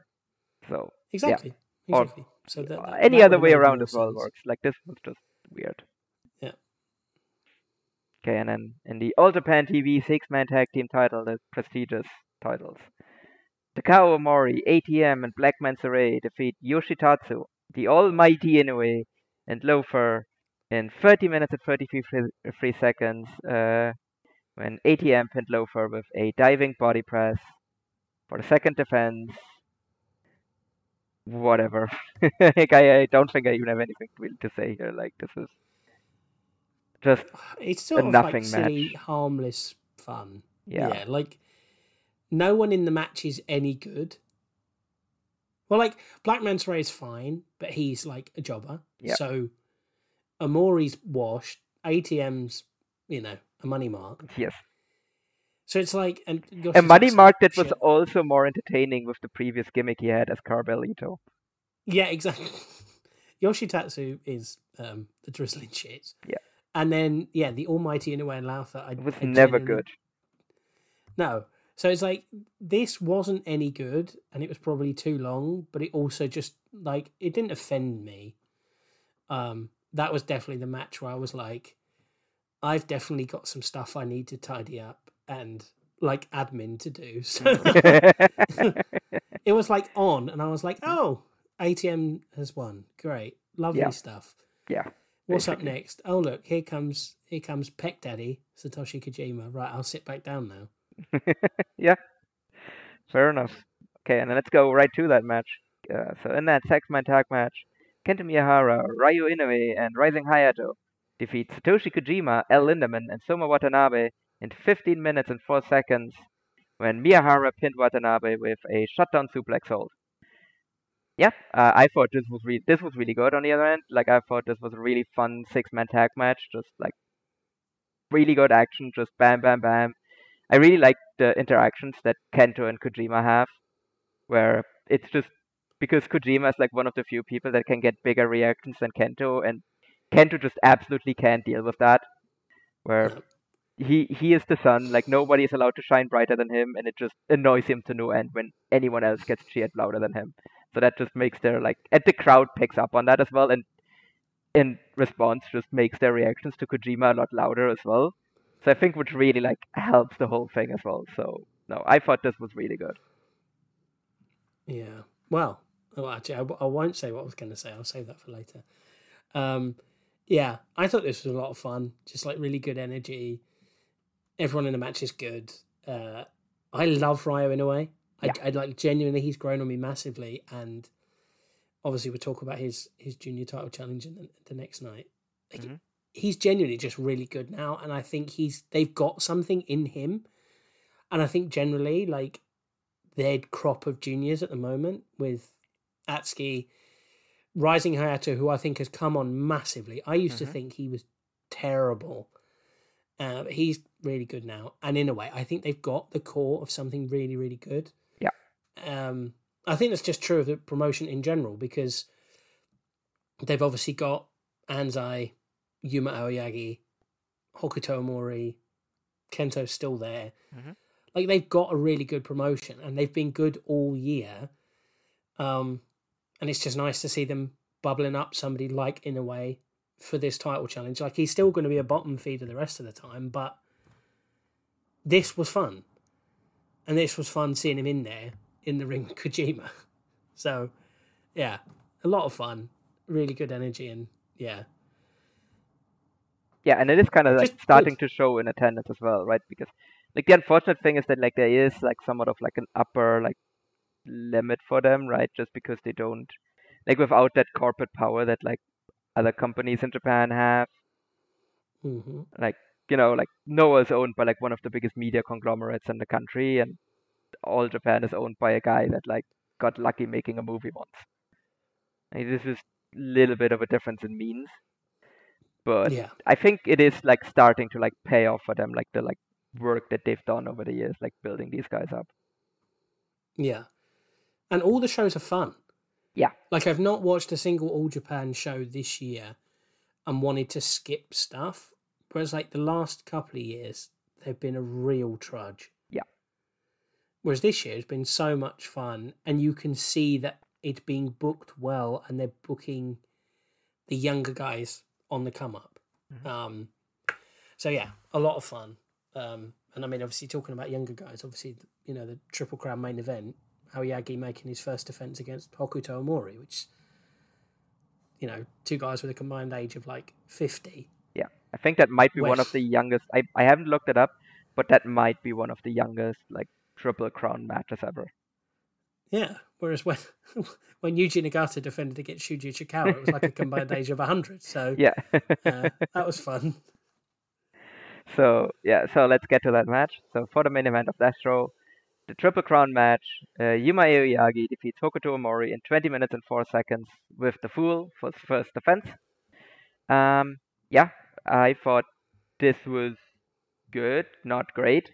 So Exactly. Or- Exactly. so that, that- any that other way around as well sense. works. Like this was just weird. Yeah. Okay, and then in the All Japan TV six-man tag team title, the prestigious titles. Takao Omori, ATM, and Black Mansaray defeat Yoshitatsu, the almighty Inoue, and Loafer in 30 minutes and 33 seconds uh, when ATM pinned Loafer with a diving body press for the second defense. Whatever. like, I, I don't think I even have anything really to say here. Like, this is just, It's sort a of nothing like silly, match. harmless fun. yeah. like no one in the match is any good. Well, like Black Manta Ray is fine, but he's like a jobber. Yeah. So Omori's washed. ATM's, you know, a money mark. Yes. So it's like and A money mark that was also more entertaining with the previous gimmick he had as Carbalito. Yeah, exactly. Yoshitatsu is um, the drizzling shit. Yeah. And then yeah, the almighty Inoue and Lautha. I, It was I never good. No. So it's like this wasn't any good and it was probably too long, but it also just like it didn't offend me. Um that was definitely the match where I was like I've definitely got some stuff I need to tidy up and like admin to do. So it was like on and I was like, "Oh, ATM has won. Great. Lovely Yeah. stuff." yeah. What's up next? Oh look, here comes here comes Peck Daddy Satoshi Kojima. Right, I'll sit back down now. yeah, fair enough. Okay, and then let's go right to that match. Uh, so in that six-man tag match, Kento Miyahara, Ryo Inoue, and Rising Hayato defeat Satoshi Kojima, El Lindaman, and Soma Watanabe in 15 minutes and 4 seconds when Miyahara pinned Watanabe with a shutdown suplex hold. Yeah, uh, I thought this was re- this was really good on the other end. Like I thought this was a really fun six-man tag match, just like really good action, just bam, bam, bam. I really like the interactions that Kento and Kojima have, where it's just because Kojima is like one of the few people that can get bigger reactions than Kento, and Kento just absolutely can't deal with that. Where he he is the sun, like nobody is allowed to shine brighter than him, and it just annoys him to no end when anyone else gets cheered louder than him. So that just makes their like, and the crowd picks up on that as well, and in response just makes their reactions to Kojima a lot louder as well. So I think which really like helps the whole thing as well. So no, I thought this was really good. Yeah. Well, well actually, I, w- I won't say what I was going to say. I'll save that for later. Um, yeah, I thought this was a lot of fun. Just like really good energy. Everyone in the match is good. Uh, I love Ryo in a way. I, Yeah. I like genuinely, he's grown on me massively, and obviously we'll talk about his his junior title challenge in the, the next night. Like, Mhm. He's genuinely just really good now, and I think he's they've got something in him, and I think generally like their crop of juniors at the moment with Atsuki, Rising Hayato, who I think has come on massively. I used to Mhm. think he was terrible. Uh, he's really good now, and in a way, I think they've got the core of something really, really good. Yeah. Um, I think that's just true of the promotion in general because they've obviously got Anzai, Yuma Aoyagi, Hokuto Omori, Kento's still there. Mhm. Like they've got a really good promotion, and they've been good all year. Um, and it's just nice to see them bubbling up somebody like in a way for this title challenge. Like he's still going to be a bottom feeder the rest of the time, but this was fun, and this was fun seeing him in there in the ring Kojima. So, yeah, a lot of fun, really good energy, and yeah, Yeah, and it is kind of like Just good. starting to show in attendance as well, right? Because like the unfortunate thing is that like there is like somewhat of like an upper like limit for them, right? Just because they don't like without that corporate power that like other companies in Japan have. hmm Like you know, like Noah is owned by like one of the biggest media conglomerates in the country, and all Japan is owned by a guy that like got lucky making a movie once. Like, this is a little bit of a difference in means, but yeah, I think it is like starting to like pay off for them, like the like work that they've done over the years, like building these guys up. yeah, and all the shows are fun. Yeah. Like I've not watched a single All Japan show this year, and wanted to skip stuff. Whereas like the last couple of years, they've been a real trudge. Yeah. Whereas this year has been so much fun, and you can see that it's being booked well, and they're booking the younger guys on the come up. Mhm. Um, so yeah, a lot of fun. Um, and I mean, obviously, talking about younger guys, obviously, you know, the Triple Crown main event, Aoyagi making his first defense against Hokuto Omori, which, you know, two guys with a combined age of like 50. Yeah, I think that might be one of the youngest. I I haven't looked it up, but that might be one of the youngest like triple crown matches ever. Yeah. Whereas when when Yuji Nagata defended against Shuji Ishikawa, it was like a combined age of 100. So Yeah. uh, that was fun. So yeah, so let's get to that match. So for the main event of that show, the Triple Crown match, uh, Yuma Aoyagi defeats Hokuto Omori in 20 minutes and 4 seconds with the Fool for his first defense. Um, yeah, I thought this was good, not great.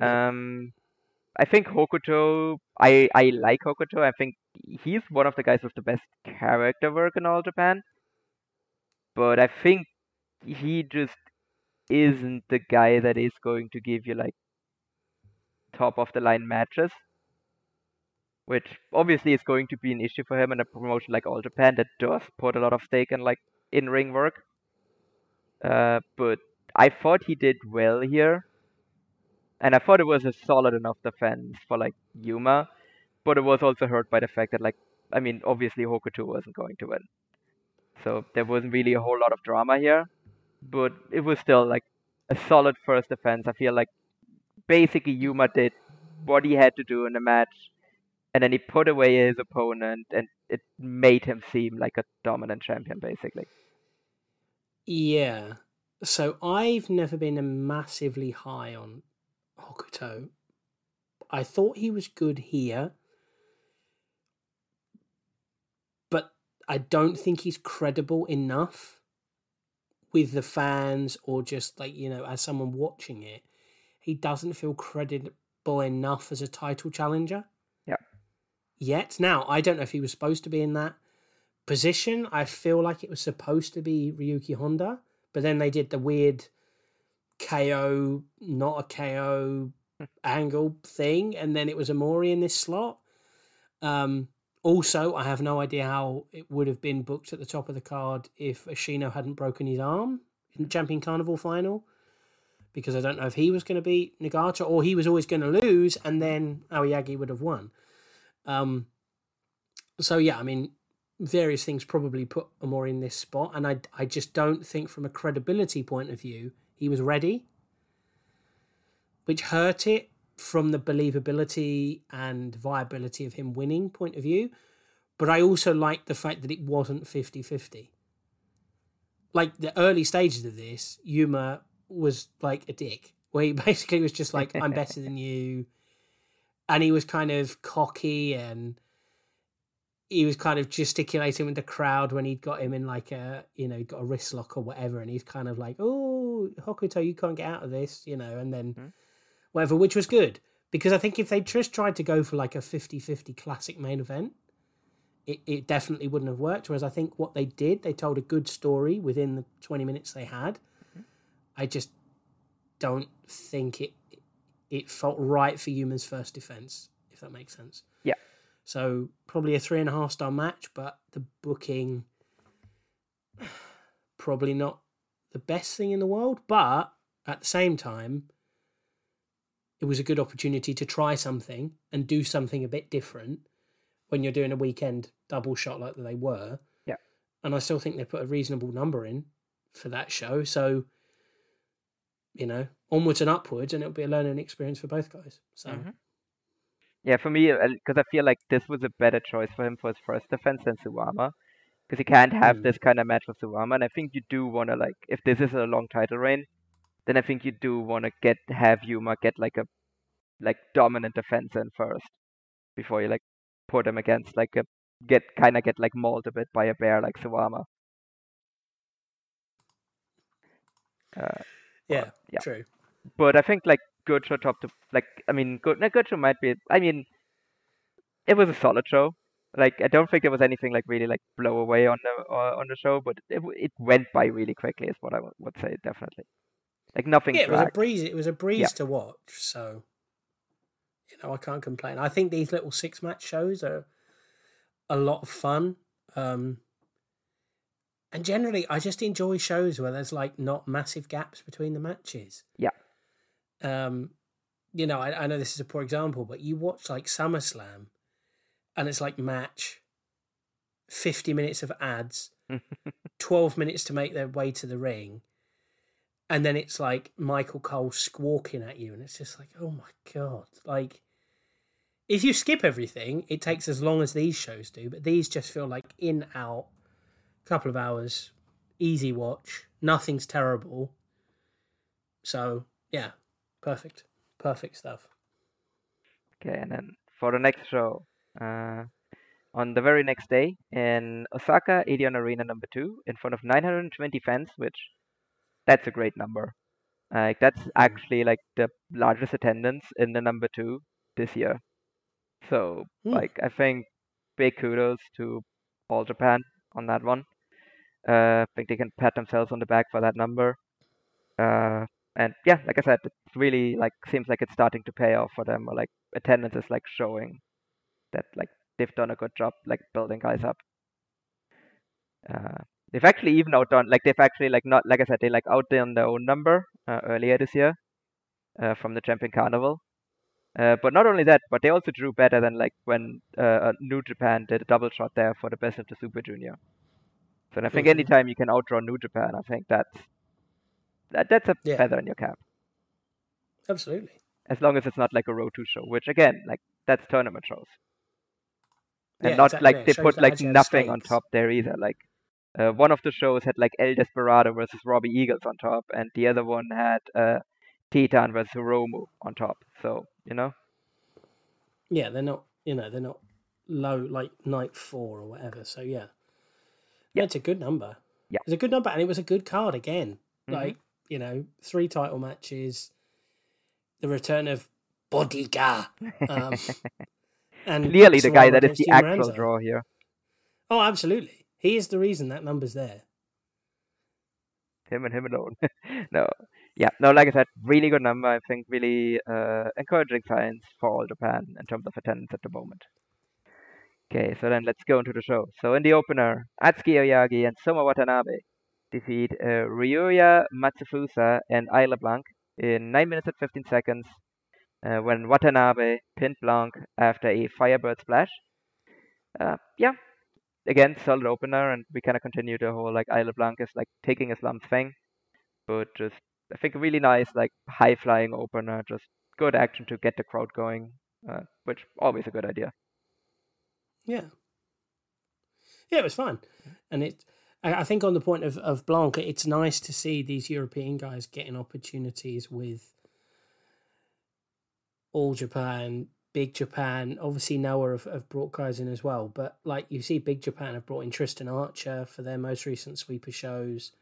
Um, I think Hokuto, I, I like Hokuto. I think he's one of the guys with the best character work in all Japan. But I think he just isn't the guy that is going to give you like top of the line matches. Which obviously is going to be an issue for him in a promotion like All Japan that does put a lot of stake in like in ring work. Uh, but I thought he did well here. And I thought it was a solid enough defense for like Yuma. But it was also hurt by the fact that like I mean obviously Hokuto wasn't going to win. So there wasn't really a whole lot of drama here but it was still like a solid first defense. I feel like basically Yuma did what he had to do in the match, and then he put away his opponent, and it made him seem like a dominant champion, basically. Yeah. So I've never been a massively high on Hokuto. I thought he was good here. But I don't think he's credible enough with the fans or just like, you know, as someone watching it. He doesn't feel credible enough as a title challenger. Yeah. Yet. Now, I don't know if he was supposed to be in that position. I feel like it was supposed to be Ryuki Honda, but then they did the weird KO, not a KO angle thing, and then it was Omori in this slot. Um, also, I have no idea how it would have been booked at the top of the card if Ashino hadn't broken his arm in the Champion Carnival final, because I don't know if he was going to beat Nagata or he was always going to lose, and then Aoyagi would have won. Um, so yeah, I mean, various things probably put Omori in this spot, and I I just don't think from a credibility point of view he was ready, which hurt it from the believability and viability of him winning point of view. But I also liked the fact that it wasn't 50-50. Like the early stages of this, Yuma was like a dick, where he basically was just like, "I'm better than you," and he was kind of cocky and he was kind of gesticulating with the crowd when he'd got him in like a you know got a wrist lock or whatever and he's kind of like oh hokuto you can't get out of this you know and then Mhm. whatever which was good. Because i think if they just tried to go for like a 50-50 classic main event it, it definitely wouldn't have worked. Whereas i think what they did they told a good story within the 20 minutes they had. I just don't think it it felt right for Yuma's first defense if that makes sense. Yeah. So probably a three and a half star match, but the booking probably not the best thing in the world. But at the same time, it was a good opportunity to try something and do something a bit different when you're doing a weekend double shot like they were. Yeah. And I still think they put a reasonable number in for that show. So, you know, onwards and upwards, and it'll be a learning experience for both guys. So, Mhm. Yeah, for me, because I feel like this was a better choice for him for his first defense than Suwama, because he can't have Mm. this kind of match with Suwama, and I think you do want to like, if this is a long title reign, then I think you do want to get have Yuma get like a like dominant defense in first before you like put him against like a get kind of get like mauled a bit by a bear like Suwama. Uh, yeah, yeah. true. but I think like Gocho top to like I mean Go no, Gocho might be I mean it was a solid show. Like I don't think there was anything like really like blow away on the uh, on the show, but it it went by really quickly is what I w- would say definitely. Like nothing Yeah, it was a breeze. It was a breeze Yeah. to watch. So, you know, I can't complain. I think these little six match shows are a lot of fun. Um, and generally, I just enjoy shows where there's like not massive gaps between the matches. Yeah. Um, you know, I, I know this is a poor example, but you watch like SummerSlam, and it's like match, fifty minutes of ads, twelve minutes to make their way to the ring and then it's like Michael Cole squawking at you, and it's just like, oh my god! Like, if you skip everything, it takes as long as these shows do, but these just feel like in out, couple of hours, easy watch, nothing's terrible. So yeah, perfect, perfect stuff. Okay, and then for the next show, uh, on the very next day in Osaka, Edion Arena number two, in front of 920 fans, which that's a great number. Like that's actually like the largest attendance in the number two this year. So Hmm. like I think big kudos to All Japan on that one. Uh, I think they can pat themselves on the back for that number. Uh, and yeah, like I said, it really like seems like it's starting to pay off for them. Or like attendance is like showing that like they've done a good job like building guys up. Uh, they've actually even outdone like they've actually like not like I said they like outdone their own number uh, earlier this year uh, from the Champion Carnival. Uh, but not only that, but they also drew better than like when uh, uh, New Japan did a double shot there for the best of the Super Junior. So I think anytime you can outdraw New Japan, I think that's that, that's a Yeah. feather in your cap. Absolutely. as long as it's not like a row to show, which again, like that's tournament shows, and Yeah, not exactly, like they put like nothing on top there either. Like uh, one of the shows had like El Desperado versus Robbie Eagles on top, and the other one had uh, Titan versus Hiromu on top. So you know, Yeah, they're not. You know, they're not low like night four or whatever. So yeah, yeah, it's a good number. Yeah. it's a good number, and it was a good card again. Mhm. Like you know, three title matches, the return of Bodyguard, um, and clearly the guy that is the Jim actual Ramsey. draw here. Oh, absolutely. He is the reason that number's there. him and him alone. no, yeah, no. Like I said, really good number. I think really uh, encouraging signs for all Japan in terms of attendance at the moment. Okay, so then let's go into the show. So in the opener, Atsuki Aoyagi and Soma Watanabe defeat uh, Ryuya Matsufusa and Isla Blanc in 9 minutes and 15 seconds uh, when Watanabe pinned Blanc after a Firebird splash. Uh, yeah, again, solid opener, and we kind of continue the whole like Isla Blanc is like taking Islam's thing, but just I think a really nice like high flying opener, just good action to get the crowd going, uh, which always a good idea. Yeah. Yeah, it was fun. And it I think on the point of, of Blanca, it's nice to see these European guys getting opportunities with all Japan, Big Japan. Obviously Noah have, have brought guys in as well. But like you see Big Japan have brought in Tristan Archer for their most recent sweeper shows.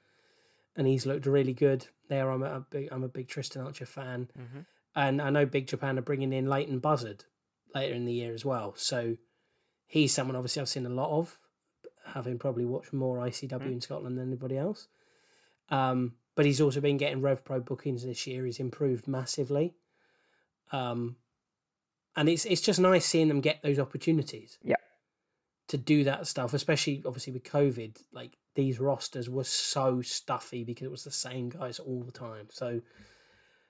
And he's looked really good. There I'm a big I'm a big Tristan Archer fan. Mm-hmm. And I know Big Japan are bringing in Leyton Buzzard later in the year as well. So he's someone obviously I've seen a lot of, having probably watched more ICW in Scotland than anybody else. Um, but he's also been getting Rev Pro bookings this year. He's improved massively. Um, and it's it's just nice seeing them get those opportunities. Yeah. To do that stuff, especially obviously with COVID, like these rosters were so stuffy because it was the same guys all the time. So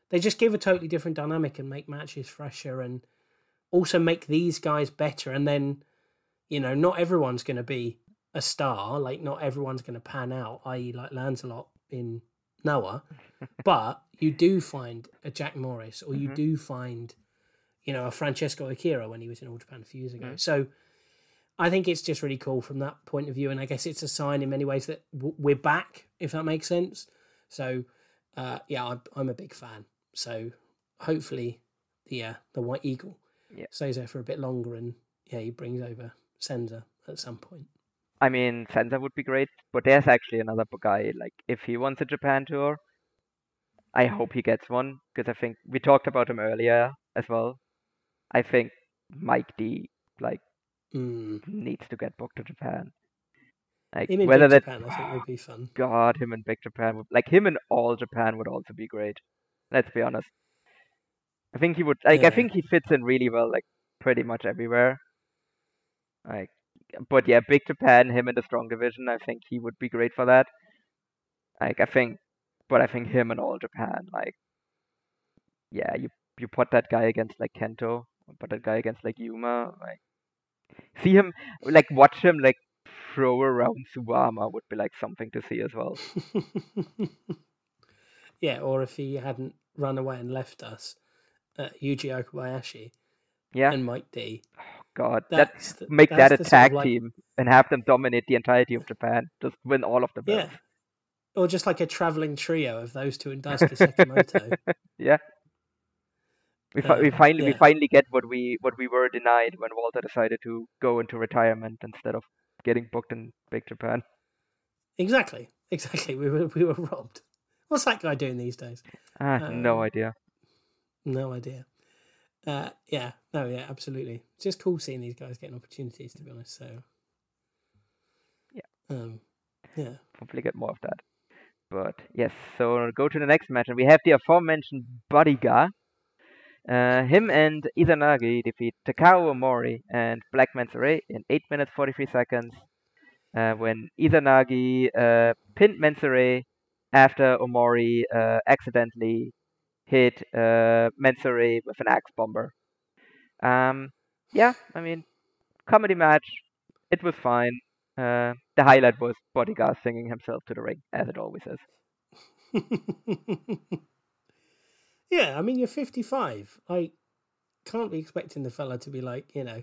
they just give a totally different dynamic and make matches fresher and also make these guys better. And then, you know, not everyone's going to be a star. Like, not everyone's going to pan out, i.e., like Lancelot in Noah. but you do find a Jack Morris or you do find, you know, a Francesco Akira when he was in All Japan a few years ago. So I think it's just really cool from that point of view. And I guess it's a sign in many ways that w- we're back, if that makes sense. So, uh, yeah, I'm, I'm a big fan. So hopefully, the uh, the White Eagle Yeah. stays there for a bit longer, and yeah, he brings over Senza at some point. I mean, Senza would be great, but there's actually another guy. Like, if he wants a Japan tour, I hope he gets one because I think we talked about him earlier as well. I think Mike D like Mm. needs to get booked to Japan. Like Him in whether Big that Japan, I think, would be fun. God, him in Big Japan would like him in all Japan would also be great. Let's be honest. I think he would like I think he fits in really well like pretty much everywhere. Like but yeah, Big Japan, him in the strong division, I think he would be great for that. Like I think but I think him and all Japan, like yeah, you you put that guy against like Kento, put that guy against like Yuma, like see him like watch him like throw around Suwama would be like something to see as well. yeah, or if he hadn't run away and left us, uh, Yuji Okabayashi Yeah. and Mike D. God, That's that make that's that a the sort of tag like- team and have them dominate the entirety of Japan. Just win all of the belts. Yeah. Or just like a traveling trio of those two and Daisuke Sekimoto. Yeah. We, fi- we Uh, finally we finally get what we what we were denied when Walter decided to go into retirement instead of getting booked in Big Japan. exactly. Exactly. We were we were robbed. What's that guy doing these days? Ah, no Um, idea. No idea. Uh, yeah, no, yeah, absolutely. It's just cool seeing these guys getting opportunities, to be honest. So, Yeah. um, yeah, Hopefully get more of that. But yes, so go to the next match and we have the aforementioned Bodyguard. Uh, him and Izanagi defeat Takao Omori and Black Menso-re in 8 minutes 43 seconds uh, when Izanagi uh, pinned Menso-re after Omori uh, accidentally hit uh, Menso-re with an axe bomber. Um, yeah, I mean, comedy match. It was fine. Uh, the highlight was Bodyguard singing himself to the ring, as it always is. Yeah, I mean you're 55. I can't be expecting the fella to be like you know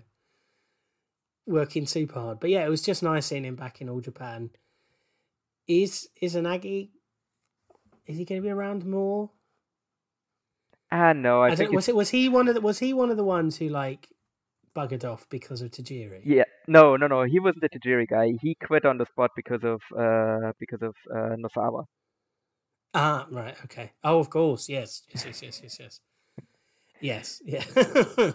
working super hard. But yeah, it was just nice seeing him back in All Japan. Is is Izanagi? Is he going to be around more? Ah, no, I, I, think was it was he one of the was he one of the ones who like buggered off because of Tajiri? Yeah, no, no, no. He wasn't the Tajiri guy. He quit on the spot because of uh because of uh, Nosawa. Ah, right, okay. Oh, of course, yes, yes, yes, yes, yes, yes, yes, yeah.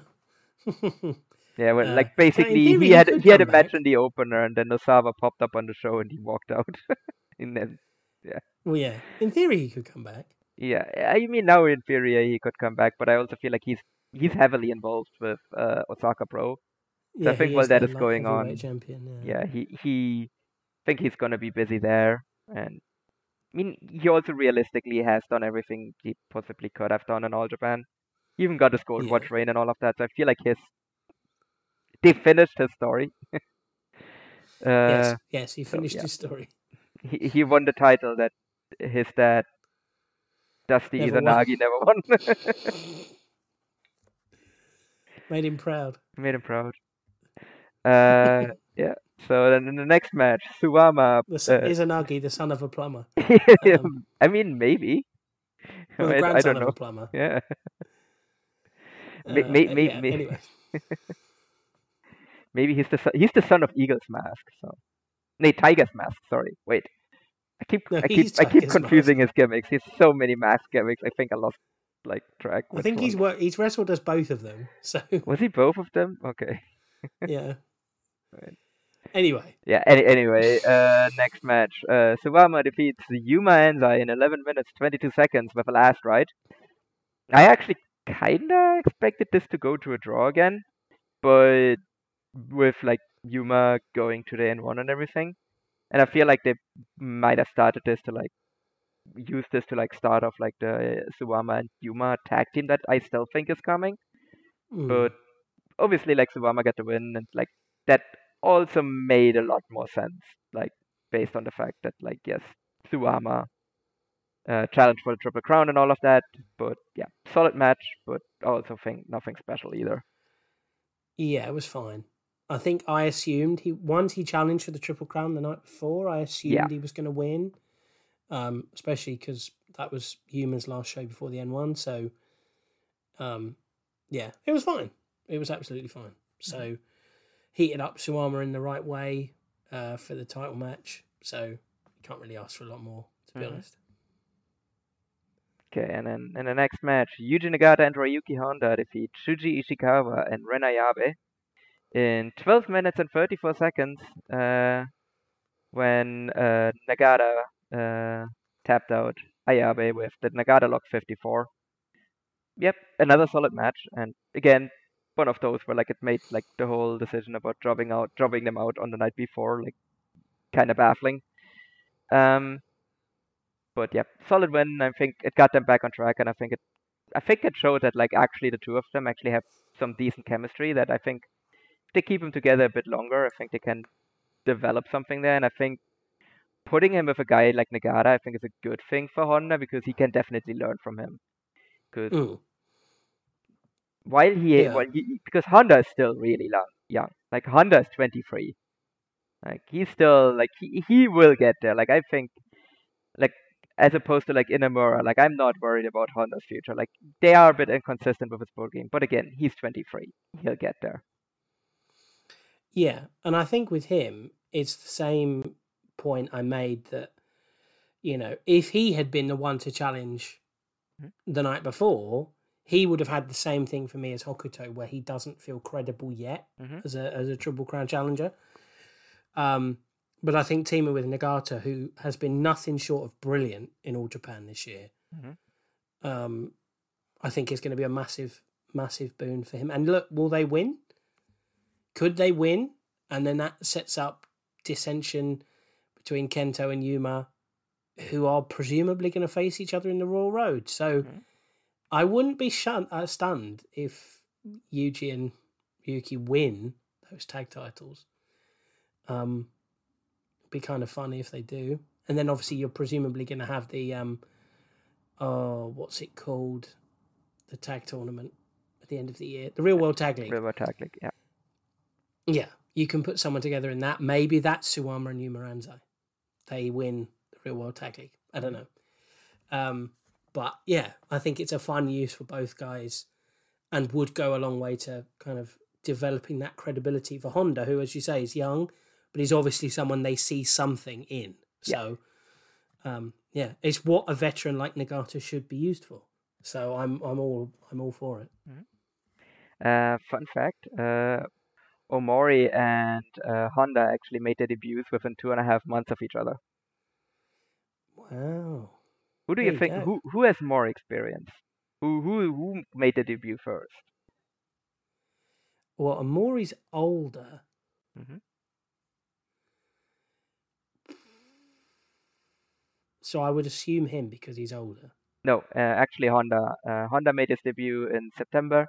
Yeah, well, Uh, like basically he he had he had a match back. in the opener, and then Nosawa popped up on the show, and he walked out. and then yeah. well, yeah. In theory, he could come back. Yeah, I mean now in theory he could come back, but I also feel like he's he's heavily involved with uh, Osaka Pro. So I think while that is going on, champion. yeah, yeah, he he think he's gonna be busy there, and I mean he also realistically has done everything he possibly could have done in All Japan. He even got his gold Yeah. watch reign and all of that. So I feel like his they finished his story. uh, yes, yes, he so, finished yeah. his story. he he won the title that his dad Dusty Never won. Izanagi never won. Made him proud. Made him proud. Uh, yeah. So then in the next match, Suwama. The uh, Izanagi, the son of a plumber, um, I mean, maybe. well, the I, I don't of know. a plumber. Yeah. Uh, may- may- yeah, may- Anyway, Maybe he's the son, he's the son of Eagle's Mask. So, no, Tiger's Mask. Sorry, wait. I keep No, I keep I keep confusing his gimmicks. He's so many mask gimmicks. I think I lost like track. I think he's wor- he's wrestled as both of them. So Was he both of them? Okay. yeah. Right. Anyway, Yeah. Any, anyway, uh, next match. Uh, Suwama defeats Yuma Anzai in 11 minutes 22 seconds with a last ride. I actually kinda expected this to go to a draw again, but with like Yuma going to the N1 and everything, and I feel like they might have started this to like use this to like start off like the Suwama and Yuma tag team that I still think is coming. Mm, but obviously like Suwama got the win and like that also made a lot more sense like based on the fact that like yes Suwama uh, challenged for the triple crown and all of that. But yeah solid match but also think nothing special either. Yeah, it was fine. I think I assumed he once he challenged for the triple crown the night before. I assumed Yeah. he was going to win, um, especially because that was Yuma's last show before the N one. So, um, yeah, it was fine. It was absolutely fine. So, heated up Suwama in the right way uh, for the title match. So, you can't really ask for a lot more, to be Mhm. honest. okay and then in the next match Yuji Nagata and Ryuki Honda defeat Shuji Ishikawa and Ren Ayabe in 12 minutes and 34 seconds uh, when uh, Nagata uh, tapped out Ayabe with the Nagata Lock 54. Yep, another solid match, and again, one of those where like it made like the whole decision about dropping out, dropping them out on the night before, like kind of baffling. Um, but yeah, solid win. I think it got them back on track, and I think it, I think it showed that like actually the two of them actually have some decent chemistry. That I think they keep him together a bit longer, I think they can develop something there, and I think putting him with a guy like Nagata, I think is a good thing for Honda because he can definitely learn from him. Because while he, Yeah. while he, because Honda is still really long, young. Like Honda is 23. Like he's still like he he will get there. Like I think, like as opposed to like Inamura, like I'm not worried about Honda's future. Like they are a bit inconsistent with his board game, but again, he's 23. He'll get there. Yeah, and I think with him, it's the same point I made that, you know, if he had been the one to challenge Mhm. the night before, he would have had the same thing for me as Hokuto, where he doesn't feel credible yet Mhm. as a as a Triple Crown challenger. Um, but I think teaming with Nagata, who has been nothing short of brilliant in All Japan this year, Mhm. um, I think is going to be a massive, massive boon for him. And look, will they win? Could they win? And then that sets up dissension between Kento and Yuma, who are presumably going to face each other in the Royal Road. So Mhm. I wouldn't be shun- uh, stunned if Yuji and Yuki win those tag titles. Um, be kind of funny if they do. And then obviously you're presumably going to have the um, oh, what's it called? the tag tournament at the end of the year, the Real World Tag League. Real World Tag League, yeah. Yeah, you can put someone together in that. Maybe that's Suwama and Yuma Anzai. They win the Real World Tag League. I don't know. Um, but yeah, I think it's a fun use for both guys and would go a long way to kind of developing that credibility for Honda, who, as you say, is young, but he's obviously someone they see something in. So, yeah, um, yeah it's what a veteran like Nagata should be used for. So I'm I'm all I'm all for it. Uh, fun fact: uh, Omori and uh, Honda actually made their debuts within two and a half months of each other. Wow. Who do There you think? go. Who who has more experience? Who who who made the debut first? Well, Omori's older. Mhm. So I would assume him because he's older. No, uh, actually Honda. Uh, Honda made his debut in September,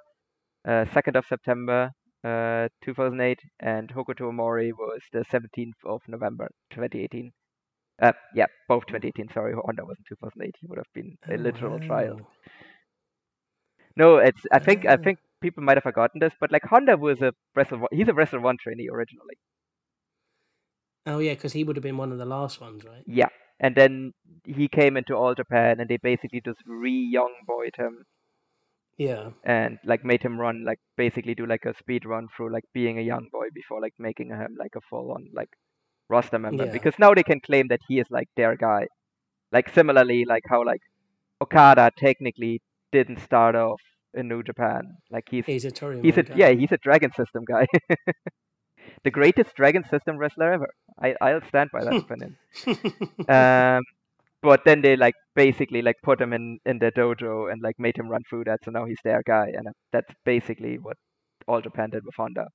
uh, 2nd of September, uh, 2008, and Hokuto Omori was the 17th of November, 2018. Uh, yeah, both 2018. Sorry, Honda was in 2008. He would have been a Oh, literal child. wow. No, it's. I think. I Ah. think people might have forgotten this, but like Honda was a wrestle. He's a Wrestle-1 trainee originally. Oh yeah, because he would have been one of the last ones, right? Yeah, and then he came into All Japan, and they basically just re-young boyed him Yeah. and like made him run like basically do like a speed run through like being a young boy before like making him like a full on like roster member Yeah. because now they can claim that he is like their guy. Like similarly, like how like Okada technically didn't start off in New Japan. Like he's He's a Tory. he's a yeah he's a Dragon System guy. the greatest Dragon System wrestler ever. I I'll stand by that opinion. Um, but then they like basically like put him in in their dojo and like made him run through that. So now he's their guy, and uh, that's basically what All Japan did with Honda.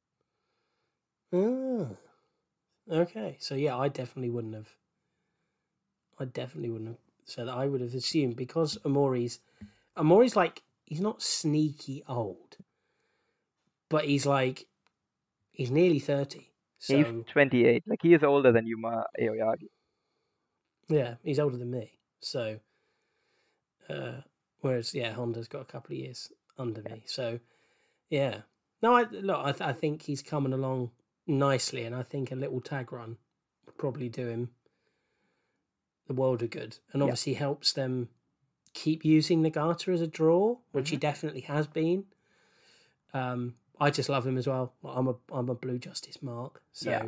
Ah. Okay, so yeah, I definitely wouldn't have. I definitely wouldn't have said that. I would have assumed because Omori's, Omori's like he's not sneaky old, but he's like, he's nearly thirty. So He's 28. Like he is older than Yuma Aoyagi. Yeah, he's older than me. So, uh, whereas yeah, Honda's got a couple of years under me. So, yeah, no, I look, I, th- I think he's coming along nicely, and I think a little tag run would probably do him the world of good, and Yeah. obviously helps them keep using Nagata as a draw, which he definitely has been. Um, I just love him as well. I'm a I'm a Blue Justice mark, so Yeah.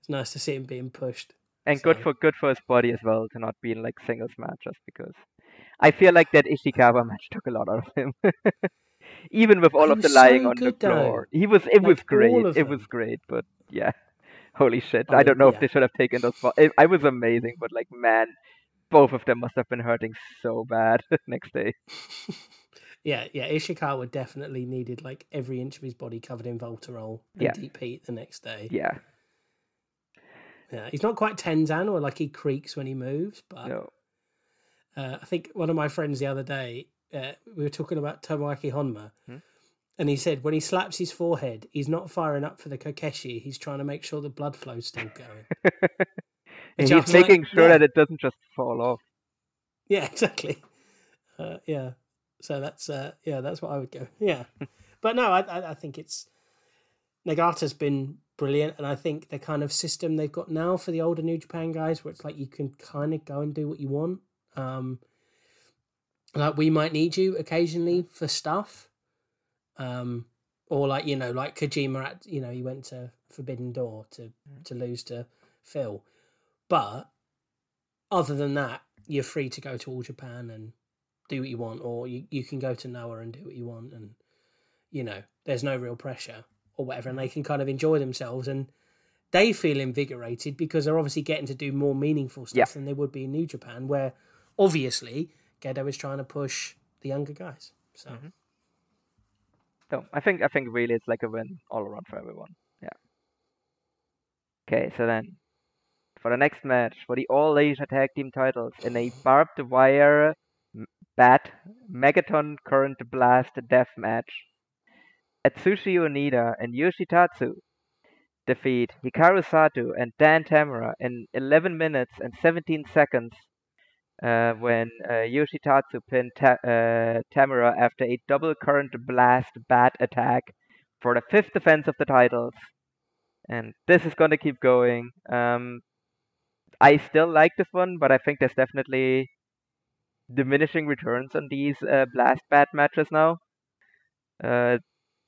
it's nice to see him being pushed. And good for good for his body as well to not be in like singles match just because. I feel like that Ishikawa match took a lot out of him. Even with all He of the lying so on the good, though. floor, he was. It was great. It was great, but yeah, holy shit! Oh, I don't know if they should have taken those. I I was amazing, but like man, both of them must have been hurting so bad next day. Yeah, yeah. Ishikawa definitely needed like every inch of his body covered in Voltarol and Yeah. deep heat the next day. Yeah, Yeah, he's not quite Tenzan or like he creaks when he moves, but no, uh, I think one of my friends the other day uh, we were talking about Tomoaki Honma, Hmm. and he said when he slaps his forehead, he's not firing up for the Kokeshi. He's trying to make sure the blood flow's still going. and he's like- making sure yeah. that it doesn't just fall off. Yeah, exactly. Uh, yeah. So that's uh, yeah, that's what I would go. Yeah, but no, I, I I think it's Nagata's been brilliant, and I think the kind of system they've got now for the older New Japan guys, where it's like you can kind of go and do what you want. Um, like we might need you occasionally for stuff, um, or like you know, like Kojima at you know, he went to Forbidden Door to to lose to Phil, but other than that, you're free to go to All Japan and do what you want, or you, you can go to Noah and do what you want, and you know, there's no real pressure or whatever, and they can kind of enjoy themselves and they feel invigorated because they're obviously getting to do more meaningful stuff Yeah. than they would be in New Japan, where obviously Gedo is trying to push the younger guys. So mm-hmm. So I think I think really it's like a win all around for everyone. Yeah. Okay, so then for the next match for the All Asia Tag Team titles in a barbed wire bat Megaton Current Blast death match, Atsushi Onita and Yoshitatsu defeat Hikaru Sato and Dan Tamura in 11 minutes and 17 seconds uh, when uh, Yoshitatsu pinned Ta- uh, Tamura after a double current blast bat attack for the fifth defense of the titles. And this is going to keep going. Um, I still like this one, but I think there's definitely diminishing returns on these uh, blast bat matches now.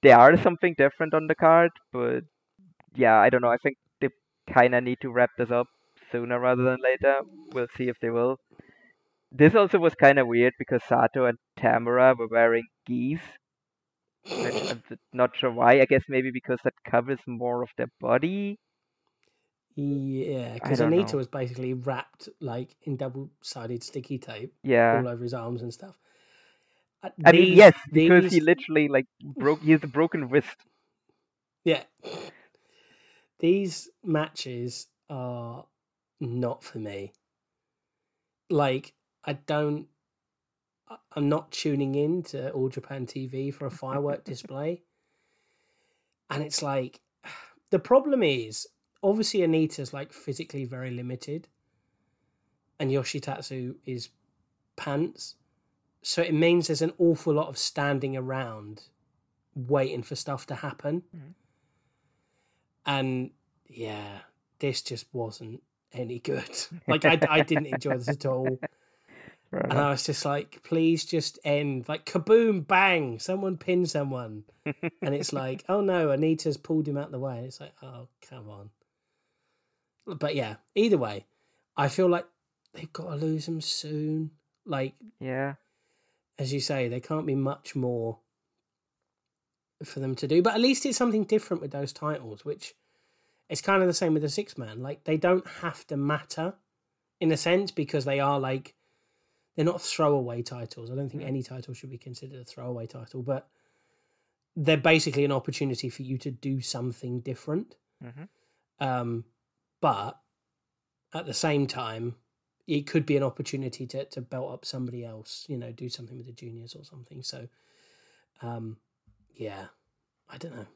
There are something different on the card, but yeah, I don't know. I think they kind of need to wrap this up sooner rather than later. We'll see if they will. This also was kind of weird because Sato and Tamura were wearing geese. I'm not sure why. I guess maybe because that covers more of their body. Yeah, because Onita know. was basically wrapped like in double-sided sticky tape Yeah. all over his arms and stuff. Uh, I mean, yes, because he literally like broke. He has a broken wrist. Yeah. These matches are not for me. Like, I don't. I'm not tuning in to All Japan TV for a firework display. And it's like, the problem is, obviously, Onita's like physically very limited, and Yoshitatsu is pants. So it means there's an awful lot of standing around waiting for stuff to happen. Mm-hmm. And yeah, this just wasn't any good. Like I, I didn't enjoy this at all. And. I was just like, please just end. Like kaboom, bang, someone pin someone. and it's like, oh no, Onita's pulled him out of the way. It's like, oh come on. But yeah, either way, I feel like they've got to lose him soon. Like Yeah. As you say, there can't be much more for them to do. But at least it's something different with those titles, which it's kind of the same with the six man. Like they don't have to matter in a sense because they are like they're not throwaway titles. I don't think any title should be considered a throwaway title, but they're basically an opportunity for you to do something different. Mhm. Um, but at the same time, it could be an opportunity to, to belt up somebody else, you know, do something with the juniors or something. So, um, yeah, I don't know.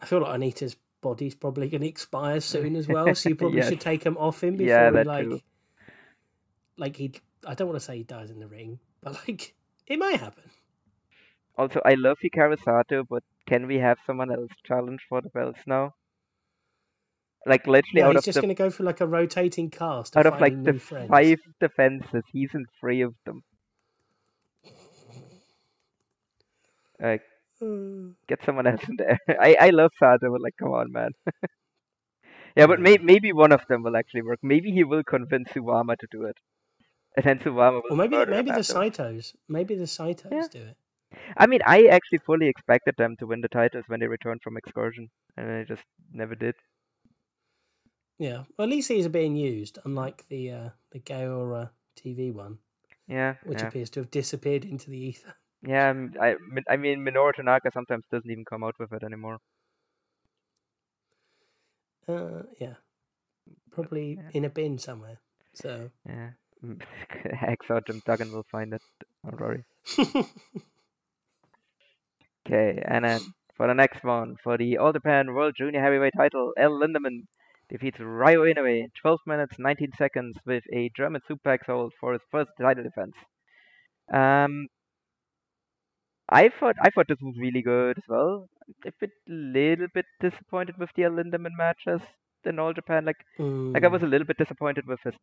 I feel like Onita's body's probably going to expire soon as well, so you probably Yes. should take him off him before Yeah, he like, too. like he. I don't want to say he dies in the ring, but like it might happen. Also, I love Hikaru Sato, but can we have someone else challenge for the belts now? Like literally Yeah, out he's of just the going to go for like a rotating cast out of like the friends. five defenses, he's in three of them. Like, get someone else in there. I I love Sato, but like, come on, man. yeah, but may, maybe one of them will actually work. Maybe he will convince Suwama to do it, and then Suwama will. Or maybe maybe the. Saitos, maybe the Saitos Yeah. do it. I mean, I actually fully expected them to win the titles when they returned from excursion, and they just never did. Yeah, well, at least these are being used, unlike the uh, the Gaora TV one, Yeah, which yeah. appears to have disappeared into the ether. Yeah, I, I mean, Minoru Tanaka sometimes doesn't even come out with it anymore. Uh, yeah, probably yeah. in a bin somewhere. So Yeah. Hacksaw Jim Duggan will find it. Don't worry. Okay, and then for the next one, for the All Japan World Junior Heavyweight title, El Lindaman defeats Ryo Inoue in 12 minutes 19 seconds with a German suplex hold for his first title defense. Um, I thought I thought this was really good as well. A bit, little bit disappointed with the Lindaman matches in All Japan. Like like I was mm, a little bit disappointed with his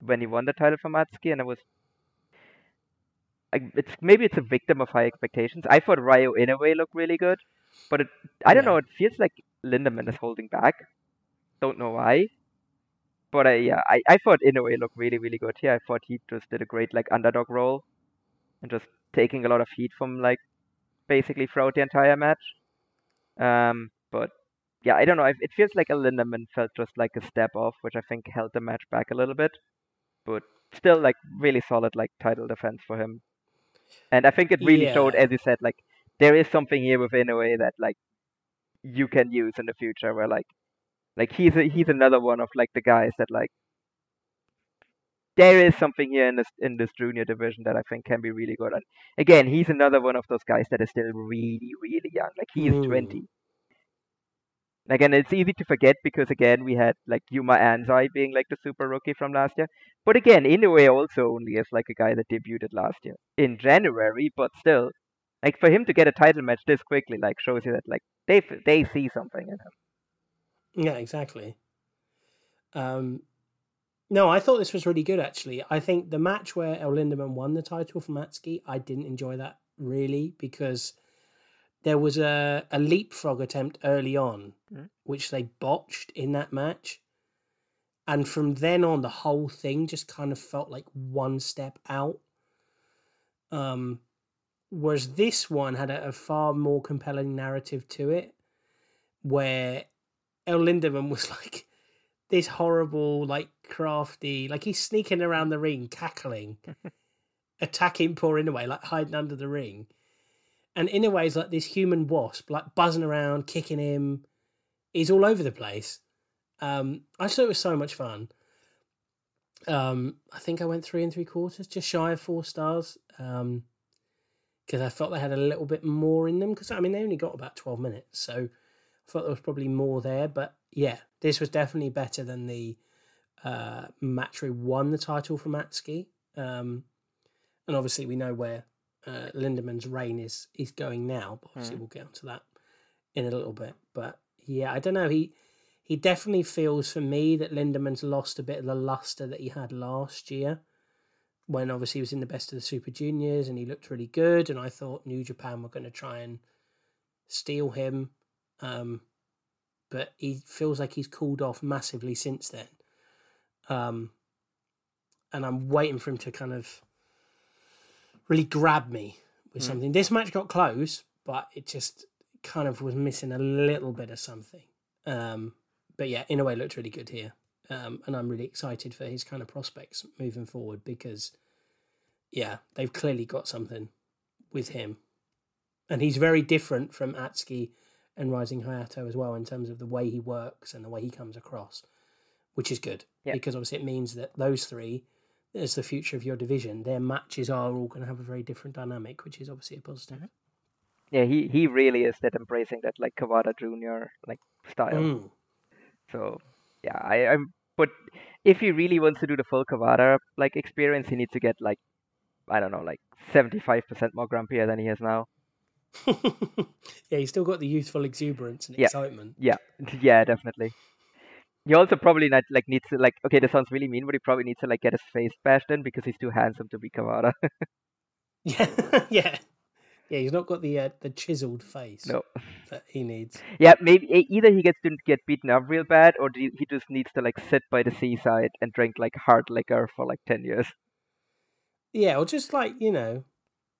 when he won the title from Atsuki, and I was. I, it's maybe it's a victim of high expectations. I thought Ryo Inoue looked really good, but it, I don't Yeah. know. It feels like Lindaman is holding back. Don't know why, but I yeah I, I thought Inoue looked really really good here. I thought he just did a great like underdog role, and just taking a lot of heat from like basically throughout the entire match. Um, but yeah, I don't know. It it feels like a Lindaman felt just like a step off, which I think held the match back a little bit. But still, like really solid like title defense for him. And I think it really showed, as you said, like there is something here within a way that like you can use in the future, where like like he's a, he's another one of like the guys that like there is something here in this in this junior division that I think can be really good. And again, he's another one of those guys that is still really really young. Like he's Mm. twenty. Again, it's easy to forget because again we had like Yuma Anzai being like the super rookie from last year. But again, Inoue also only as like a guy that debuted last year in January, but still, like for him to get a title match this quickly, like shows you that like they they see something in him. Yeah, exactly. Um, no, I thought this was really good actually. I think the match where El Lindaman won the title from Atsuki, I didn't enjoy that really because there was a, a leapfrog attempt early on, Mm. which they botched in that match. And from then on, the whole thing just kind of felt like one step out. Um, whereas this one had a, a far more compelling narrative to it, where El Lindaman was like this horrible, like crafty, like he's sneaking around the ring, cackling, attacking poor Inoue, like hiding under the ring. And is like this human wasp, like buzzing around, kicking him. He's all over the place. Um, I just thought it was so much fun. Um, I think I went three and three quarters, just shy of four stars. Um, because I felt they had a little bit more in them. Because I mean, they only got about twelve minutes, so I thought there was probably more there. But yeah, this was definitely better than the uh, match where he won the title from Atsuki. Um, and obviously, we know where uh, Lindaman's reign is is going now. But obviously, we'll get onto that in a little bit. But yeah, I don't know. He he definitely feels for me that Lindaman's lost a bit of the luster that he had last year when obviously he was in the best of the Super Juniors and he looked really good. And I thought New Japan were going to try and steal him. Um, but he feels like he's cooled off massively since then. Um, and I'm waiting for him to kind of really grab me with Mm. something. This match got close, but it just kind of was missing a little bit of something. Um, but yeah, Inoue, looked really good here. Um, and I'm really excited for his kind of prospects moving forward because, yeah, they've clearly got something with him. And he's very different from Atsuki and Rising Hayato as well in terms of the way he works and the way he comes across, which is good Yeah. because obviously it means that those three, as the future of your division, their matches are all going to have a very different dynamic, which is obviously a positive. Yeah, he he really is that embracing that like Kawada Junior like style. Mm. So yeah, I, I'm. But if he really wants to do the full Kawada like experience, he needs to get like I don't know, like seventy five percent more grumpier than he is now. yeah, he's still got the youthful exuberance and Yeah. excitement. Yeah, yeah, definitely. He also probably not like needs to like okay, this sounds really mean, but he probably needs to like get his face bashed in because he's too handsome to be Kawada. Yeah, yeah, yeah. He's not got the uh, the chiseled face no. that he needs. Yeah, maybe either he gets to get beaten up real bad, or he just needs to like sit by the seaside and drink like hard liquor for like ten years. Yeah, or just like you know,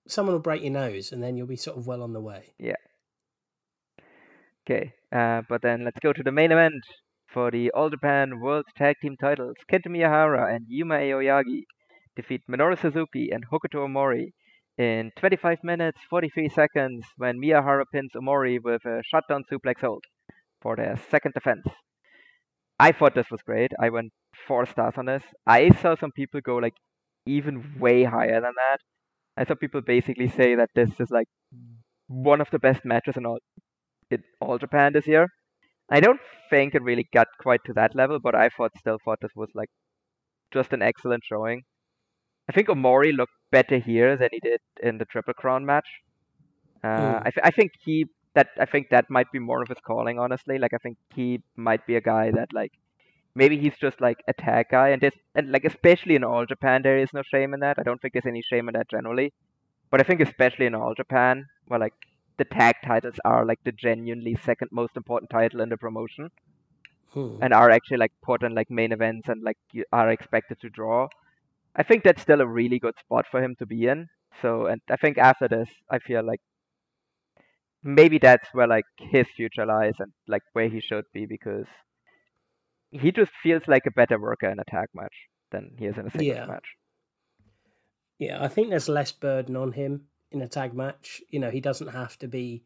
someone will break your nose, and then you'll be sort of well on the way. Yeah. Okay, uh, but then let's go to the main event for the All Japan World Tag Team titles. Kento Miyahara and Yuma Aoyagi defeat Minoru Suzuki and Hokuto Omori in 25 minutes 43 seconds when Miyahara pins Omori with a shutdown suplex hold for their second defense. I thought this was great. I went four stars on this. I saw some people go like even way higher than that. I saw people basically say that this is like one of the best matches in all in all Japan this year. I don't think it really got quite to that level, but I thought still thought this was like just an excellent showing. I think Omori looked better here than he did in the Triple Crown match. Uh, Mm. I, th- I think he that I think that might be more of his calling, honestly. Like I think he might be a guy that like maybe he's just like a tag guy, and this and like especially in All Japan there is no shame in that. I don't think there's any shame in that generally, but I think especially in All Japan, where like the tag titles are like the genuinely second most important title in the promotion Hmm. and are actually like put in like main events and like you are expected to draw. I think that's still a really good spot for him to be in. So, and I think after this, I feel like maybe that's where like his future lies and like where he should be because he just feels like a better worker in a tag match than he is in a singles Yeah. match. Yeah, I think there's less burden on him in a tag match. You know, he doesn't have to be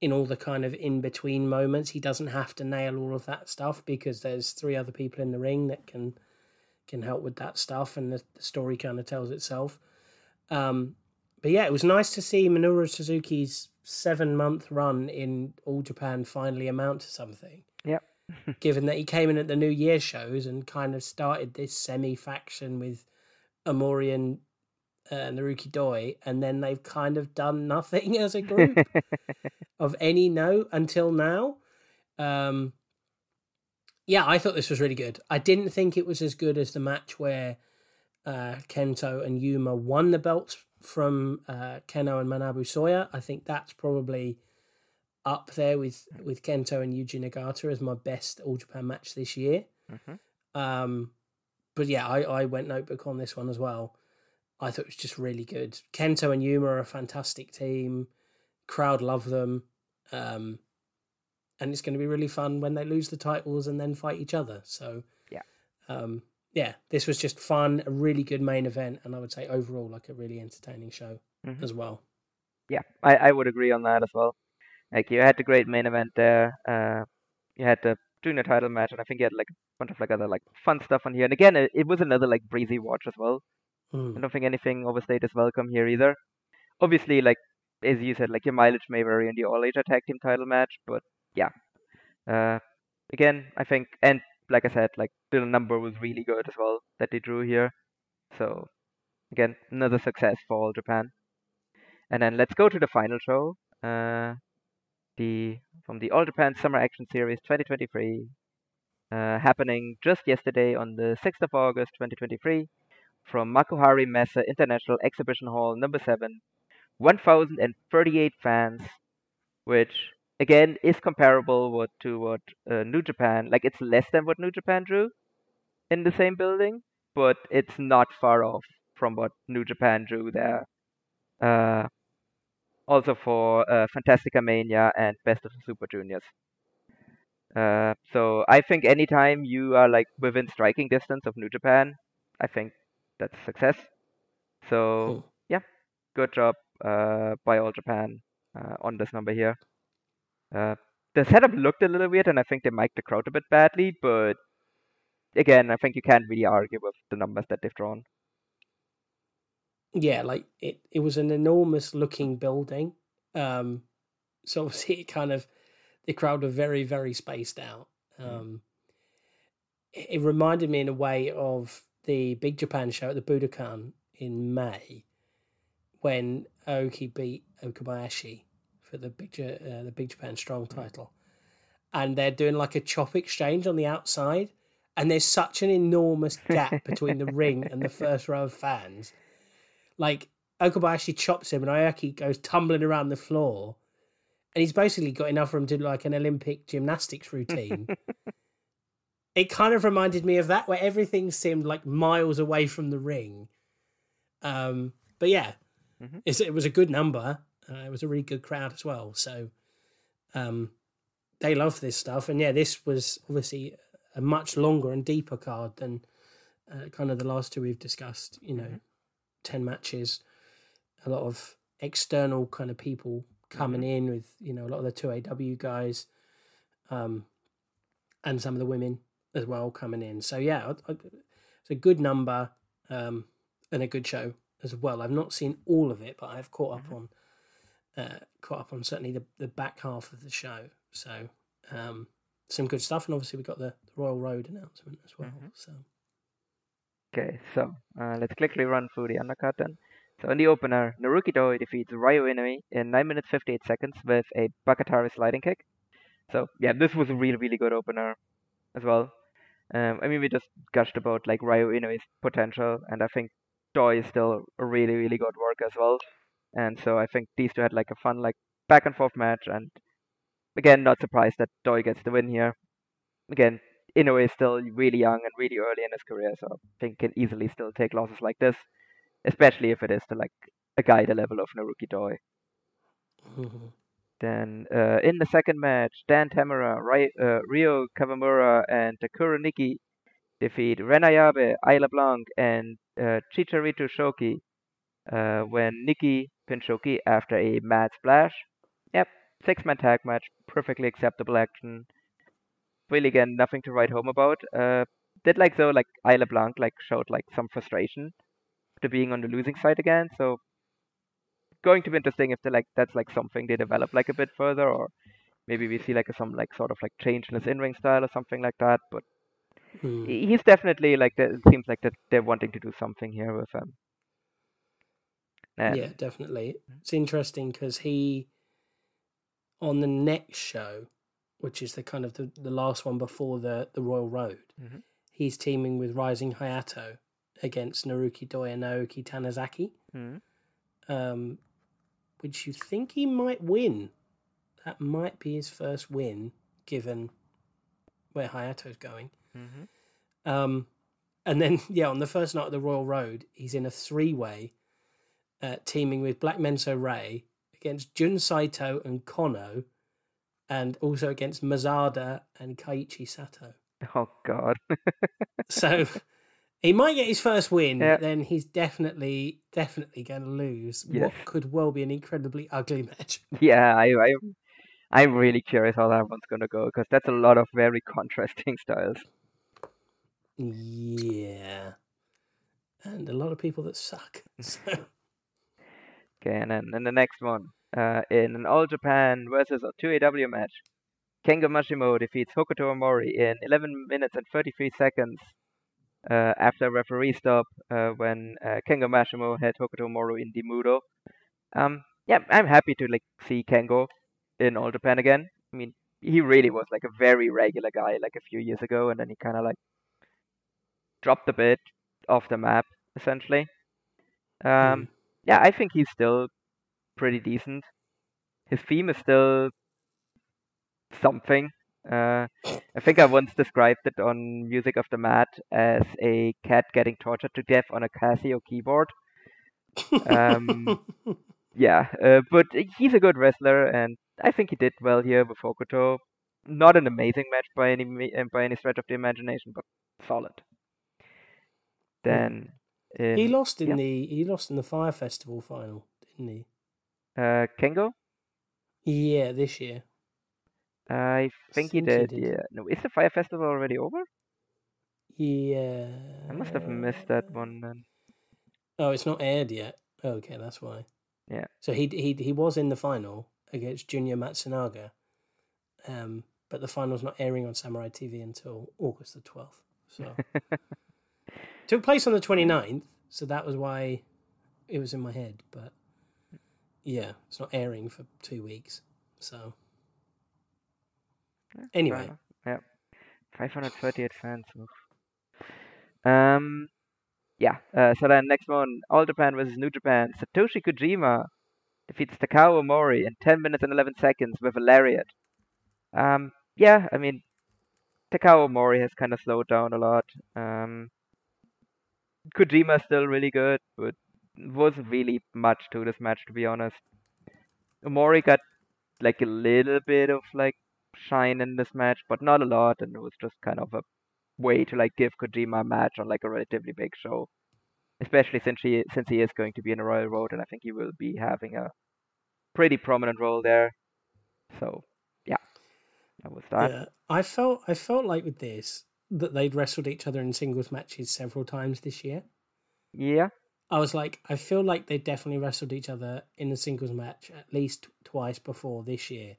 in all the kind of in between moments. He doesn't have to nail all of that stuff because there's three other people in the ring that can can help with that stuff, and the, the story kind of tells itself. Um, but yeah, it was nice to see Minoru Suzuki's seven month run in All Japan finally amount to something. Yep. Given that he came in at the New Year shows and kind of started this semi faction with Omori and uh, Naruki Doi, and then they've kind of done nothing as a group of any note until now. Um, yeah, I thought this was really good. I didn't think it was as good as the match where uh, Kento and Yuma won the belts from uh, Kenoh and Manabu Soya. I think that's probably up there with with Kento and Yuji Nagata as my best All Japan match this year. Mhm. Um, but yeah, I, I went notebook on this one as well. I thought it was just really good. Kento and Yuma are a fantastic team. Crowd love them. Um, and it's going to be really fun when they lose the titles and then fight each other. So Yeah. um, yeah, this was just fun, a really good main event, and I would say overall like a really entertaining show Mhm. as well. Yeah, I, I would agree on that as well. Like you had the great main event there. Uh, you had the junior title match, and I think you had like a bunch of like other like fun stuff on here. And again, it, it was another like breezy watch as well. Mm. I don't think anything overstayed is welcome here either. Obviously, like as you said, like your mileage may vary in the All Asia Tag Team title match, but yeah. Uh, again, I think, and like I said, like the number was really good as well that they drew here. So again, another success for All Japan. And then let's go to the final show. Uh, the from the All Japan Summer Action Series 2023, uh, happening just yesterday on the 6th of August 2023 from Makuhari Messe International Exhibition Hall number 7, 1038 fans, which again is comparable what, to what uh, New Japan, like it's less than what New Japan drew in the same building, but it's not far off from what New Japan drew there. Uh, also for uh, Fantastica Mania and Best of the Super Juniors. Uh, so I think anytime you are like within striking distance of New Japan, I think that's a success. So Cool. yeah, good job uh, by All Japan uh, on this number here. Uh, the setup looked a little weird, and I think they mic'd the crowd a bit badly. But again, I think you can't really argue with the numbers that they've drawn. Yeah, like it, it was an enormous looking building. Um, so obviously it kind of the crowd were very, very spaced out. Um, it, it reminded me in a way of the Big Japan show at the Budokan in May when Aoki beat Okabayashi for the Big uh, the Big Japan Strong title, and they're doing like a chop exchange on the outside, and there's such an enormous gap between the ring and the first row of fans like Okabayashi chops him and Aoki goes tumbling around the floor. And he's basically got enough room to do like an Olympic gymnastics routine. it kind of reminded me of that, where everything seemed like miles away from the ring. Um, but yeah, Mhm. it's, it was a good number. Uh, it was a really good crowd as well. So um, they love this stuff. And yeah, this was obviously a much longer and deeper card than uh, kind of the last two we've discussed. You know, 10 matches, a lot of external kind of people coming in with, you know, a lot of the 2AW guys um, and some of the women as well coming in. So, yeah, it's a good number um, and a good show as well. I've not seen all of it, but I've caught up on. Uh, caught up on certainly the, the back half of the show, so um, some good stuff, and obviously we got the, the Royal Road announcement as well. So Okay, so uh, let's quickly run through the undercard then. So in the opener, Naruki defeats Ryo Inoue in 9 minutes 58 seconds with a Bakatare sliding kick. So yeah, this was a really really good opener as well. Um, I mean we just gushed about like Ryo Inoue's potential, and I think Doi is still a really really good worker as well. And so I think these two had like a fun like back and forth match, and again not surprised that Doi gets the win here. Again, Inoue is still really young and really early in his career, so I think can easily still take losses like this, especially if it is to like a guy the level of Naruki Doi. Then uh, in the second match, Dan Tamura, Ry- uh, Ryo Kawamura, and Takuro Niki defeat Ren Ayabe, Ayla Blanc, and uh, Chicharito Shoki uh, when Niki pinned Shoki after a mad splash. Yep, six man tag match, perfectly acceptable action. Really, again, nothing to write home about. Uh, did like though, like Ayla Blanc like showed like some frustration to being on the losing side again. So going to be interesting if they like that's like something they develop like a bit further, or maybe we see like a, some like sort of like change in his in-ring style or something like that. But Hmm. he's definitely like it seems like that they're wanting to do something here with him. And yeah, definitely. It's interesting because he, on the next show, which is the kind of the, the last one before the, the Royal Road, Mhm. he's teaming with Rising Hayato against Naruki Doi and Naoki Tanizaki, Mhm. um, which you think he might win. That might be his first win, given where Hayato's going. Mhm. Um, and then, yeah, on the first night of the Royal Road, he's in a three way uh, teaming with Black Menso-re against Jun Saito and Kono, and also against Mazada and Kaiichi Sato. Oh God. So he might get his first win, Yeah. but then he's definitely, definitely going to lose Yes. what could well be an incredibly ugly match. yeah, I, I I'm really curious how that one's gonna go because that's a lot of very contrasting styles. Yeah. And a lot of people that suck. So, Okay, and then in the next one, uh, in an All Japan versus a 2AW match, Kengo Mashimo defeats Hokuto Omori in 11 minutes and 33 seconds uh, after a referee stop uh, when uh, Kengo Mashimo had Hokuto Omori in Dimudo. Um, yeah, I'm happy to like see Kengo in All Japan again. I mean, he really was like a very regular guy like a few years ago, and then he kind of like dropped a bit off the map essentially. Um, yeah, I think he's still pretty decent. His theme is still something. Uh, I think I once described it on Music of the Mad as a cat getting tortured to death on a Casio keyboard. Um, Yeah, uh, but he's a good wrestler, and I think he did well here with Hokuto. Not an amazing match by any uh, by any stretch of the imagination, but solid. Then in, he lost in yeah. the he lost in the Fire Festival final, didn't he? Uh, Kengo. Yeah, this year. I think he Think he did, did. Yeah. No, is the Fire Festival already over? Yeah. I must have missed that one then. Oh, it's not aired yet. Okay, that's why. Yeah. So he he he was in the final against Junya Matsunaga, um, but the final's not airing on Samurai TV until August the twelfth. So took place on the 29th, so that was why it was in my head. But yeah, it's not airing for two weeks. So Fair anyway. Yeah. 538 fans. oof. Um, yeah. Uh, so then next one, All Japan versus New Japan. Satoshi Kojima defeats Takao Omori in 10 minutes and 11 seconds with a lariat. Um, yeah, I mean, Takao Omori has kind of slowed down a lot. Um, Kojima's still really good, but wasn't really much to this match to be honest. Omori got like a little bit of like shine in this match, but not a lot, and it was just kind of a way to like give Kojima a match on like a relatively big show, especially since he since he is going to be in a Royal Road, and I think he will be having a pretty prominent role there. So yeah, that was that. yeah, I felt I felt like with this that they'd wrestled each other in singles matches several times this year. Yeah, I was like, I feel like they definitely wrestled each other in a singles match at least twice before this year.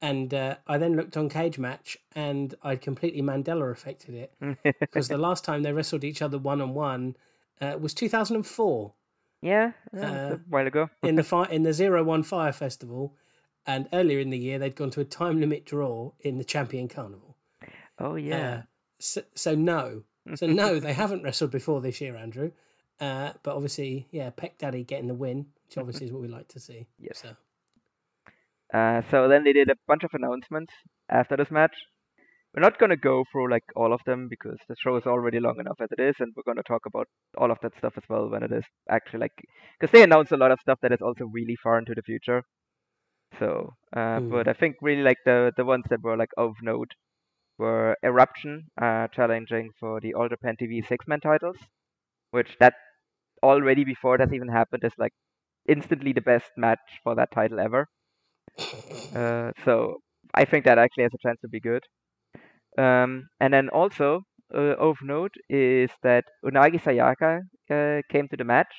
And uh, I then looked on Cagematch and I'd completely Mandela affected it because the last time they wrestled each other one on one was 2004 yeah, yeah, Uh, a while ago. in the fi- in the Zero One Fire Festival, and earlier in the year they'd gone to a time limit draw in the Champion Carnival. Oh yeah, Uh, so, so no, so no, they haven't wrestled before this year, Andrew. Uh, but obviously, yeah, Peck Daddy getting the win, which obviously is what we like to see. Yes. So Uh, so then they did a bunch of announcements after this match. We're not gonna go through like all of them because the show is already long enough as it is, and we're gonna talk about all of that stuff as well when it is actually like because they announced a lot of stuff that is also really far into the future. So, uh, but I think really like the the ones that were like of note were Eruption uh, challenging for the All Japan TV six man titles, which that already before that's even happened is like instantly the best match for that title ever. Uh, so I think that actually has a chance to be good. Um, and then also uh, of note is that Unagi Sayaka uh, came to the match,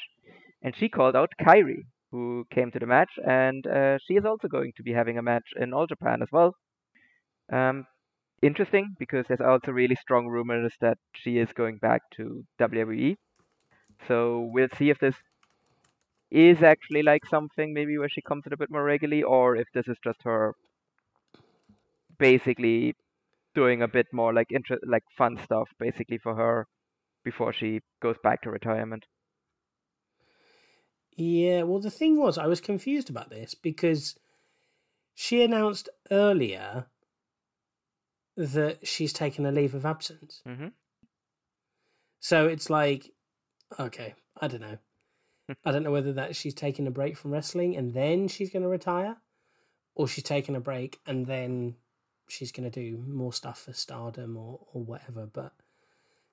and she called out Kairi, who came to the match, and uh, she is also going to be having a match in All Japan as well. Um, interesting because there's also really strong rumors that she is going back to WWE. So we'll see if this is actually like something maybe where she comes in a bit more regularly, or if this is just her basically doing a bit more like inter- like fun stuff basically for her before she goes back to retirement. Yeah, well, the thing was, I was confused about this because she announced earlier that she's taken a leave of absence. Mm-hmm. So it's like, okay, I don't know. I don't know whether that she's taking a break from wrestling and then she's going to retire, or she's taking a break and then she's going to do more stuff for Stardom or or whatever. But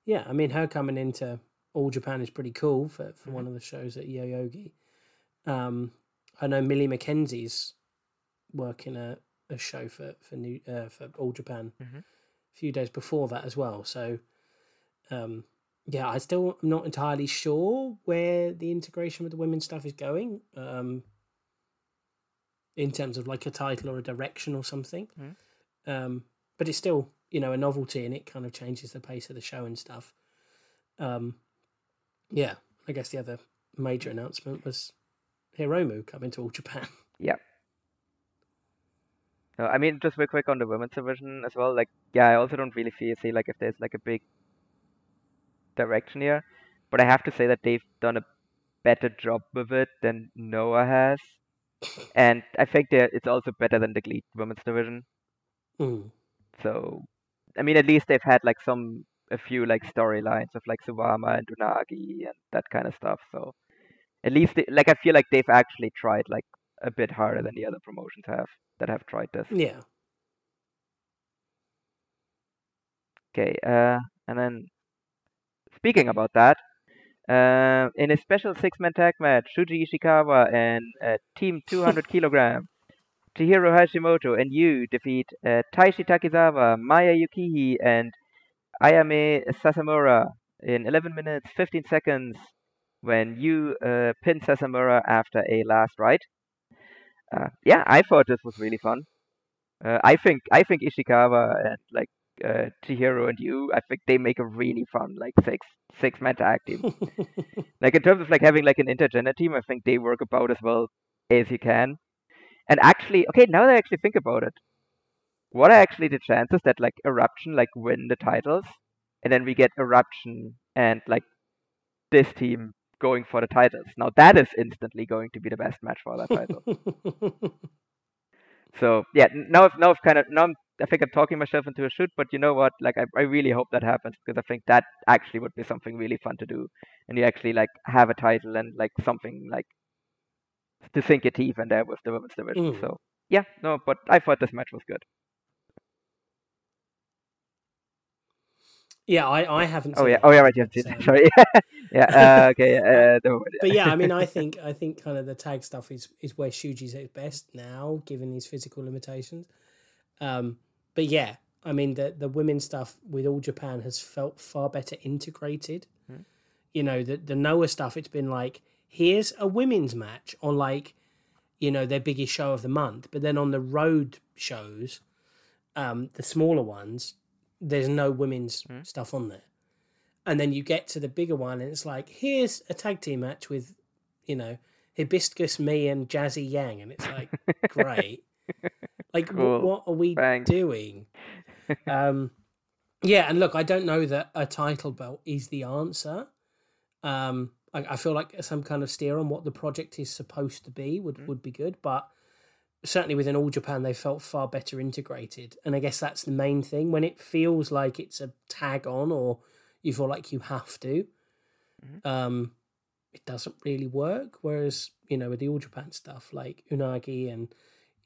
yeah, I mean, her coming into All Japan is pretty cool for for one of the shows at Yoyogi. Um, I know Millie McKenzie's working a, a show for for new uh, for All Japan Mhm. a few days before that as well. So, um, yeah, I still am not entirely sure where the integration with the women's stuff is going. Um, in terms of like a title or a direction or something. Mhm. Um, but it's still, you know, a novelty and it kind of changes the pace of the show and stuff. Um, yeah, I guess the other major announcement was Hiromu coming to All Japan. Yeah. So I mean, just real quick on the women's division as well. Like, yeah, I also don't really feel see like if there's like a big direction here, but I have to say that they've done a better job with it than Noah has, and I think it's also better than the GLEAT women's division. Mm. So, I mean, at least they've had like some a few like storylines of like Suwama and Unagi and that kind of stuff. So, at least they, like I feel like they've actually tried like a bit harder than the other promotions have that have tried this. Yeah. Okay, uh, and then speaking about that, uh, in a special six-man tag match, Shuji Ishikawa and uh, Team 200 kilogram, Chihiro Hashimoto and Yu defeat uh, Taishi Takizawa, Maya Yukihi, and Ayame Sasamura in 11 minutes 15 seconds when Yu uh, pin Sasamura after a last ride. Uh, yeah, I thought this was really fun. Uh, I think I think Ishikawa and like uh, Chihiro and Yu, I think they make a really fun like six six man tag team. like in terms of like having like an intergender team, I think they work about as well as you can. And actually, okay, now that I actually think about it, what are actually the chances that like Eruption like win the titles, and then we get Eruption and like this team going for the titles? Now that is instantly going to be the best match for that title. So yeah, now I've now I've kind of now I'm, I think I'm talking myself into a shoot, but you know what? Like I, I really hope that happens because I think that actually would be something really fun to do, and you actually like have a title and like something like to sink your teeth in there with the women's division. Mm. So yeah, no, but I thought this match was good. yeah, I, I haven't Oh yeah, it, oh yeah, right, you have it. um, Sorry, yeah, uh, okay, uh, but yeah, I mean, I think I think kind of the tag stuff is is where Shuji's at best now, given his physical limitations. Um, but yeah, I mean, the the women's stuff with All Japan has felt far better integrated. You know, the the Noah stuff, it's been like here's a women's match on like, you know, their biggest show of the month, but then on the road shows, um, the smaller ones, there's no women's stuff on there. And then you get to the bigger one and it's like here's a tag team match with you know Hibiscus Mii and jazzy yang. And it's like great like Cool. what are we Thanks. doing um yeah and look i don't know that a title belt is the answer um I, I feel like some kind of steer on what the project is supposed to be would, would be good but certainly within all Japan, they felt far better integrated. And I guess that's the main thing. When it feels like it's a tag on or you feel like you have to, um, it doesn't really work. Whereas, you know, with the all Japan stuff like Unagi and,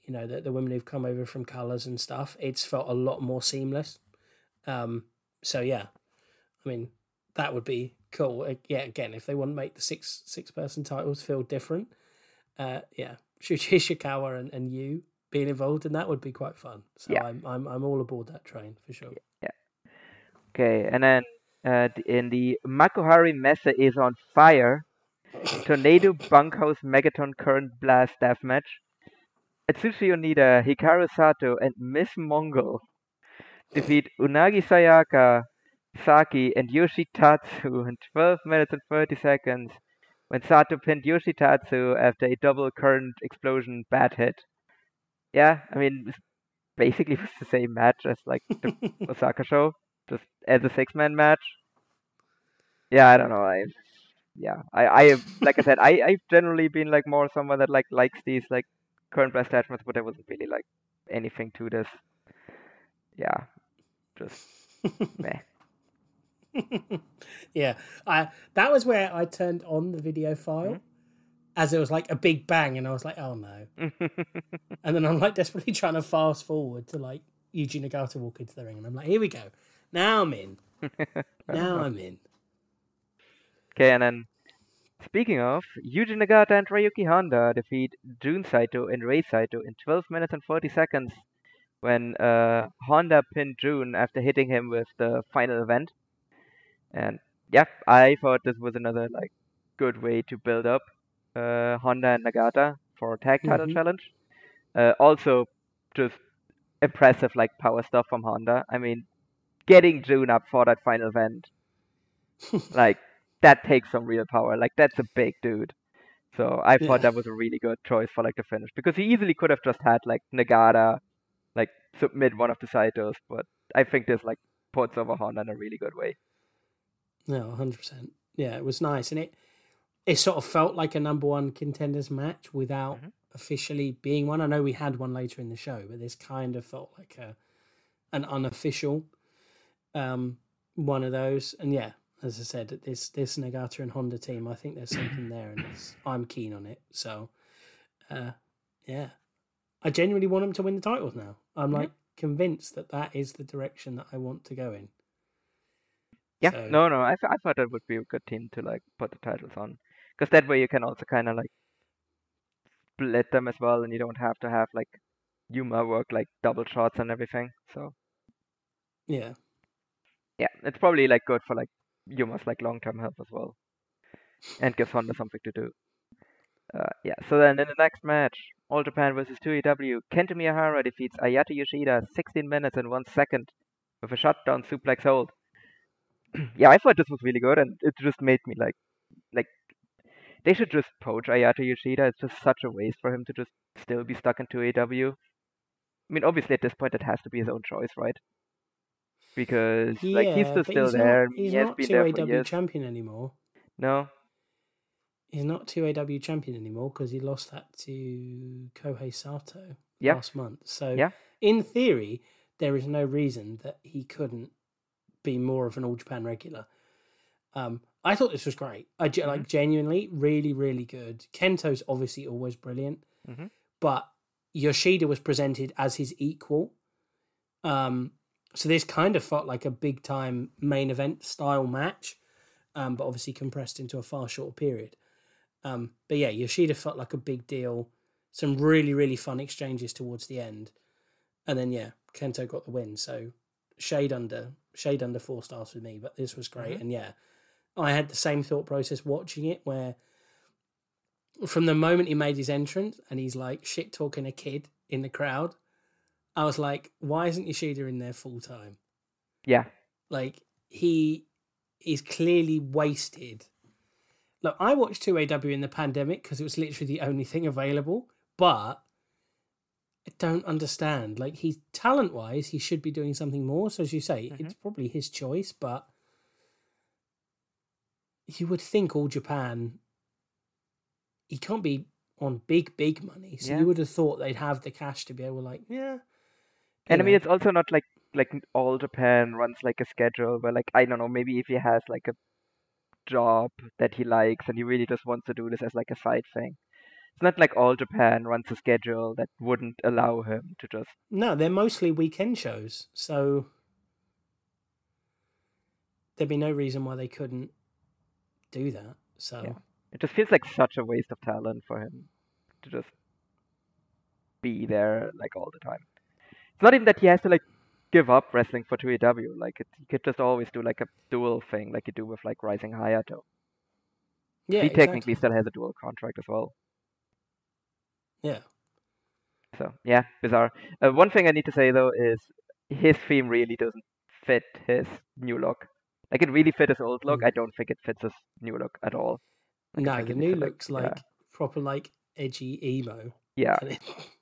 you know, the, the women who've come over from Colors and stuff, it's felt a lot more seamless. Um, so yeah, I mean, that would be cool. Yeah, again, if they want to make the six six person titles feel different, uh, yeah, Shuji Ishikawa and, and Yu being involved in that would be quite fun. So Yeah. I'm, I'm I'm all aboard that train for sure. Yeah okay, and then uh, in the Makuhari Messe is on fire Tornado Bunkhouse Megaton Current Blast Deathmatch. Atsushi Onita, Hikaru Sato, and Miss Mongol defeat Unagi Sayaka, Saki, and Yoshitatsu in 12 minutes and 30 seconds when Sato pinned Yoshitatsu after a double current explosion bad hit. Yeah, I mean, basically was the same match as like the Osaka show, just as a six man match. Yeah, I don't know. I yeah, I I like I said, I I've generally been like more someone that like likes these like current blast deathmatches, but there wasn't really like anything to this. Yeah, just meh. yeah, I that was where I turned on the video file mm-hmm. as it was like a big bang, and I was like, oh no. and then I'm like desperately trying to fast forward to like Yuji Nagata walk into the ring, and I'm like, here we go. Now I'm in. now I'm in. Okay, and then speaking of, Yuji Nagata and Ryuki Honda defeat Jun Saito and Rei Saito in 12 minutes and 40 seconds when uh, Honda pinned Jun after hitting him with the final event. And yeah, I thought this was another like good way to build up uh, Honda and Nagata for a tag title Mhm. challenge. Uh, also, just impressive like power stuff from Honda. I mean, getting Jun up for that final event, like that takes some real power. Like that's a big dude. So I thought that was a really good choice for like the finish because he easily could have just had like Nagata, like submit one of the Saitos, but I think this like puts over Honda in a really good way. No, hundred percent. Yeah, it was nice, and it it sort of felt like a number one contenders match without Mhm. officially being one. I know we had one later in the show, but this kind of felt like a an unofficial um, one of those. And yeah, as I said, this this Nagata and Honda team, I think there's something there, and it's, I'm keen on it. So, uh, yeah, I genuinely want them to win the titles now. I'm Mhm. like convinced that that is the direction that I want to go in. Yeah, So- no, no, I, th- I thought that would be a good team to like put the titles on, because that way you can also kind of like split them as well, and you don't have to have like Yuma work like double shots and everything. So Yeah. yeah, it's probably like good for like Yuma's like long term health as well, and give Honda something to do. Uh, yeah, so then in the next match, All Japan versus 2AW, Kento Miyahara defeats Ayato Yoshida 16 minutes and 1 second with a shutdown suplex hold. yeah, I thought this was really good, and it just made me like, like, they should just poach Ayato Yoshida. It's just such a waste for him to just still be stuck in 2AW. I mean, obviously at this point it has to be his own choice, right? Because like he's still still he's there. Not, he's he not two AW years. champion anymore. No, He's not two AW champion anymore because he lost that to Kohei Sato Yeah. last month. So Yeah. in theory, there is no reason that he couldn't be more of an All Japan regular. Um, I thought this was great. I Mm-hmm. like genuinely, really, really good. Kento's obviously always brilliant, Mhm. but Yoshida was presented as his equal. Um, so this kind of felt like a big time main event style match, um, but obviously compressed into a far shorter period. Um, but yeah, Yoshida felt like a big deal. Some really, really fun exchanges towards the end, and then yeah, Kento got the win. So shade under shade under four stars with me, but this was great. And yeah, I had the same thought process watching it, where from the moment he made his entrance and he's like shit talking a kid in the crowd, I was like, why isn't Yoshida in there full time? yeah, Like he is clearly wasted. Look, I watched 2AW in the pandemic because it was literally the only thing available, but I don't understand. Like he's talent wise, he should be doing something more. So as you say, it's mm-hmm. probably his choice, but you would think all Japan he can't be on big, big money. So Yeah. you would have thought they'd have the cash to be able like, yeah. And you I mean it's also not like like all Japan runs like a schedule where like I don't know maybe if he has like a job that he likes and he really just wants to do this as like a side thing. It's not like all Japan runs a schedule that wouldn't allow him to just No, they're mostly weekend shows, so there'd be no reason why they couldn't do that. So Yeah. it just feels like such a waste of talent for him to just be there like all the time. It's not even that he has to like give up wrestling for 2AW. Like it, he could just always do like a dual thing like you do with like Rising Hayato. Yeah, he exactly. technically still has a dual contract as well. Yeah. So yeah, bizarre. Uh, one thing I need to say though is his theme really doesn't fit his new look. Like it really fit his old look. Mm. I don't think it fits his new look at all. Like, No, the new to, like- looks like yeah. proper like edgy emo, Yeah,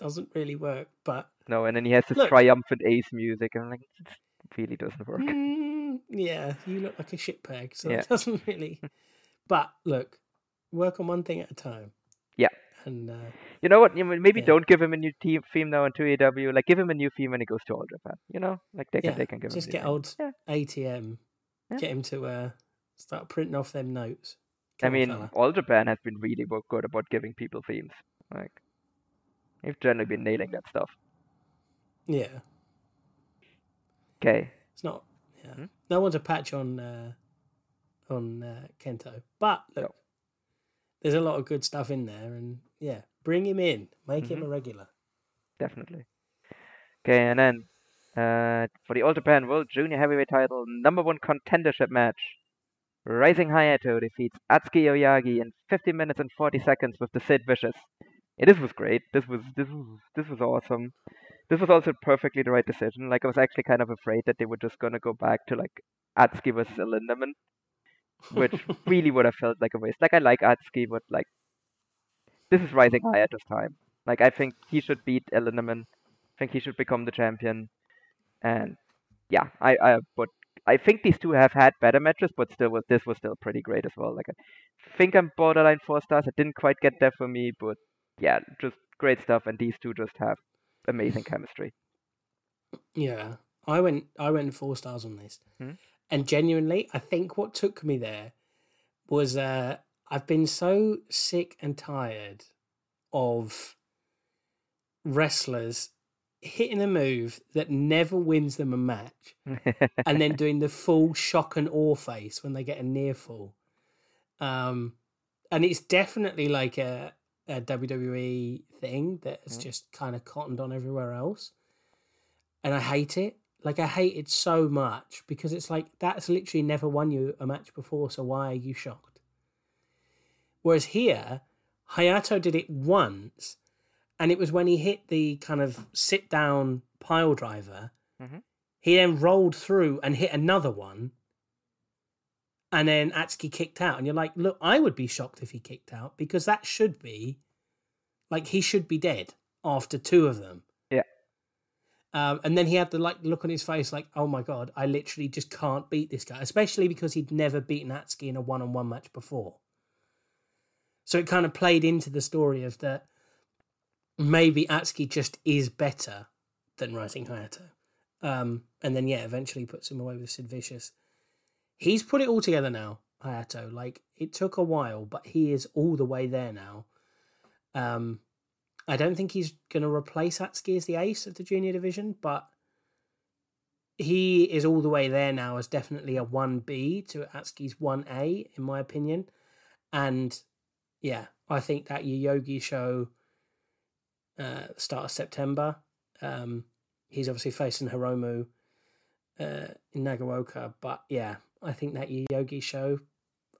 doesn't really work. But no, and then he has this Look. triumphant Ace music, and I'm like, it really doesn't work. mm, yeah, you look like a shit shitbag, so Yeah. it doesn't really. But look, work on one thing at a time. Yeah. And uh, You know what? Maybe Yeah. don't give him a new team theme now on 2AW. Like give him a new theme when he goes to All Japan. You know, like they can yeah, they can give just him. Just get old Yeah. ATM, get him to uh, start printing off them notes. I Come on, mean, fella. All Japan has been really good about giving people themes. Like they've generally been nailing that stuff. yeah, Okay. it's not. Yeah, Hmm? no one's a patch on uh, on uh, Kento, but look, No. there's a lot of good stuff in there, and yeah, bring him in, make him Mhm. a regular. definitely. Okay, and then uh, for the All Japan World Junior Heavyweight Title number one contendership match, Rising Hayato defeats Atsuki Aoyagi in 50 minutes and 40 seconds with the Sid Vicious. Yeah, this was great. This was this was this was awesome. This was also perfectly the right decision. Like I was actually kind of afraid that they were just gonna go back to like Atsuki versus Lindaman, which really would have felt like a waste. Like I like Atsuki, but like this is Rising high at this time. Like I think he should beat Lindaman. I think he should become the champion. And yeah, I I but I think these two have had better matches, but still was this was still pretty great as well. Like I think I'm borderline four stars. It didn't quite get there for me, but yeah, just great stuff. And these two just have amazing chemistry. Yeah, I went I went four stars on this, Hmm. and genuinely, I think what took me there was uh, I've been so sick and tired of wrestlers hitting a move that never wins them a match, and then doing the full shock and awe face when they get a near fall. Um, and it's definitely like a, a WWE thing that's Mm. just kind of cottoned on everywhere else. And I hate it. Like I hate it so much because it's like that's literally never won you a match before, so why are you shocked? Whereas here, Hayato did it once, and it was when he hit the kind of sit down pile driver. Mhm. He then rolled through and hit another one, and then Atsuki kicked out. And you're like, look, I would be shocked if he kicked out because that should be like he should be dead after two of them. Yeah. Um, and then he had the like look on his face, like, "Oh my god, I literally just can't beat this guy," especially because he'd never beaten Atsuki in a one-on-one match before. So it kind of played into the story of that maybe Atsuki just is better than Rising Hayato. Um, and then yeah, eventually puts him away with Sid Vicious. He's put it all together now, Hayato. Like it took a while, but he is all the way there now. Um, I don't think he's going to replace Atsuki as the ace of the junior division, but he is all the way there now as definitely a 1B to Atsuki's 1A, in my opinion. And yeah, I think that Yoyogi show, uh, start of September, um, he's obviously facing Hiromu uh, in Nagaoka, but yeah, I think that Yoyogi show,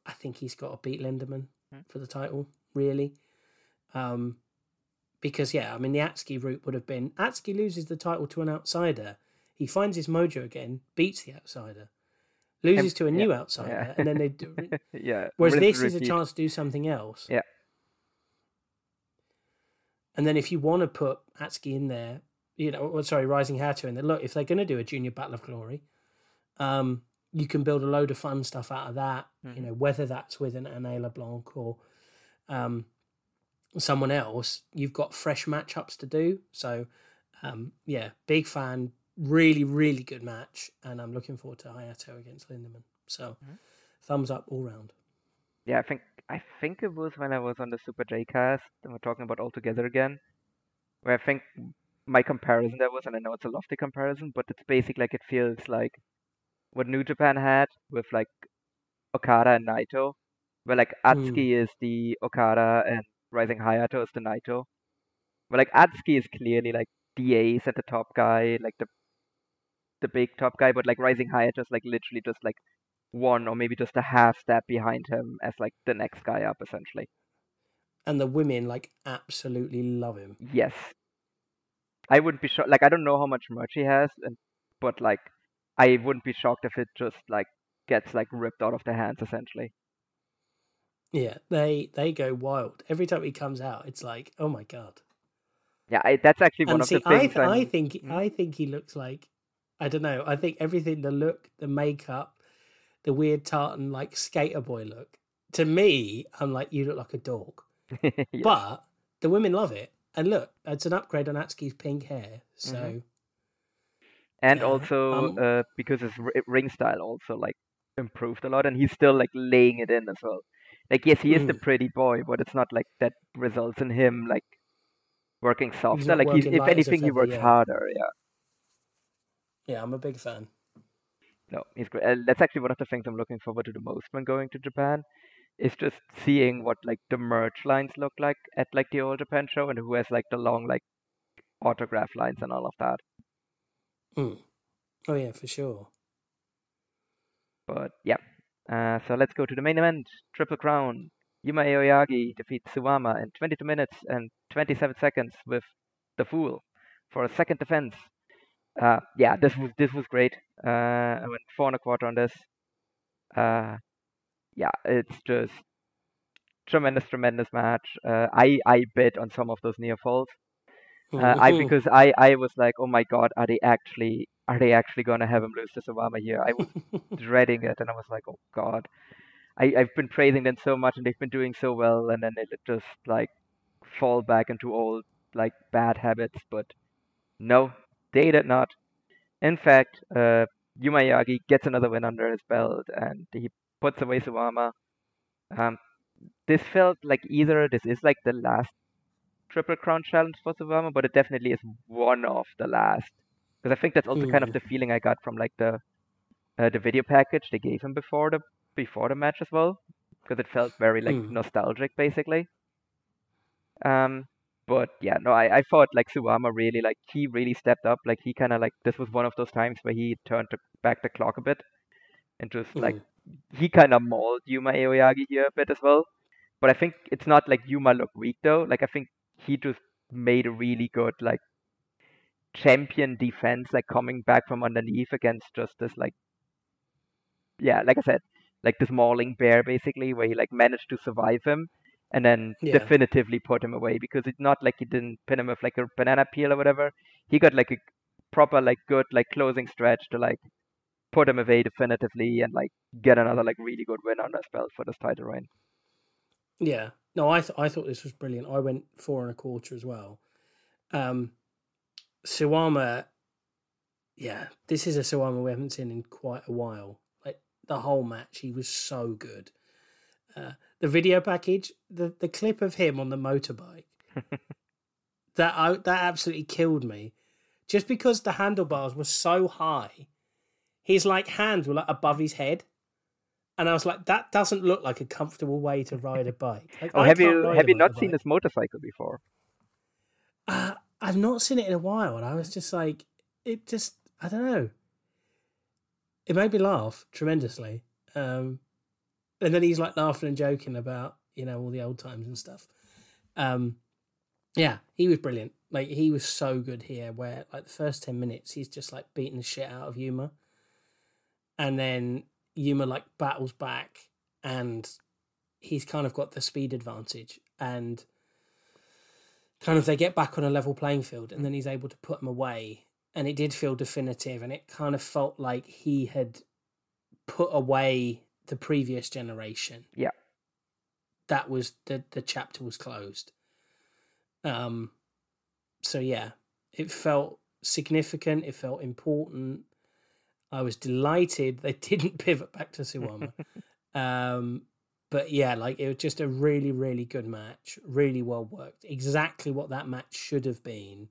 I think he's got to beat Lindaman Hmm. for the title, really. Um, because yeah, I mean the Atsuki route would have been Atsuki loses the title to an outsider, he finds his mojo again, beats the outsider, loses to a yeah, new outsider, yeah. and then they do. yeah. Whereas this is a chance to do something else. Yeah. And then if you want to put Atsuki in there, you know, or sorry, Rising Hayato in there. Look, if they're going to do a Junior Battle of Glory, um, you can build a load of fun stuff out of that. You Mhm. know, whether that's with an Anna LeBlanc or um, someone else, you've got fresh matchups to do. So, um, yeah, big fan. Really, really good match, and I'm looking forward to Hayato against Lindaman. So, Mhm. thumbs up all round. Yeah, I think I think it was when I was on the Super J cast and we're talking about All Together again, where I think my comparison there was, and I know it's a lofty comparison, but it's basically like it feels like what New Japan had with like Okada and Naito, where like hmm. Atsuki is the Okada and Rising Hayato is the Naito. Where like Atsuki is clearly like the ace at the top guy, like the the big top guy, but like Rising Hayato is like literally just like one or maybe just a half step behind him as like the next guy up, essentially. And the women like absolutely love him. Yes. I wouldn't be shocked. Like, I don't know how much merch he has, and but like, I wouldn't be shocked if it just like gets like ripped out of their hands, essentially. Yeah, they they go wild every time he comes out. It's like, oh my god. Yeah, I, that's actually one And of see, the I things. th- I I'm- think Mm. I think he looks like I don't know. I think everything the look, the makeup, the weird tartan like skater boy look. To me, I'm like you look like a dog. Yes. But the women love it. And look, it's an upgrade on Atsuki's pink hair. So Mhm. And yeah, also um, uh, because his ring style also like improved a lot, and he's still like laying it in as well. Like, yes, he is the Mm. pretty boy, but it's not like that results in him like working softer. Like, he's, working if light as a anything, he works yeah. harder. Yeah. yeah, I'm a big fan. No, he's great. Uh, that's actually one of the things I'm looking forward to the most when going to Japan. Is just seeing what like the merch lines look like at like the All Japan show, and who has like the long like autograph lines and all of that. Mm. Oh yeah, for sure. But yeah, uh, so let's go to the main event: Triple Crown. Yuma Aoyagi defeats Suwama in 22 minutes and 27 seconds with the Fool for a second defense. Uh, yeah, this was this was great. Uh, I went four and a quarter on this. Uh, yeah, it's just tremendous, tremendous match. Uh, I I bet on some of those near falls. Uh, I because I I was like, oh my god, are they actually are they actually gonna have him lose to Suwama here? I was dreading it, and I was like, oh god. I I've been praising them so much, and they've been doing so well, and then it just like fall back into old like bad habits. But no, they did not. In fact, uh, Yuma Aoyagi gets another win under his belt, and he puts away Suwama. Um, this felt like either this is like the last Triple Crown challenge for Suwama, but it definitely is one of the last. Because I think that's also kind of Mm. the feeling I got from like the uh, the video package they gave him before the before the match as well, because it felt very like Mm. nostalgic basically. Um, but yeah, no, I, I thought like Suwama really like he really stepped up. Like he kind of like this was one of those times where he turned the, back the clock a bit and just like Mm. he kind of mauled Yuma Aoyagi here a bit as well. But I think it's not like Yuma looked weak though. Like I think he just made a really good like champion defense, like coming back from underneath against just this like yeah, like I said, like this mauling bear basically, where he like managed to survive him and then Yeah. definitively put him away because it's not like he didn't pin him with like a banana peel or whatever. He got like a proper like good like closing stretch to like put him away definitively and like get another like really good win on his belt for this title reign. Yeah. No, I th- I thought this was brilliant. I went four and a quarter as well. Um, Suwama, yeah, this is a Suwama we haven't seen in quite a while. Like the whole match, he was so good. Uh, the video package, the the clip of him on the motorbike, that I, that absolutely killed me. Just because the handlebars were so high, his like hands were like above his head. And I was like, that doesn't look like a comfortable way to ride a bike. Like, Oh, I have you have you not seen this motorcycle before? Uh, I've not seen it in a while, and I was just like, it just, I don't know. It made me laugh tremendously. Um, and then he's like laughing and joking about, you know, all the old times and stuff. Um, yeah, he was brilliant. Like, he was so good here, where, like, the first 10 minutes, he's just like beating the shit out of Yuma. And then Yuma, like, battles back, and he's kind of got the speed advantage. And kind of they get back on a level playing field and then he's able to put them away and it did feel definitive and it kind of felt like he had put away the previous generation Yeah. that was the the chapter was closed um so yeah it felt significant it felt important i was delighted they didn't pivot back to suwama um but yeah, like it was just a really, really good match, really well worked. Exactly what that match should have been.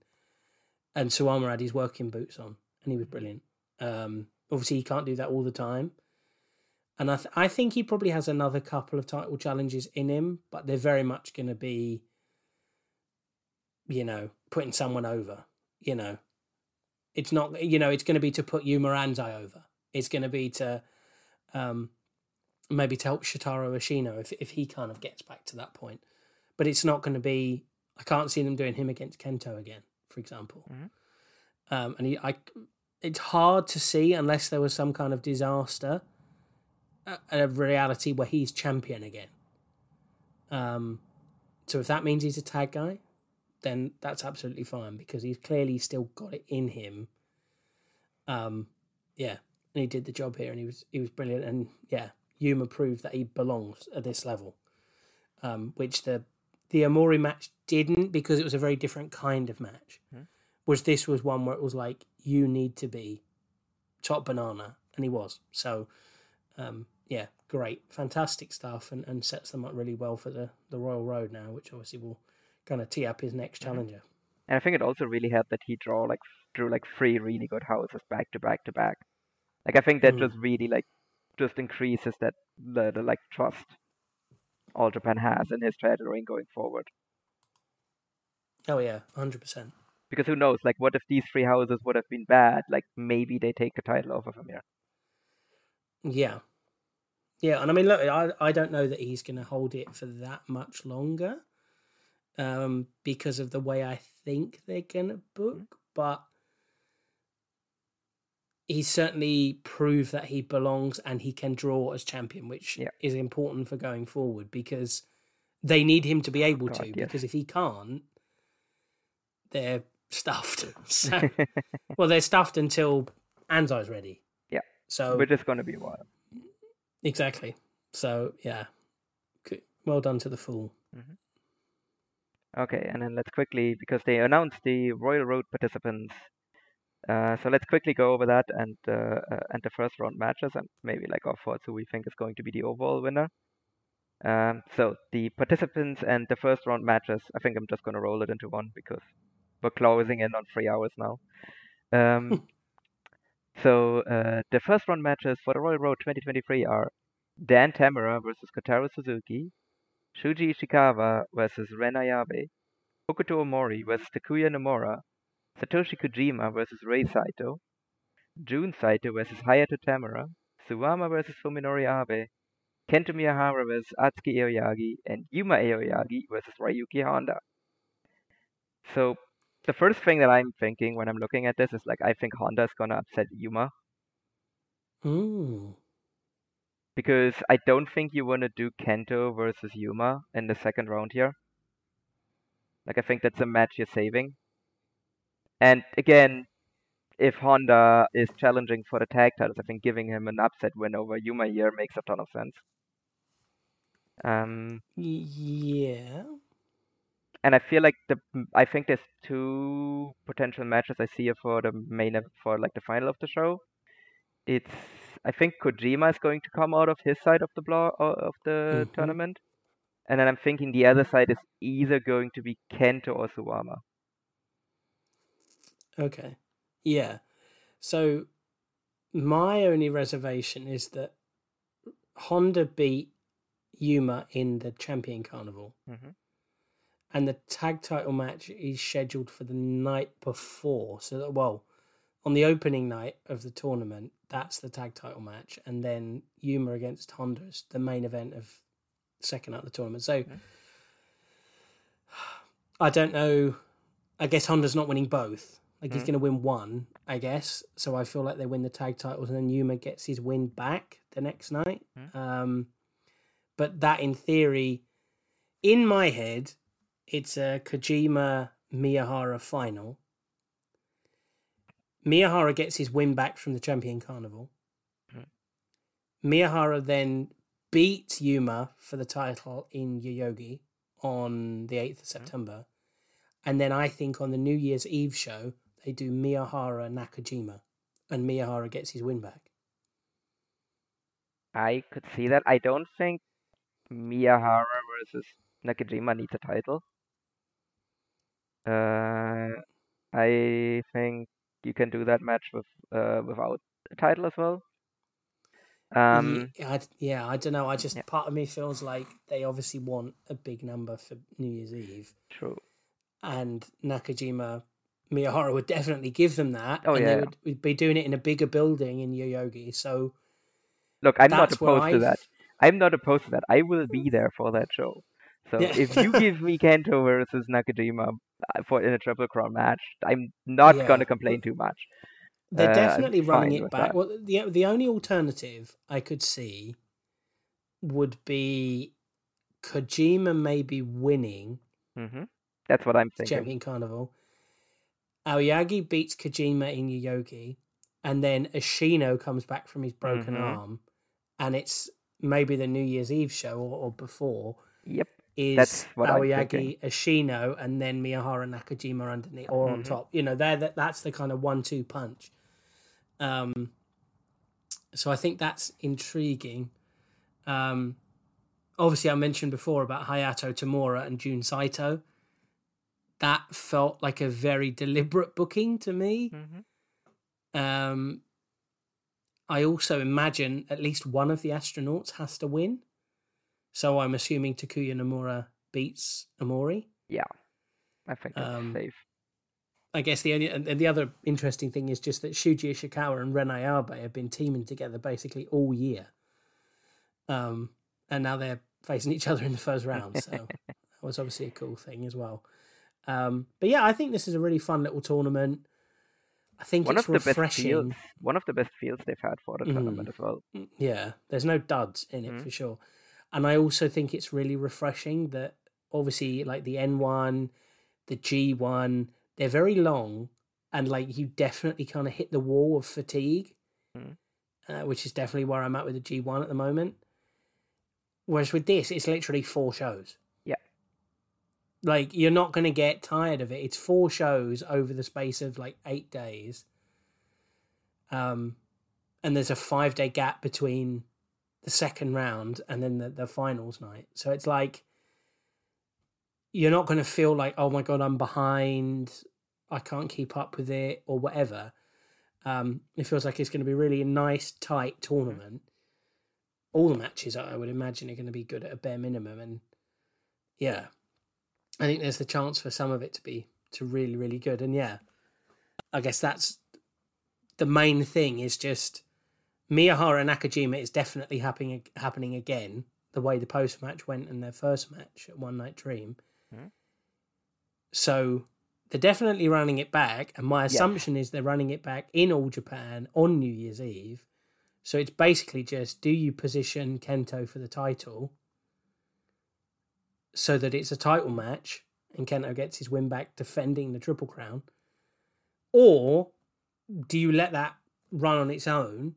And Suwama had his working boots on, and he was brilliant. Um, obviously, he can't do that all the time, and I, th- I think he probably has another couple of title challenges in him, but they're very much going to be, you know, putting someone over. You know, it's not, you know, it's going to be to put Yuma Anzai over. It's going to be to Um, maybe to help Shotaro Ashino if if he kind of gets back to that point. But it's not going to be. I can't see them doing him against Kento again, for example. Mhm. Um, and he, I, it's hard to see unless there was some kind of disaster, a, a reality where he's champion again. Um, so if that means he's a tag guy, then that's absolutely fine because he's clearly still got it in him. Um, yeah, and he did the job here, and he was he was brilliant, and yeah, Yuma proved that he belongs at this level, um, which the the Omori match didn't because it was a very different kind of match. Mhm. Was this was one where it was like you need to be top banana, and he was. So, um, yeah, great, fantastic stuff, and, and sets them up really well for the the Royal Road now, which obviously will kind of tee up his next challenger. And I think it also really helped that he draw like drew like three really good houses back to back to back. Like I think that Mm. just really like just increases that the, the like trust all Japan has in his territory going forward. Oh yeah, hundred percent. Because who knows, like what if these three houses would have been bad? Like maybe they take the title off of him here. Yeah. Yeah, and I mean, look, I, I don't know that he's going to hold it for that much longer um, because of the way I think they're going to book, but he's certainly proved that he belongs and he can draw as champion, which Yeah. is important for going forward because they need him to be able God, to. Because if he can't, they're stuffed. so, well, they're stuffed until Anzai's ready. Yeah. So we're just gonna be a while. Exactly. So yeah, well done to the fool. Okay, and then let's quickly because they announced the Royal Road participants. Uh, so let's quickly go over that and uh, uh, and the first round matches and maybe like our thoughts who we think is going to be the overall winner. Um, so the participants and the first round matches. I think I'm just gonna roll it into one because we're closing in on three hours now. Um, so uh, the first round matches for the Royal Road 2023 are Dan Tamura versus Kotaro Suzuki, Shuji Ishikawa versus Ren Ayabe, Hokuto Omori versus Takuya Nomura, Satoshi Kojima versus Rei Saito, Jun Saito versus Hayato Tamura, Suwama versus Fuminori Abe, Kento Miyahara versus Atsuki Aoyagi, and Yuma Aoyagi versus Ryuki Honda. So the first thing that I'm thinking when I'm looking at this is like I think Honda is gonna upset Yuma Ooh. Because I don't think you want to do Kento versus Yuma in the second round here. Like I think that's a match you're saving. And again, if Honda is challenging for the tag titles, I think giving him an upset win over Yuma here makes a ton of sense. Um, Yeah. and I feel like the I think there's two potential matches I see here for the main for like the final of the show. It's I think Kojima is going to come out of his side of the block of the Mhm. tournament, and then I'm thinking the other side is either going to be Kento or Suwama. Okay. Yeah. So my only reservation is that Honda beat Yuma in the Champion Carnival, Mhm. and the tag title match is scheduled for the night before. So that well, on the opening night of the tournament, that's the tag title match, and then Yuma against Honda is the main event of second out of the tournament. So I don't know. I guess Honda's not winning both. Like he's Mhm. going to win one, I guess. So I feel like they win the tag titles, and then Yuma gets his win back the next night. Mhm. Um, but that, in theory, in my head, it's a Kojima Miyahara final. Miyahara gets his win back from the Champion Carnival. Mhm. Miyahara then beats Yuma for the title in Yoyogi on the 8th of September. And then I think on the New Year's Eve show, they do Miyahara Nakajima. And Miyahara gets his win back. I could see that. I don't think Miyahara versus Nakajima needs a title. Uh, I think you can do that match with uh without a title as well. Um, yeah, I, yeah, I don't know. I just, Yeah. part of me feels like they obviously want a big number for New Year's Eve. true. and Nakajima Miyahara would definitely give them that. Oh, and yeah. they would, would be doing it in a bigger building in Yoyogi. So Look, I'm not opposed to that. I'm not opposed to that. I will be there for that show. So if you give me Kento versus Nakajima for in a triple crown match, I'm not Yeah. gonna complain too much. They're Uh, definitely I'm running it back. that. Well, the the only alternative I could see would be Kojima maybe winning hmm That's what I'm thinking. Champion Carnival. Aoyagi beats Kojima in Yoyogi, and then Ashino comes back from his broken Mhm. arm, and it's maybe the New Year's Eve show or, or before Yep. Is Aoyagi, Ashino, and then Miyahara Nakajima underneath or on Mhm. top. You know, they're that that's the kind of one-two punch. Um, so I think that's intriguing. Um, obviously, I mentioned before about Hayato Tamura and Jun Saito. That felt like a very deliberate booking to me. Mhm. Um, I also imagine at least one of the astronauts has to win. So I'm assuming Takuya Nomura beats Omori. Yeah. I think that's Um, safe. I guess the only and the other interesting thing is just that Shuji Ishikawa and Ren Ayabe have been teaming together basically all year. Um, and now they're facing each other in the first round, so that was obviously a cool thing as well. Um, but yeah, I think this is a really fun little tournament. I think One it's of the best refreshing. fields. One of the best fields they've had for the Mhm. tournament as well. Yeah, there's no duds in it Mhm. for sure. And I also think it's really refreshing that obviously like the N1, the G1, they're very long and like you definitely kind of hit the wall of fatigue, Mhm. uh, which is definitely where I'm at with the G1 at the moment. Whereas with this, it's literally four shows. Yeah. Like you're not going to get tired of it. It's four shows over the space of like eight days. Um, and there's a five day gap between the second round and then the, the finals night. So it's like you're not going to feel like, oh my god, I'm behind, I can't keep up with it, or whatever. Um, it feels like it's going to be really a nice, tight tournament. All the matches, I would imagine, are going to be good at a bare minimum, and yeah, I think there's the chance for some of it to be to really, really good. And yeah, I guess that's the main thing is just Miyahara and Nakajima is definitely happening happening again. The way the post match went in their first match at One Night Dream. Mhm. So they're definitely running it back, and my assumption is they're running it back in All Japan on New Year's Eve. So it's basically just do you position Kento for the title so that it's a title match and Kento gets his win back defending the Triple Crown? Or do you let that run on its own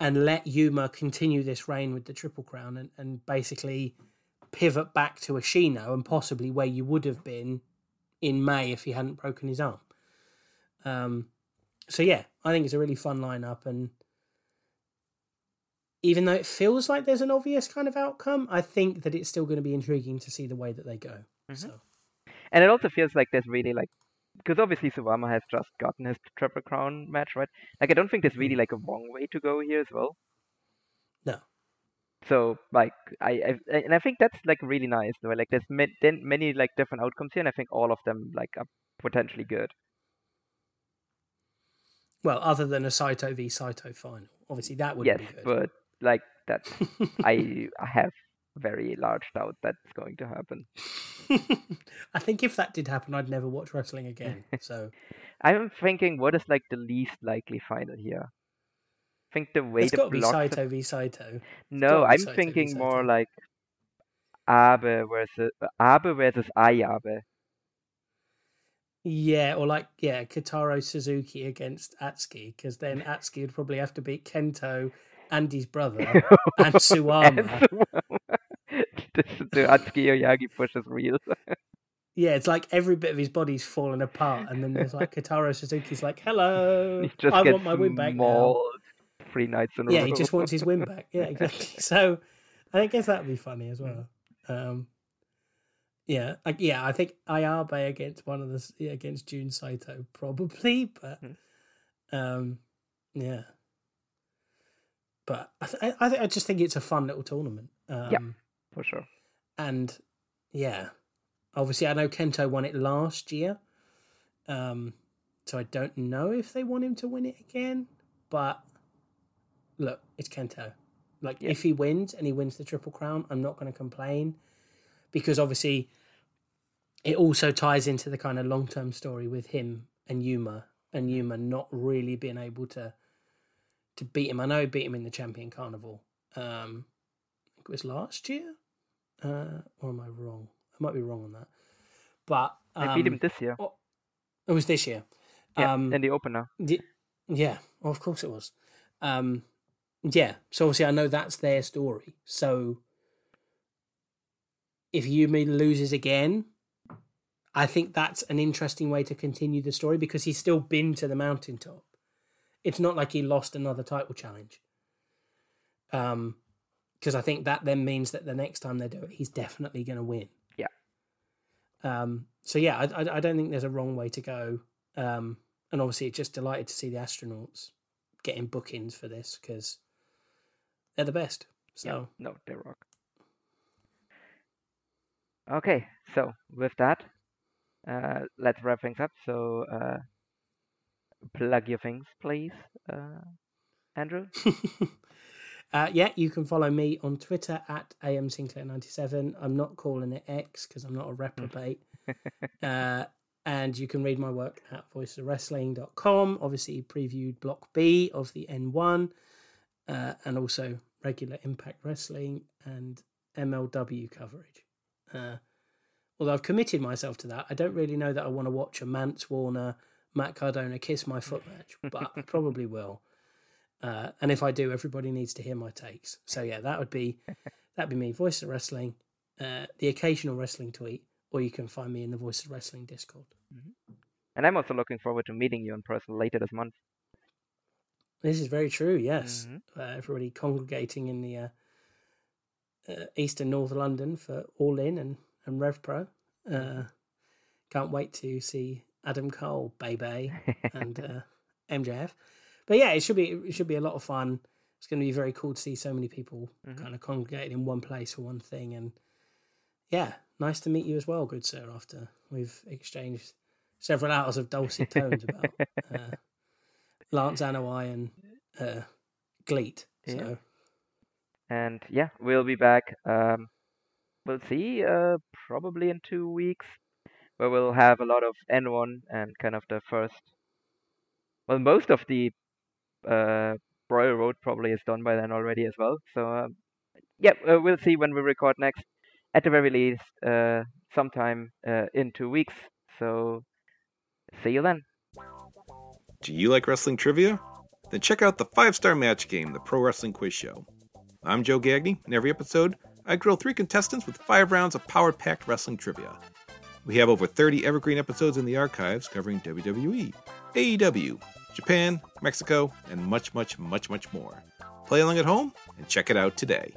and let Yuma continue this reign with the Triple Crown and, and basically pivot back to Ashino and possibly where you would have been in May if he hadn't broken his arm? Um, so yeah, I think it's a really fun lineup and even though it feels like there's an obvious kind of outcome, I think that it's still going to be intriguing to see the way that they go. So And it also feels like there's really like because obviously Suwama has just gotten his triple crown match, right? Like I don't think there's really mm-hmm. like a wrong way to go here as well. no, So like I, I and I think that's like really nice. Though. Like there's ma- many like different outcomes here, and I think all of them like are potentially good. well, other than a Saito v Saito final, obviously that would yes, be good. but like that, I I have very large doubt that's going to happen. I think if that did happen, I'd never watch wrestling again. So I'm thinking what is like the least likely final here. I think the way it's the got to be blocks Saito v Saito. No, I'm Saito thinking more like Abe versus Abe versus Ayabe. Yeah, or like yeah, Kotaro Suzuki against Atsuki, because then Atsuki would probably have to beat Kento and his brother and Suwama. the, the Atsuki Aoyagi push is real. Yeah, it's like every bit of his body's falling apart, and then there's like Kotaro Suzuki's like, "Hello, I want my win back now." three nights in a Yeah, row. he just wants his win back. Yeah, exactly. So I guess that'd be funny as well. Um, yeah, I, yeah, I think Ayabe against one of the yeah, against Jun Saito probably, but um, yeah. But I, th- I, th- I just think it's a fun little tournament. Um, for sure. and yeah, obviously I know Kento won it last year, um, so I don't know if they want him to win it again. But look, it's Kento. Like Yeah. if he wins and he wins the triple crown, I'm not going to complain because obviously it also ties into the kind of long term story with him and Yuma and Yuma not really being able to to beat him. I know he beat him in the Champion Carnival. Um, think it was last year, uh, or am I wrong? I might be wrong on that. But um, I beat him this year. It was this year. Yeah, um, in the opener. Ye- Yeah, well, of course it was. Um, yeah, so obviously I know that's their story. So if Yuma loses again, I think that's an interesting way to continue the story because he's still been to the mountaintop. It's not like he lost another title challenge. Um, because I think that then means that the next time they do it, he's definitely going to win. Yeah. Um. So yeah, I, I I don't think there's a wrong way to go. Um. And obviously, just delighted to see the astronauts getting bookings for this because they're the best. So No, they rock. Okay, so with that, uh, let's wrap things up. So, uh, plug your things, please, uh, Andrew. uh, yeah, you can follow me on Twitter at am sinclair 97 I'm not calling it X because I'm not a reprobate. uh, and you can read my work at voicesofwrestling.com. Obviously, previewed Block B of the N1 uh, and also regular Impact Wrestling and MLW coverage. Uh, although I've committed myself to that, I don't really know that I want to watch a Mance Warner, Matt Cardona kiss my foot match, but I probably will. Uh, and if I do, everybody needs to hear my takes. So yeah, that would be that'd be me, Voice of Wrestling, uh, the occasional wrestling tweet, or you can find me in the Voice of Wrestling Discord. And I'm also looking forward to meeting you in person later this month. This is very true. Yes, Mhm. uh, everybody congregating in the uh, uh, East and North London for All In and and Rev Pro. Uh, can't wait to see Adam Cole, baby, and uh, MJF. But yeah, it should be it should be a lot of fun. It's going to be very cool to see so many people kind of congregated in one place for one thing. And yeah, nice to meet you as well, good sir. After we've exchanged several hours of dulcet tones about uh, Lance Anoa'i and uh, GLEAT. So Yeah. And yeah, we'll be back. Um, we'll see, uh, probably in two weeks, where we'll have a lot of N1 and kind of the first. Well, most of the uh, Royal Road probably is done by then already as well. So um, yeah, uh, we'll see when we record next. At the very least, uh, sometime uh, in two weeks. So see you then. Do you like wrestling trivia? Then check out the five star match game, the Pro Wrestling Quiz Show. I'm Joe Gagney, and every episode, I grill three contestants with five rounds of power packed wrestling trivia. We have over 30 evergreen episodes in the archives covering WWE, AEW, Japan, Mexico, and much, much, much, much more. Play along at home and check it out today.